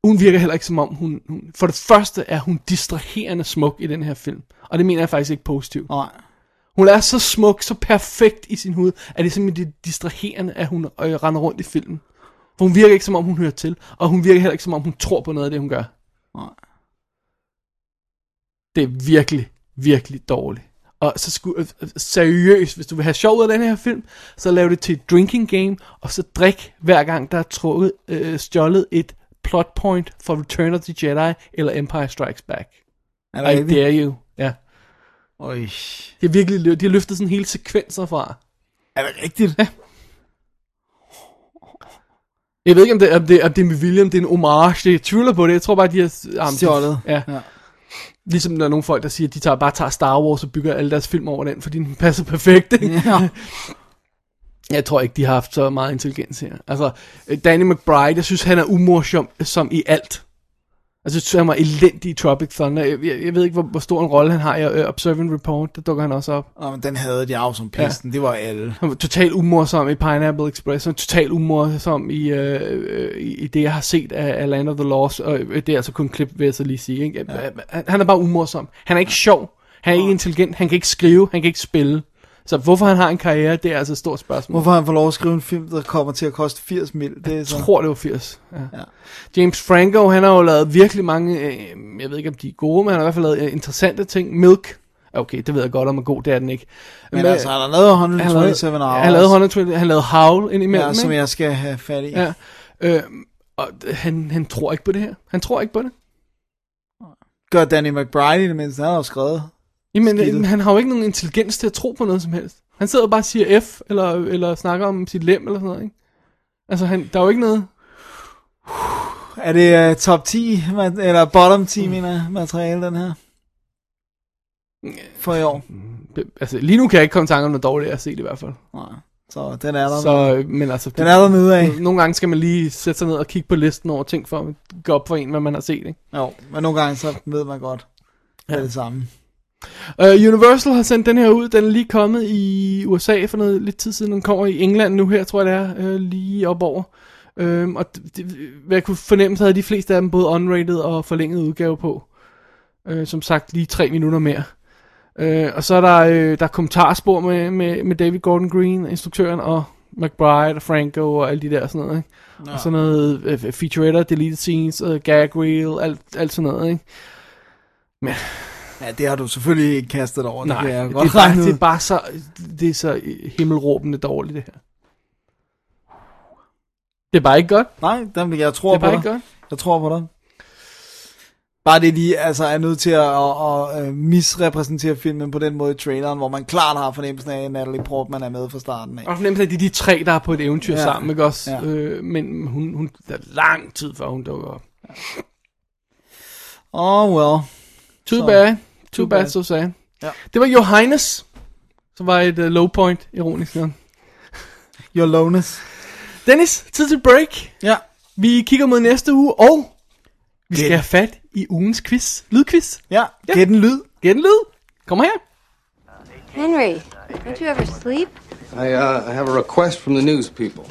Hun virker heller ikke som om, hun, hun... For det første er hun distraherende smuk i den her film. Og det mener jeg faktisk ikke positivt. Nej. Hun er så smuk, så perfekt i sin hud, at det er simpelthen det distraherende, at hun øh, render rundt i filmen. For hun virker ikke som om, hun hører til. Og hun virker heller ikke som om, hun tror på noget af det, hun gør. Nej. Det er virkelig, virkelig dårligt. Og så skulle, øh, seriøst, hvis du vil have sjov ud af den her film, så lav det til et drinking game, og så drik hver gang, der er trukket, øh, stjålet et plot point for Return of the Jedi eller Empire Strikes Back. Er det I rigtigt? dare you. Ja. Øj. De har virkelig de har løftet sådan hele sekvenser fra. Er det rigtigt? Ja. Jeg ved ikke, om det, om det, om det er med William, det er en homage, det jeg tvivler på det. Jeg tror bare, de har... Stjålet. Ja. Ja. Ligesom der er nogle folk, der siger, at de tager, bare tager Star Wars og bygger alle deres film over den, fordi den passer perfekt. Ikke? Ja. Jeg tror ikke, de har haft så meget intelligens her. Altså, Danny McBride, jeg synes, han er umorsom som i alt. Altså, jeg synes, han var elendig i Tropic Thunder. Jeg, jeg, jeg ved ikke, hvor, hvor stor en rolle han har i uh, Observant Report. Der dukker han også op. Nå, men den havde de af som pisten. Ja. Det var alle. Han var totalt umorsom i Pineapple Express, og totalt umorsom i, øh, i i det, jeg har set af, af Land of the Lost, og det er altså kun klip, vil jeg så lige sige. Ikke? Ja. Han, han er bare umorsom. Han er ikke sjov, han er ikke intelligent, han kan ikke skrive, han kan ikke spille. Så hvorfor han har en karriere, det er altså et stort spørgsmål. Hvorfor han får lov at skrive en film, der kommer til at koste 80 mil? Det er. Jeg tror, det var 80. Ja. Ja. James Franco, han har jo lavet virkelig mange, øh, jeg ved ikke om de er gode, men han har i hvert fald lavet øh, interessante ting. Milk, okay, det ved jeg godt, om er god, det er den ikke. Men altså, han har lavet 127 han Hours. Han lavede 120, han lavede Howl indimellem, Ja, som jeg skal have fat i. Ja. Øh, og han, han tror ikke på det her. Han tror ikke på det. Gør Danny McBride i det mindste. Han har jo skrevet. Jamen, skidtet. han har jo ikke nogen intelligens til at tro på noget som helst. Han sidder og bare og siger F, eller, eller snakker om sit lem, eller sådan noget, ikke? Altså, han, der er jo ikke noget... Er det uh, top 10, ma- eller bottom 10, mm. mener materiale, den her? For i år. Altså, lige nu kan jeg ikke komme i tanke om noget dårligt, jeg har set i hvert fald. Nej. Så den er der. Så, men altså... Den er der nede af. Nogle gange skal man lige sætte sig ned og kigge på listen over ting, for at gå op for en, hvad man har set, ikke? Jo, men nogle gange så ved man godt, det er det samme. Uh, Universal har sendt den her ud. Den er lige kommet i USA for noget lidt tid siden. Den kommer i England nu her, tror jeg det er, uh, lige op over. Um, og det, det, hvad jeg kunne fornemme, så havde de fleste af dem både unrated og forlænget udgave på. Uh, som sagt, lige tre minutter mere. Uh, og så er der, uh, der er kommentarspor med, med, med David Gordon Green, instruktøren, og McBride og Franco og alle de der sådan noget, ikke? Ja. Og sådan noget uh, featurette, deleted scenes, uh, gag reel, alt, alt sådan noget, ikke? Men Ja, det har du selvfølgelig ikke kastet over. Nej, det, kan jeg det, godt er bare, det er bare så, det er så himmelråbende dårligt, det her. Det er bare ikke godt. Nej, dem, jeg tror Det er på bare dig. ikke godt. Jeg tror på dig. Bare det, de altså, er nødt til at, at, at, at misrepræsentere filmen på den måde i traileren, hvor man klart har fornemmelsen af, at Natalie Portman er med fra starten af. Og fornemmelsen af, at det er de tre, der er på et eventyr Ja. ja. sammen, ikke også? Ja. Ja. Øh, men hun, hun, der er lang tid før hun dukker op. Oh well. Too Så- bad. Too bad, so sad. Ja. Det var Johannes, som var et uh, low point, ironisk nok. Your lowness. Dennis, tid til break. Ja. Vi kigger mod næste uge, og vi Det- skal have fat i ugens quiz. Lydquiz. Ja, gæt en lyd. Gæt en lyd. Kom her. Henry, don't you ever sleep? I, uh, I have a request from the news people.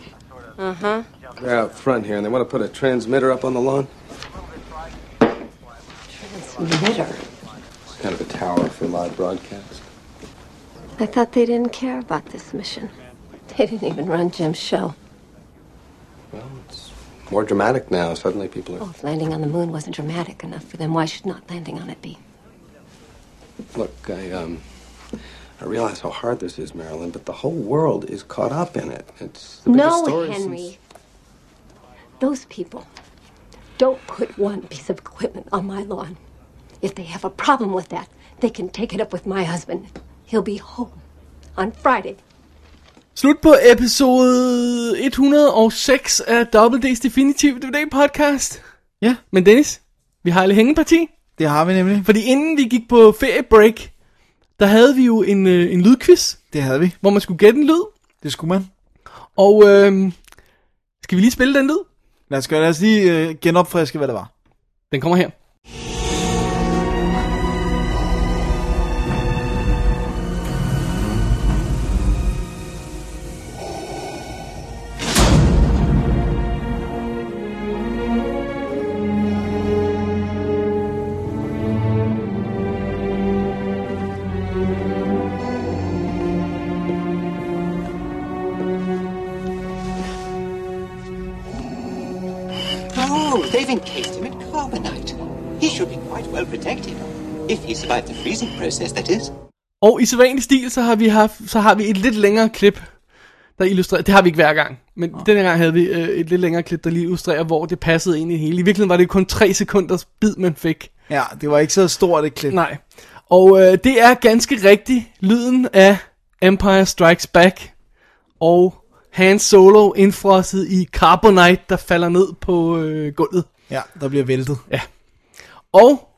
Uh huh. They're out front here, and they want to put a transmitter up on the lawn. Transmitter. Kind of a tower for live broadcast. I thought they didn't care about this mission. They didn't even run Jim's show. Well, it's more dramatic now. Suddenly, people are. Oh, if landing on the moon wasn't dramatic enough for them, why should not landing on it be? Look, I um, I realize how hard this is, Marilyn, but the whole world is caught up in it. It's the biggest No, story Henry. since- Those people don't put one piece of equipment on my lawn. If they have a problem with that, they can take it up with my husband. He'll be home on Friday. Slut på episode 106 af Double D's Definitive DVD podcast. Ja. Men Dennis, vi har et hængeparti. Det har vi nemlig. Fordi inden vi gik på feriebreak, der havde vi jo en, øh, en lydquiz. Det havde vi. Hvor man skulle gætte en lyd. Det skulle man. Og øh, skal vi lige spille den lyd? Lad os, gøre, lad os lige øh, genopfriske, hvad det var. Den kommer her. Process, that is. Og i sædvanlig stil, så har vi haft, så har vi et lidt længere klip, der illustrerer, det har vi ikke hver gang, men oh. denne gang havde vi øh, et lidt længere klip, der lige illustrerer, hvor det passede ind i det hele. I virkeligheden var det kun 3 sekunders bid, man fik. Ja, det var ikke så stort et klip. Nej. Og øh, det er ganske rigtigt lyden af Empire Strikes Back og Han Solo indfrosset i Carbonite, der falder ned på øh, gulvet. Ja, der bliver væltet. Ja. Og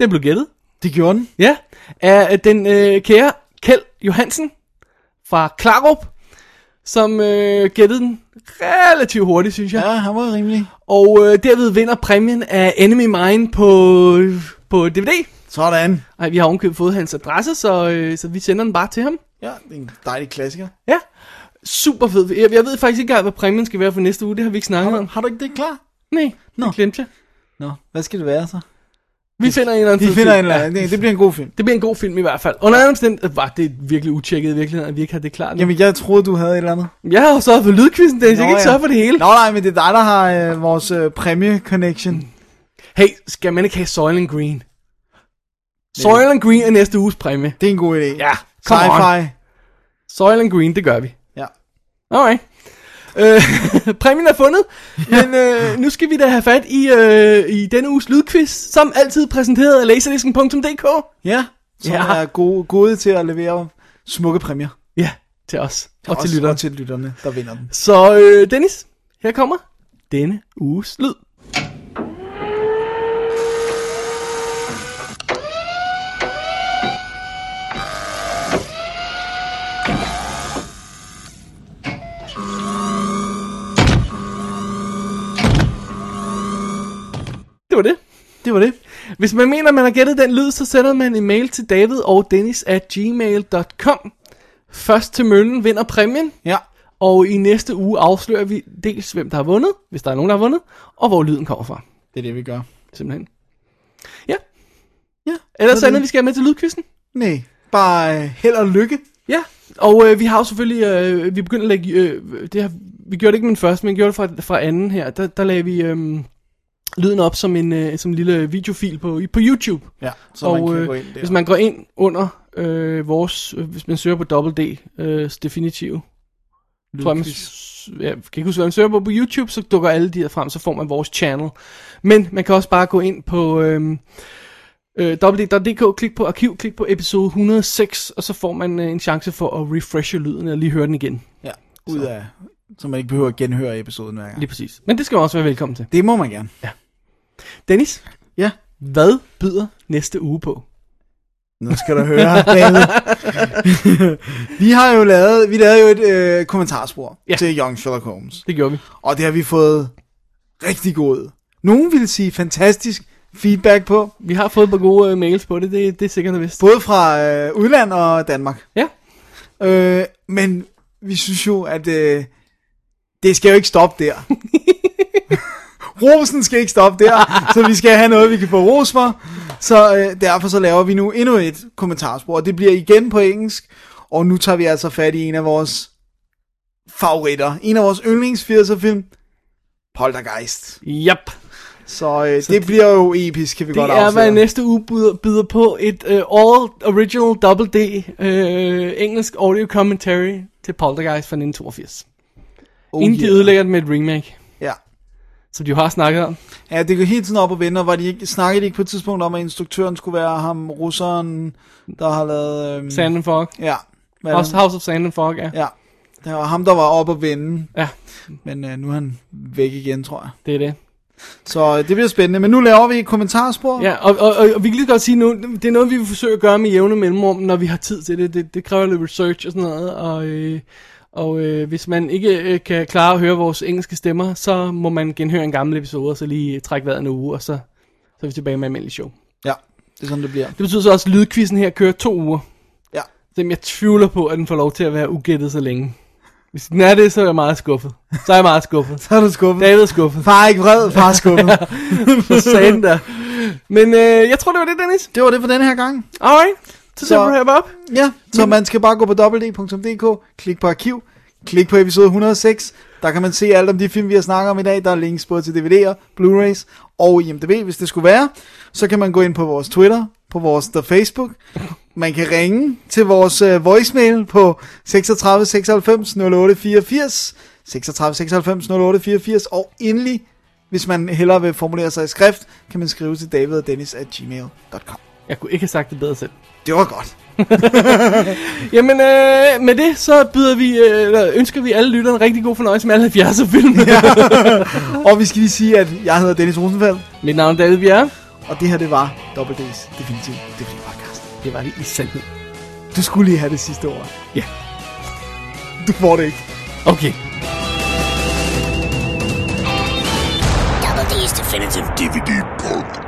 den blev gættet. Det gjorde den. Ja, af den øh, kære Kjeld Johansen fra Klarup, som øh, gættede den relativt hurtigt, synes jeg. Ja, han var rimelig. Og øh, derved vinder præmien af Enemy Mine på, på DVD. Sådan. Ej, vi har ovenkøbet fået hans adresse, så, øh, så vi sender den bare til ham. Ja, det er en dejlig klassiker. Ja, super fed. Jeg, jeg ved faktisk ikke engang, hvad præmien skal være for næste uge. Det har vi ikke snakket Har, om. du- har du ikke det klar? Nej, Nå. det glemte jeg. Nå, hvad skal det være så? Vi finder en eller anden fed finder en eller anden. Det, det bliver en god film. Det bliver en god film i hvert fald. Under anden omstændighed var det virkelig utjekket i virkeligheden, at vi ikke havde det klart. nu. Jamen, jeg troede, du havde et eller andet. Jeg har jo sørget for lydquizzen, Dennis. Jeg kan ikke ja. sørge for det hele. Nå nej, men det er dig, der har øh, vores øh, præmie-connection. Hey, skal man ikke have Soylent Green? Soylent Green er næste uges præmie. Det er en god idé. Ja, come on. Sci-fi. Soylent Green, det gør vi. Ja. Alright. Øh, præmien er fundet, men øh, nu skal vi da have fat i, øh, i denne uges lydquiz, som altid præsenteret af laserdisken.dk. Ja, som Ja. er gode, gode til at levere smukke præmier. Ja, til os og til lytterne. Og til lytterne, der vinder den. Så øh, Dennis, her kommer denne uges lyd. Var det. Det var det. Hvis man mener, man har gættet den lyd, så sender man en mail til David og Dennis at gmail.com. Først til møllen vinder præmien. Ja. Og i næste uge afslører vi dels, hvem der har vundet, hvis der er nogen, der har vundet, og hvor lyden kommer fra. Det er det, vi gør. Simpelthen. Ja. Ja. Ellers er andet, vi skal have med til lydquizzen. Nej, bare øh, held og lykke. Ja, og øh, vi har jo selvfølgelig, øh, vi begyndte at lægge, øh, det har, vi gjorde det ikke med den første, men vi gjorde det fra, fra anden her, der, der lagde vi øh, lyden op som en, øh, som en lille videofil på, på YouTube. Ja, så man kan gå ind der. Hvis man går ind under øh, vores, øh, hvis man søger på Double D, øh, definitive, tror jeg, man, ja, kan ikke huske, hvad man søger på på YouTube, så dukker alle de her frem, så får man vores channel. Men man kan også bare gå ind på øh, øh, www.dk, klik på arkiv, klik på episode 106, og så får man øh, en chance for at refreshe lyden, og lige høre den igen. Ja, ud af, så man ikke behøver at genhøre episoden hver gang. Lige præcis. Men det skal man også være velkommen til. Det må man gerne. Ja. Dennis? Ja? Hvad byder næste uge på? Nu skal du høre, David. vi har jo lavet, vi lavede jo et øh, kommentarspor ja. til Young Sherlock Holmes. Det gjorde vi. Og det har vi fået rigtig god. Nogen vil sige fantastisk feedback på. Vi har fået et par gode uh, mails på det, det, det er sikkert og vist. Både fra øh, udland og Danmark. Ja. Øh, men vi synes jo, at øh, det skal jo ikke stoppe der. Rosen skal ikke stoppe der, så vi skal have noget, vi kan få ros for. Så øh, derfor så laver vi nu endnu et kommentarspor, og det bliver igen på engelsk. Og nu tager vi altså fat i en af vores favoritter. En af vores yndlings 80'er film. Poltergeist. Yep. Så, øh, så det, det bliver jo episk, kan vi det godt er, afsløre. hvad næste uge byder, byder på et uh, all original double D uh, engelsk audio commentary til Poltergeist fra 1982. Oh, Inden de yeah. ødelægger det med et remake. Ja. Som de jo har snakket om. Ja, det går helt sådan op og vende, og var de ikke, snakkede de ikke på et tidspunkt om, at instruktøren skulle være ham, russeren, der har lavet... Øhm, Sand and Fog. Ja. House? House of Sand and Fog, ja. Ja. Det var ham, der var op og vende. Ja. Men øh, nu er han væk igen, tror jeg. Det er det. Så øh, det bliver spændende. Men nu laver vi et kommentarspor. Ja, og, og, og, og vi kan lige godt sige nu, det er noget, vi vil forsøge at gøre med jævne mellemrum, når vi har tid til det. Det, det kræver lidt research og sådan noget, og, øh, og øh, hvis man ikke øh, kan klare at høre vores engelske stemmer, så må man genhøre en gammel episode, og så lige trække vejret en uge, og så, så er vi tilbage med almindelig show. Ja, det er sådan, det bliver. Det betyder så også, at lydquizzen her kører to uger. Ja. Så jeg tvivler på, at den får lov til at være ugættet så længe. Hvis den er det, så er jeg meget skuffet. Så er jeg meget skuffet. så er du skuffet. David er skuffet. Far er ikke vred, far er skuffet. For satan der. Men øh, jeg tror, det var det, Dennis. Det var det for denne her gang. Alright. Så, så sætter du op. Ja, så man skal bare gå på www.dk, klik på arkiv, klik på episode 106. Der kan man se alt om de film, vi har snakket om i dag. Der er links både til DVD'er, Blu-rays og IMDb, hvis det skulle være. Så kan man gå ind på vores Twitter, på vores der Facebook. Man kan ringe til vores uh, voicemail på 36 96 08 84. 36 96 08 84. Og endelig, hvis man hellere vil formulere sig i skrift, kan man skrive til david og dennis at gmail.com. Jeg kunne ikke have sagt det bedre selv. Det var godt. Jamen, øh, med det, så byder vi, øh, ønsker vi alle lytterne en rigtig god fornøjelse med alle 70'er film. ja. Og vi skal lige sige, at jeg hedder Dennis Rosenfeldt. Mit navn er David Bjerre. Og det her, det var Double D's Definitive DVD Podcast. Det var det i sandhed. Du skulle lige have det sidste ord. Ja. Du får det ikke. Okay. Double D's Definitive DVD Podcast.